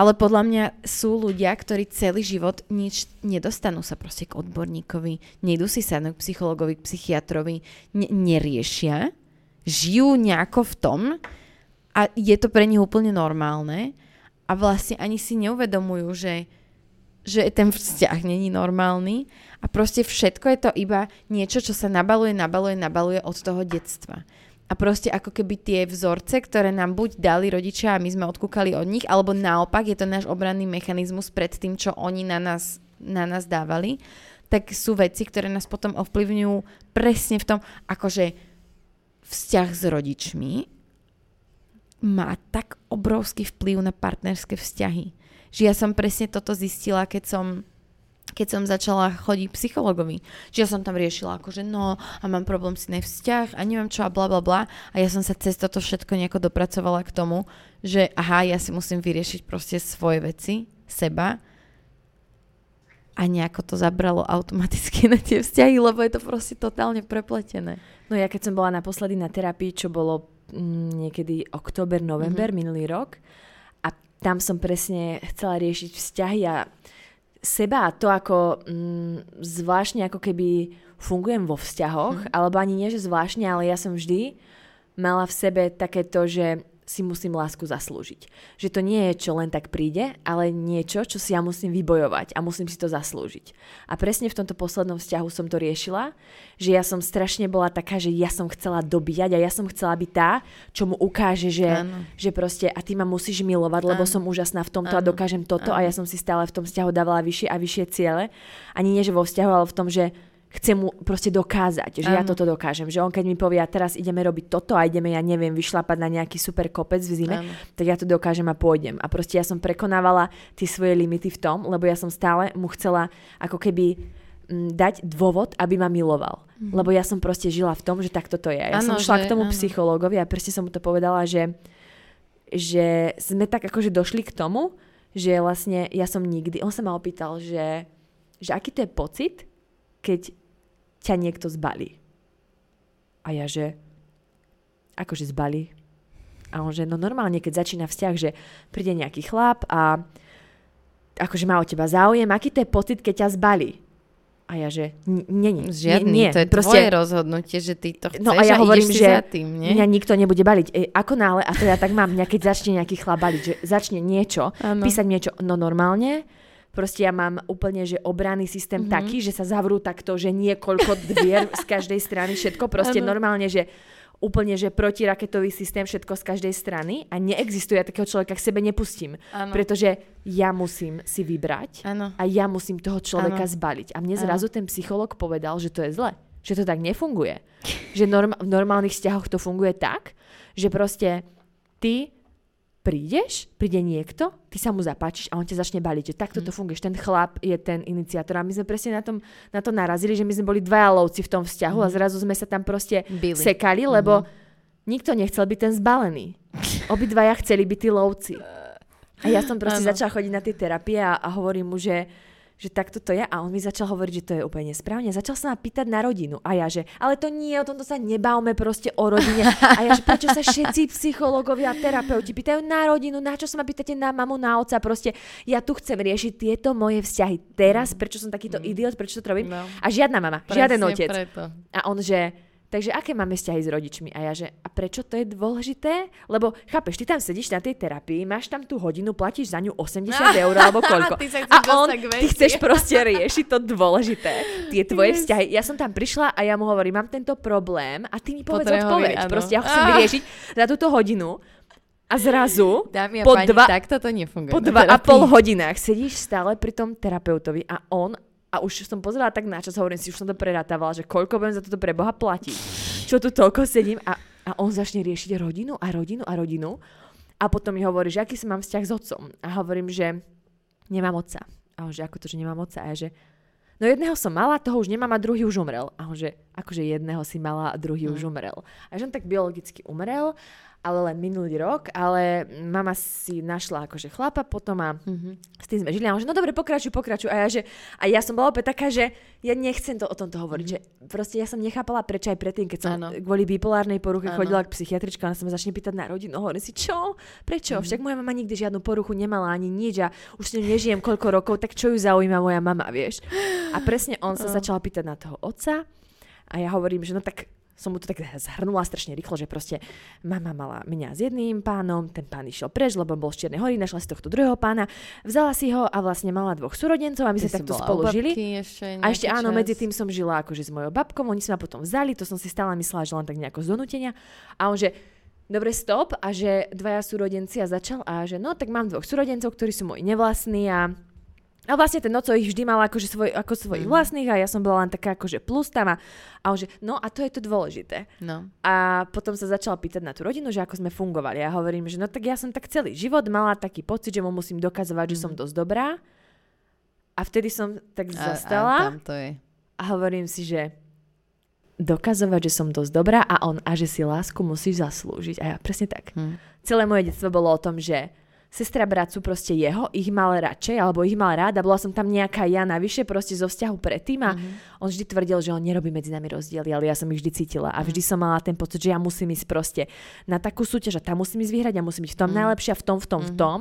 Ale podľa mňa sú ľudia, ktorí celý život nič nedostanú sa proste k odborníkovi, nejdú si sadnúť k psychologovi, k psychiatrovi, ne- neriešia, žijú nejako v tom a je to pre nich úplne normálne a vlastne ani si neuvedomujú, že, že ten vzťah není normálny a proste všetko je to iba niečo, čo sa nabaluje, nabaluje, nabaluje od toho detstva. A proste ako keby tie vzorce, ktoré nám buď dali rodičia a my sme odkúkali od nich, alebo naopak je to náš obranný mechanizmus pred tým, čo oni na nás, na nás dávali, tak sú veci, ktoré nás potom ovplyvňujú presne v tom, akože vzťah s rodičmi má tak obrovský vplyv na partnerské vzťahy. Že ja som presne toto zistila, keď som keď som začala chodiť psychologovi. Že ja som tam riešila akože no a mám problém s iný vzťah a neviem čo a bla bla bla a ja som sa cez toto všetko nejako dopracovala k tomu, že aha, ja si musím vyriešiť proste svoje veci, seba a nejako to zabralo automaticky na tie vzťahy, lebo je to proste totálne prepletené. No ja keď som bola naposledy na terapii, čo bolo niekedy október, november Mhm. mm-hmm. minulý rok a tam som presne chcela riešiť vzťahy a seba a to, ako mm, zvláštne ako keby fungujem vo vzťahoch, mm-hmm. alebo ani nie, že zvláštne, ale ja som vždy mala v sebe takéto, že si musím lásku zaslúžiť. Že to nie je, čo len tak príde, ale niečo, čo si ja musím vybojovať a musím si to zaslúžiť. A presne v tomto poslednom vzťahu som to riešila, že ja som strašne bola taká, že ja som chcela dobíjať a ja som chcela byť tá, čo mu ukáže, že, že proste a ty ma musíš milovať, lebo Áno. som úžasná v tomto a Áno. dokážem toto a Áno. ja som si stále v tom vzťahu dávala vyššie a vyššie ciele. Ani nie, že vo vzťahu, ale v tom, že chcem mu proste dokázať, že ja Áno. toto dokážem. Že on keď mi povie, a teraz ideme robiť toto a ideme, ja neviem, vyšlapať na nejaký super kopec v zime, Áno. tak ja to dokážem a pôjdem. A proste ja som prekonávala tie svoje limity v tom, lebo ja som stále mu chcela ako keby mm, dať dôvod, aby ma miloval. Mm-hmm. Lebo ja som proste žila v tom, že takto to je. Ja Áno, som šla že- k tomu áno. psychológovi a presne som mu to povedala, že, že sme tak akože došli k tomu, že vlastne ja som nikdy, on sa ma opýtal, že, že aký to je pocit, keď ťa niekto zbalí. A ja, že akože zbalí. A on, že no normálne, keď začína vzťah, že príde nejaký chlap a akože má o teba záujem, aký to je pocit, keď ťa zbalí. A ja, že n- nie, nie, Žiadny, nie, to je proste, tvoje rozhodnutie, že ty to chceš No a ja hovorím, že za tým, nie? Mňa nikto nebude baliť. E, ako náhle, a to ja tak mám, mňa keď začne nejaký chlap baliť, že začne niečo, Áno. písať niečo, no normálne, proste ja mám úplne, že obranný systém mm-hmm. taký, že sa zavrú takto, že niekoľko dvier z každej strany, všetko proste Áno. normálne, že úplne, že protiraketový systém, všetko z každej strany a neexistuje, ja takého človeka k sebe nepustím, Áno. pretože ja musím si vybrať Áno. a ja musím toho človeka Áno. zbaliť. A mne zrazu ten psycholog povedal, že to je zle. Že to tak nefunguje. Že norm- v normálnych vzťahoch to funguje tak, že proste ty prídeš, príde niekto, ty sa mu zapáčiš a on ťa začne baliť, že takto to funguje, že ten chlap je ten iniciátor a my sme presne na, tom, na to narazili, že my sme boli dvaja lovci v tom vzťahu a zrazu sme sa tam proste Bili. sekali, lebo nikto nechcel byť ten zbalený. Obidvaja chceli byť tí lovci. <laughs> A ja som proste Áno. začala chodiť na tie terapie a, a hovorím mu, že, že takto to je a on mi začal hovoriť, že to je úplne správne. Začal sa ma pýtať na rodinu a ja, že ale to nie, o tomto sa nebavme proste o rodine. A ja, že prečo sa všetci psychológovia a terapeuti pýtajú na rodinu, na čo sa ma pýtate na mamu, na oca, proste ja tu chcem riešiť tieto moje vzťahy teraz, prečo som takýto idiot, prečo to robím. No. A žiadna mama, žiaden Presne otec. Preto. A on, že takže aké máme vzťahy s rodičmi? A ja, že a prečo to je dôležité? Lebo chápeš, ty tam sedíš na tej terapii, máš tam tú hodinu, platíš za ňu 80 <laughs> eur alebo koľko. Ty a on, ty chceš proste riešiť to dôležité, tie tvoje Yes. vzťahy. Ja som tam prišla a ja mu hovorím, mám tento problém a ty mi povedz odpoveď. hovoriť, áno. Proste ja ho chcem Ah. vyriešiť za túto hodinu a zrazu Dámy a po páni, dva, takto to nefunguje. po dva a pol hodinách sedíš stále pri tom terapeutovi a on a už som pozerala tak na čas, hovorím si, už som to prerátavala, že koľko budem za toto pre Boha platiť. Čo tu toľko sedím a, a on začne riešiť rodinu a rodinu a rodinu. A potom mi hovorí, že aký si mám vzťah s otcom. A hovorím, že nemám otca. A on, že ako to, že nemám otca? A ja, že no jedného som mala, toho už nemám a druhý už umrel. A on, že akože jedného si mala a druhý už umrel. A že on tak biologicky umrel, ale len minulý rok, ale mama si našla akože chlapa potom a s tým sme žili. A on, že no dobre, pokračuj, pokračuj. A ja, že, a ja som bola opäť taká, že ja nechcem to o tomto hovoriť. Že proste ja som nechápala, prečo aj predtým, keď som Áno. kvôli bipolárnej poruche Áno. chodila k psychiatričke, ona sa ma začne pýtať na rodinu. Hovorím si, čo? Prečo? Však moja mama nikdy žiadnu poruchu nemala ani nič a už s ňou nežijem koľko rokov, tak čo ju zaujíma moja mama, vieš? A presne on sa začal pýtať na toho otca a ja hovorím, že no tak som mu to tak zhrnula strašne rýchlo, že proste mama mala mňa s jedným pánom, ten pán išiel preč, lebo bol z Čiernej hory, našla si tohto druhého pána, vzala si ho a vlastne mala dvoch súrodencov a my Ty sme takto spolu žili. Ešte A ešte nejaký áno, čas. medzi tým som žila akože s mojou babkou, oni sa ma potom vzali, to som si stále myslela, že len tak nejako z donútenia. A on že, dobre stop, a že dvaja súrodenci a začal a že no, tak mám dvoch súrodencov, ktorí sú moji nevlastní a a vlastne ten noco ich vždy mal akože svoj, ako svojich Mhm. vlastných a ja som bola len taká akože plus tam a, a on že, no a to je to dôležité. No. A potom sa začal pýtať na tú rodinu, že ako sme fungovali. Ja hovorím, že no tak ja som tak celý život mala taký pocit, že mu musím dokazovať, že som dosť dobrá. A vtedy som tak Mhm. A, zastala a tam to je. a hovorím si, že dokazovať, že som dosť dobrá a on, a že si lásku musíš zaslúžiť. A ja presne tak. Hm. Celé moje detstvo bolo o tom, že sestra brat sú proste jeho, ich mal radšej, alebo ich mal rád a bola som tam nejaká ja navyše proste zo vzťahu predtým a Mhm. on vždy tvrdil, že on nerobí medzi nami rozdiely, ale ja som ich vždy cítila Mhm. a vždy som mala ten pocit, že ja musím ísť proste na takú súťaž a tam musím ísť vyhrať a musím byť v Mhm. tom najlepšia, v tom, v tom, v tom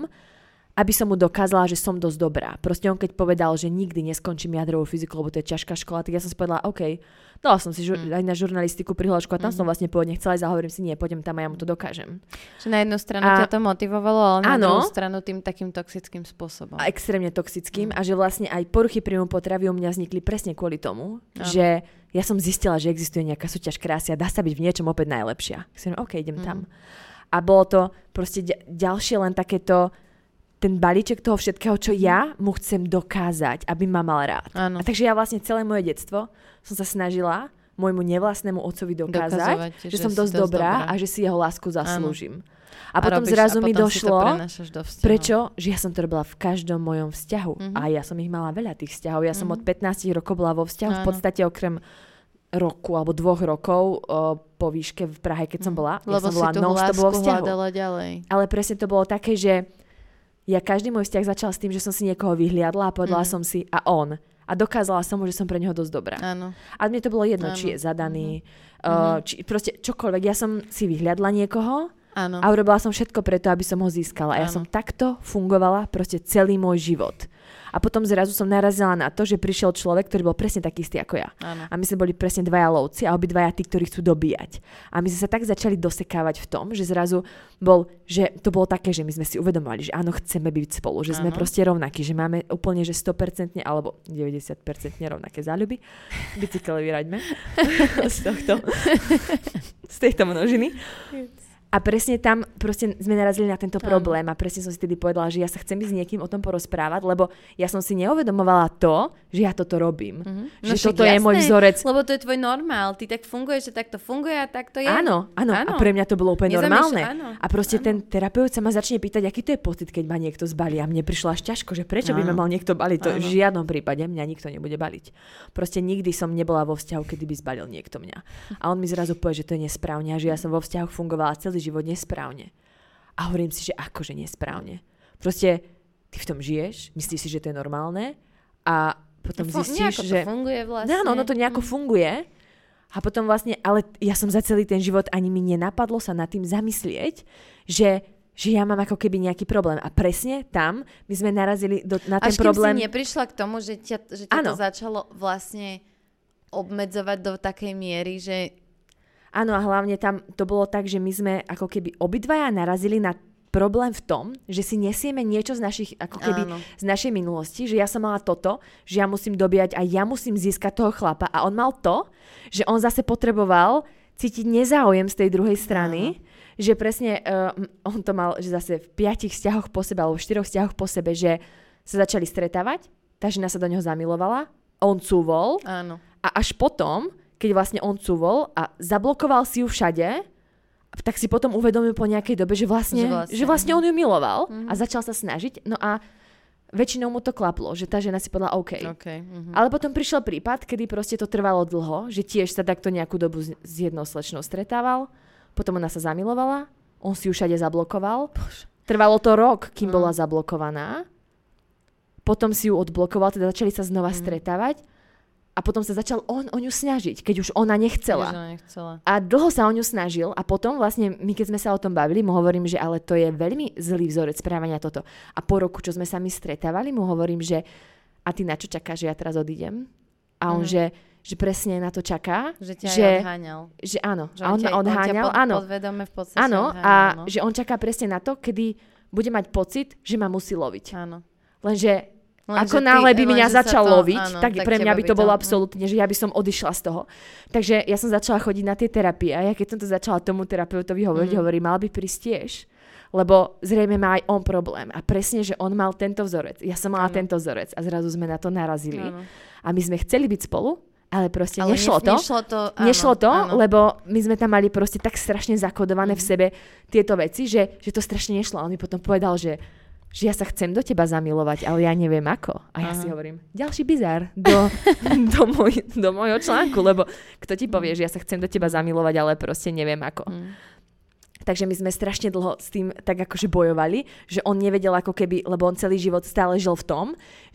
aby som mu dokázala, že som dosť dobrá. Proste on keď povedal, že nikdy neskončím jadrovú fyziku, lebo to je ťažká škola, tak ja som si povedala, OK, dala som si žur- Mm. aj na žurnalistiku prihlášku a tam som vlastne pôvodne chcela ísť a hovorím si, nie, pôjdem tam a ja mu to dokážem. Že na jednu stranu A- ťa to motivovalo, ale na Áno. druhú stranu tým takým toxickým spôsobom. A extrémne toxickým Mm. a že vlastne aj poruchy príjmu potravy u mňa vznikli presne kvôli tomu, Áno. že ja som zistila, že existuje nejaká súťaž krásy a dá sa byť v niečom opäť najlepšia. Hovorím, OK, idem Mhm. tam. A bolo to proste ďa- ďalšie len takéto ten balíček toho všetkého, čo ja mu chcem dokázať, aby ma mal rád. Áno. A takže ja vlastne celé moje detstvo som sa snažila môjmu nevlastnému otcovi dokázať, Dokazovať, že, že som dosť dosť dobrá, dobrá. a že si jeho lásku zaslúžim. A potom robíš- zrazu a mi potom to došlo, do vzťahu. prečo, že ja som to robila v každom mojom vzťahu. Mhm. A ja som ich mala veľa tých vzťahov. Ja som Mhm. od 15 rokov bola vo vzťahu, v Áno. podstate okrem roku alebo dvoch rokov o, po výške v Prahe, keď som bola. ja Mhm. Lebo som si bola tú lásku vo vzťahu. ďalej. Ale presne to bolo také, že ja každý môj vzťah začal s tým, že som si niekoho vyhliadla a povedala Mhm. som si a on. A dokázala som mu, že som pre neho dosť dobrá. Áno. A mne to bolo jedno, Áno. či je zadaný, Mhm. uh, či proste čokoľvek. Ja som si vyhliadla niekoho Áno. a urobila som všetko preto, aby som ho získala. A ja som takto fungovala proste celý môj život. A potom zrazu som narazila na to, že prišiel človek, ktorý bol presne taký istý ako ja. Áno. A my sme boli presne dvaja lovci a obidvaja tí, ktorí chcú dobíjať. A my sme sa tak začali dosekávať v tom, že zrazu bol, že to bolo také, že my sme si uvedomovali, že áno, chceme byť spolu, že sme Áno. proste rovnakí, že máme úplne, že 100% alebo 90% rovnaké záľuby. Bicykel vyraďme <laughs> z tohto, z tejto množiny. <laughs> A presne tam proste sme narazili na tento Áno. problém a presne som si tedy povedala, že ja sa chcem ísť s niekým o tom porozprávať, lebo ja som si neuvedomovala to, že ja toto robím. Mhm. Že však toto je môj vzorec. Lebo to je tvoj normál. Ty tak funguješ, že takto funguje a tak to je. Áno, áno, Áno. A pre mňa to bolo úplne normálne. áno, A proste áno. ten terapeut sa ma začne pýtať, aký to je pocit, keď ma niekto zbalí. A mne prišlo až ťažko, že prečo by ma Áno. mal niekto baliť. To Áno. v žiadnom prípade mňa nikto nebude baliť. Proste nikdy som nebola vo vzťahu, kedy by zbalil niekto mňa. A on mi zrazu povie, že to je nesprávne a že ja som vo vzťahu fungovala celý život nesprávne. A hovorím si, že akože nesprávne. Proste ty v tom žiješ, myslíš si, že to je normálne a potom Fu- zistíš, že... to funguje vlastne. Áno, ono to nejako funguje. A potom vlastne, ale ja som za celý ten život ani mi nenapadlo sa nad tým zamyslieť, že, že ja mám ako keby nejaký problém. A presne tam my sme narazili do, na ten Až problém. si neprišla k tomu, že ťa, že ťa to začalo vlastne obmedzovať do takej miery, že Áno, a hlavne tam to bolo tak, že my sme ako keby obidvaja narazili na problém v tom, že si nesieme niečo z našich, ako keby Áno. z našej minulosti, že ja som mala toto, že ja musím dobíjať a ja musím získať toho chlapa a on mal to, že on zase potreboval cítiť nezáujem z tej druhej strany, že presne uh, on to mal, že zase v piatich vzťahoch po sebe alebo v štyroch vzťahoch po sebe, že sa začali stretávať, tá žena sa do neho zamilovala, on cúvol áno. a až potom, keď vlastne on cúvol a zablokoval si ju všade tak si potom uvedomil po nejakej dobe, že vlastne, Že vlastne, že vlastne on ju miloval Mhm. a začal sa snažiť. No a väčšinou mu to klaplo, že tá žena si povedala OK. Okay. mhm. Ale potom prišiel prípad, kedy proste to trvalo dlho, že tiež sa takto nejakú dobu s, jednou slečnou stretával, potom ona sa zamilovala, on si ju všade zablokoval. Trvalo to rok, kým No. bola zablokovaná. Potom si ju odblokoval, teda začali sa znova Mhm. stretávať a potom sa začal on o ňu snažiť, keď už ona nechcela. Ona nechcela. A dlho sa o ňu snažil a potom vlastne my, keď sme sa o tom bavili, mu hovorím, že ale to je veľmi zlý vzorec správania toto. A po roku, čo sme sa my stretávali, mu hovorím, že a ty na čo čakáš, že ja teraz odídem? A on, Mhm. že, že presne na to čaká, Že ťa že, odháňal. že áno. Že a on, ma odháňal, ťa pod, áno. Podvedome v podstate Áno, odháňal, a no. že on čaká presne na to, kedy bude mať pocit, že ma musí loviť. Áno. Lenže Lenže ako náhle by mňa začal to- loviť, áno, tak, pre mňa teba by to bolo mm. absolútne, že ja by som odišla z toho. Takže ja som začala chodiť na tie terapie a ja keď som to začala tomu terapeutovi hovoriť, Mhm. hovorí, mal by prísť tiež. Lebo zrejme má aj on problém. A presne, že on mal tento vzorec. Ja som mala Áno. tento vzorec a zrazu sme na to narazili. Áno. A my sme chceli byť spolu, ale proste Ale nešlo ne- to. Nešlo to, áno, Nešlo to, áno. lebo my sme tam mali proste tak strašne zakodované v Mhm. sebe tieto veci, že, že to strašne nešlo. A on mi potom povedal, že, že ja sa chcem do teba zamilovať, ale ja neviem ako. A ja Aha. si hovorím, ďalší bizar do, <laughs> do, môj, do môjho článku, lebo kto ti povie, že ja sa chcem do teba zamilovať, ale proste neviem ako. Mm. Takže my sme strašne dlho s tým tak akože bojovali, že on nevedel ako keby, lebo on celý život stále žil v tom,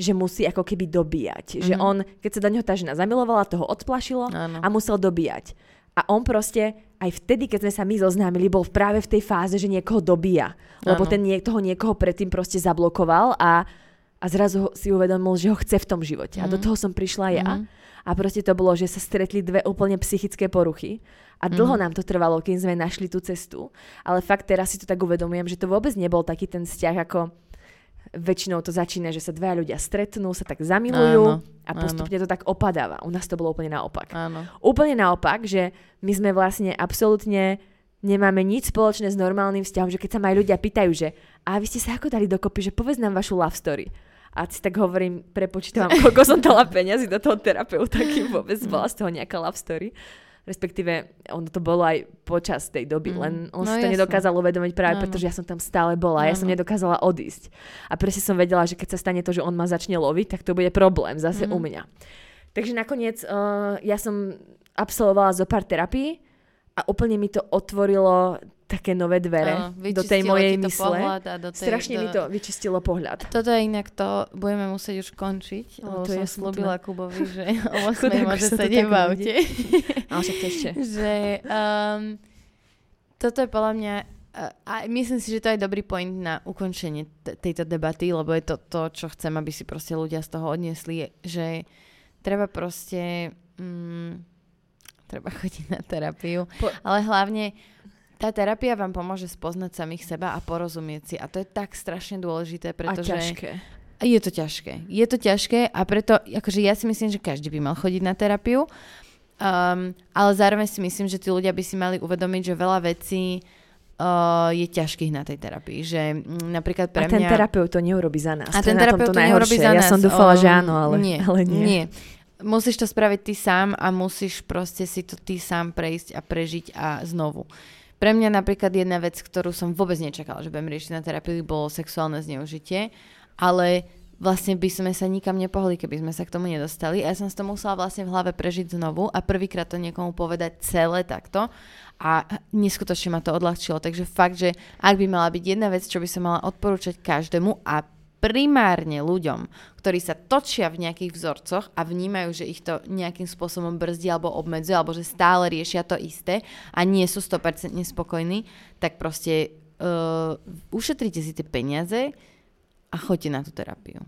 že musí ako keby dobíjať. Že Mhm. on, keď sa do neho tá žena zamilovala, toho odplašilo Áno. a musel dobíjať. A on proste aj vtedy, keď sme sa my zoznámili, bol práve v tej fáze, že niekoho dobíja. Lebo Áno. ten nie, toho niekoho predtým proste zablokoval a, a zrazu si uvedomil, že ho chce v tom živote. A do Mhm. toho som prišla ja. Mhm. A proste to bolo, že sa stretli dve úplne psychické poruchy. A dlho Mhm. nám to trvalo, kým sme našli tú cestu. Ale fakt teraz si to tak uvedomujem, že to vôbec nebol taký ten vzťah, ako väčšinou to začína, že sa dva ľudia stretnú, sa tak zamilujú Áno, a postupne to tak opadáva. U nás to bolo úplne naopak. Áno. Úplne naopak, že my sme vlastne absolútne nemáme nič spoločné s normálnym vzťahom, že keď sa ma aj ľudia pýtajú, že a vy ste sa ako dali dokopy, že povedz nám vašu love story. A si tak hovorím, prepočítam, <laughs> koľko som dala peniazy do toho terapeuta, kým vôbec bola z toho nejaká love story. Respektíve, ono to bolo aj počas tej doby, Mm. len on No si to jasné. nedokázal uvedomiť práve Áno. preto, že ja som tam stále bola. Ja som nedokázala odísť. A presne som vedela, že keď sa stane to, že on ma začne loviť, tak to bude problém zase Mhm. u mňa. Takže nakoniec uh, ja som absolvovala zo pár terapií a úplne mi to otvorilo také nové dvere Áno, do tej mojej mysle. do tej, Strašne do... mi to vyčistilo pohľad. Toto je inak to, budeme musieť už končiť, lebo to som slúbila Kubovi, <laughs> že o 8 Chudák, môže sedieť v aute. Ale však to ešte. <laughs> že um, toto je podľa mňa uh, a myslím si, že to je dobrý point na ukončenie t- tejto debaty, lebo je to to, čo chcem, aby si proste ľudia z toho odniesli, že treba proste mm, treba <laughs> chodiť na terapiu, Po- ale hlavne tá terapia vám pomôže spoznať samých seba a porozumieť si a to je tak strašne dôležité, pretože... A ťažké. Je to ťažké. Je to ťažké a preto, akože ja si myslím, že každý by mal chodiť na terapiu, um, ale zároveň si myslím, že tí ľudia by si mali uvedomiť, že veľa vecí uh, je ťažkých na tej terapii. Že mm, napríklad pre a ten mňa... terapeut to neurobi za nás. A ten terapeut to to neurobi za Ja nás. som dúfala, že Um, áno, ale nie, ale nie. nie. Musíš to spraviť ty sám a musíš proste si to ty sám prejsť a prežiť a znovu. Pre mňa napríklad jedna vec, ktorú som vôbec nečakala, že budem riešiť na terapii, bolo sexuálne zneužitie, ale vlastne by sme sa nikam nepohli, keby sme sa k tomu nedostali. A ja som si to musela vlastne v hlave prežiť znovu a prvýkrát to niekomu povedať celé takto a neskutočne ma to odľahčilo. Takže fakt, že ak by mala byť jedna vec, čo by som mala odporúčať každému a primárne ľuďom, ktorí sa točia v nejakých vzorcoch a vnímajú, že ich to nejakým spôsobom brzdí alebo obmedzuje, alebo že stále riešia to isté a nie sú 100% spokojní, tak proste uh, ušetrite si tie peniaze a choďte na tú terapiu.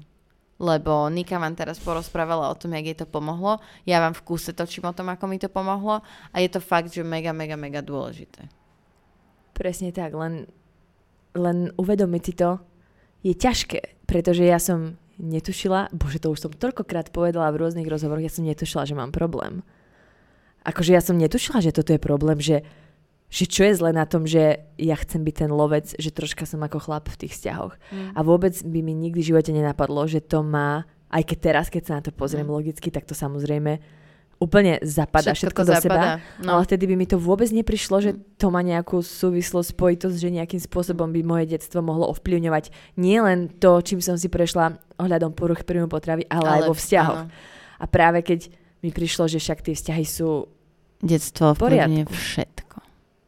Lebo Nika vám teraz porozprávala o tom, jak jej to pomohlo. Ja vám v kúse točím o tom, ako mi to pomohlo a je to fakt, že mega, mega, mega dôležité. Presne tak, len, len uvedomiť si to je ťažké, pretože ja som netušila, bože to už som toľkokrát povedala v rôznych rozhovoroch, ja som netušila, že mám problém. Akože ja som netušila, že toto je problém, že, že čo je zle na tom, že ja chcem byť ten lovec, že troška som ako chlap v tých vzťahoch. Mm. A vôbec by mi nikdy v živote nenapadlo, že to má, aj keď teraz, keď sa na to pozriem Mm. logicky, tak to samozrejme úplne zapadá všetko, Všetko do zapadá, seba. no. Ale vtedy by mi to vôbec neprišlo, že to má nejakú súvislosť, spojitosť, že nejakým spôsobom by moje detstvo mohlo ovplyvňovať nielen to, čím som si prešla ohľadom poruch príjmu potravy, ale, aj vo vzťahoch. áno. A práve keď mi prišlo, že však tie vzťahy sú... Detstvo ovplyvňuje všetko.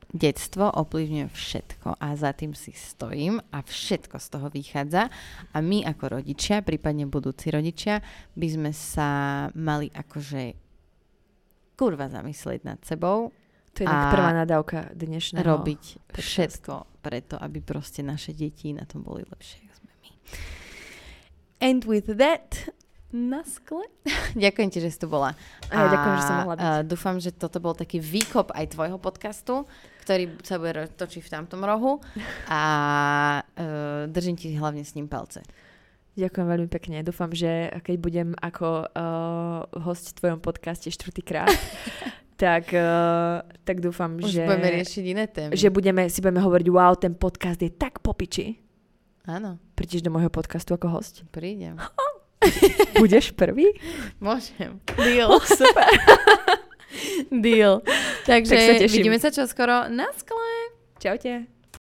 Detstvo ovplyvňuje všetko a za tým si stojím a všetko z toho vychádza a my ako rodičia, prípadne budúci rodičia, by sme sa mali akože kurva zamyslieť nad sebou, To je inak A prvá nadávka dnešného. robiť podcastu. všetko preto, aby proste naše deti na tom boli lepšie, ako sme my. And with that, na skle. <laughs> ďakujem ti, že si tu bola. A ja ďakujem, že som mohla byť. a dúfam, že toto bol taký výkop aj tvojho podcastu, ktorý sa bude točiť v tamtom rohu a uh, držím ti hlavne s ním palce. Ďakujem veľmi pekne. Dúfam, že keď budem ako uh, host v tvojom podcaste štvrtýkrát, <laughs> tak, uh, tak dúfam, Už že, budeme riešiť iné témy. že budeme, si budeme hovoriť, wow, ten podcast je tak popiči. Áno, Prídeš do môjho podcastu ako host? prídem. <laughs> Budeš prvý? Môžem. Deal. Super. <laughs> Deal. Takže Tak sa teším. vidíme sa čoskoro. Na skle. Čaute.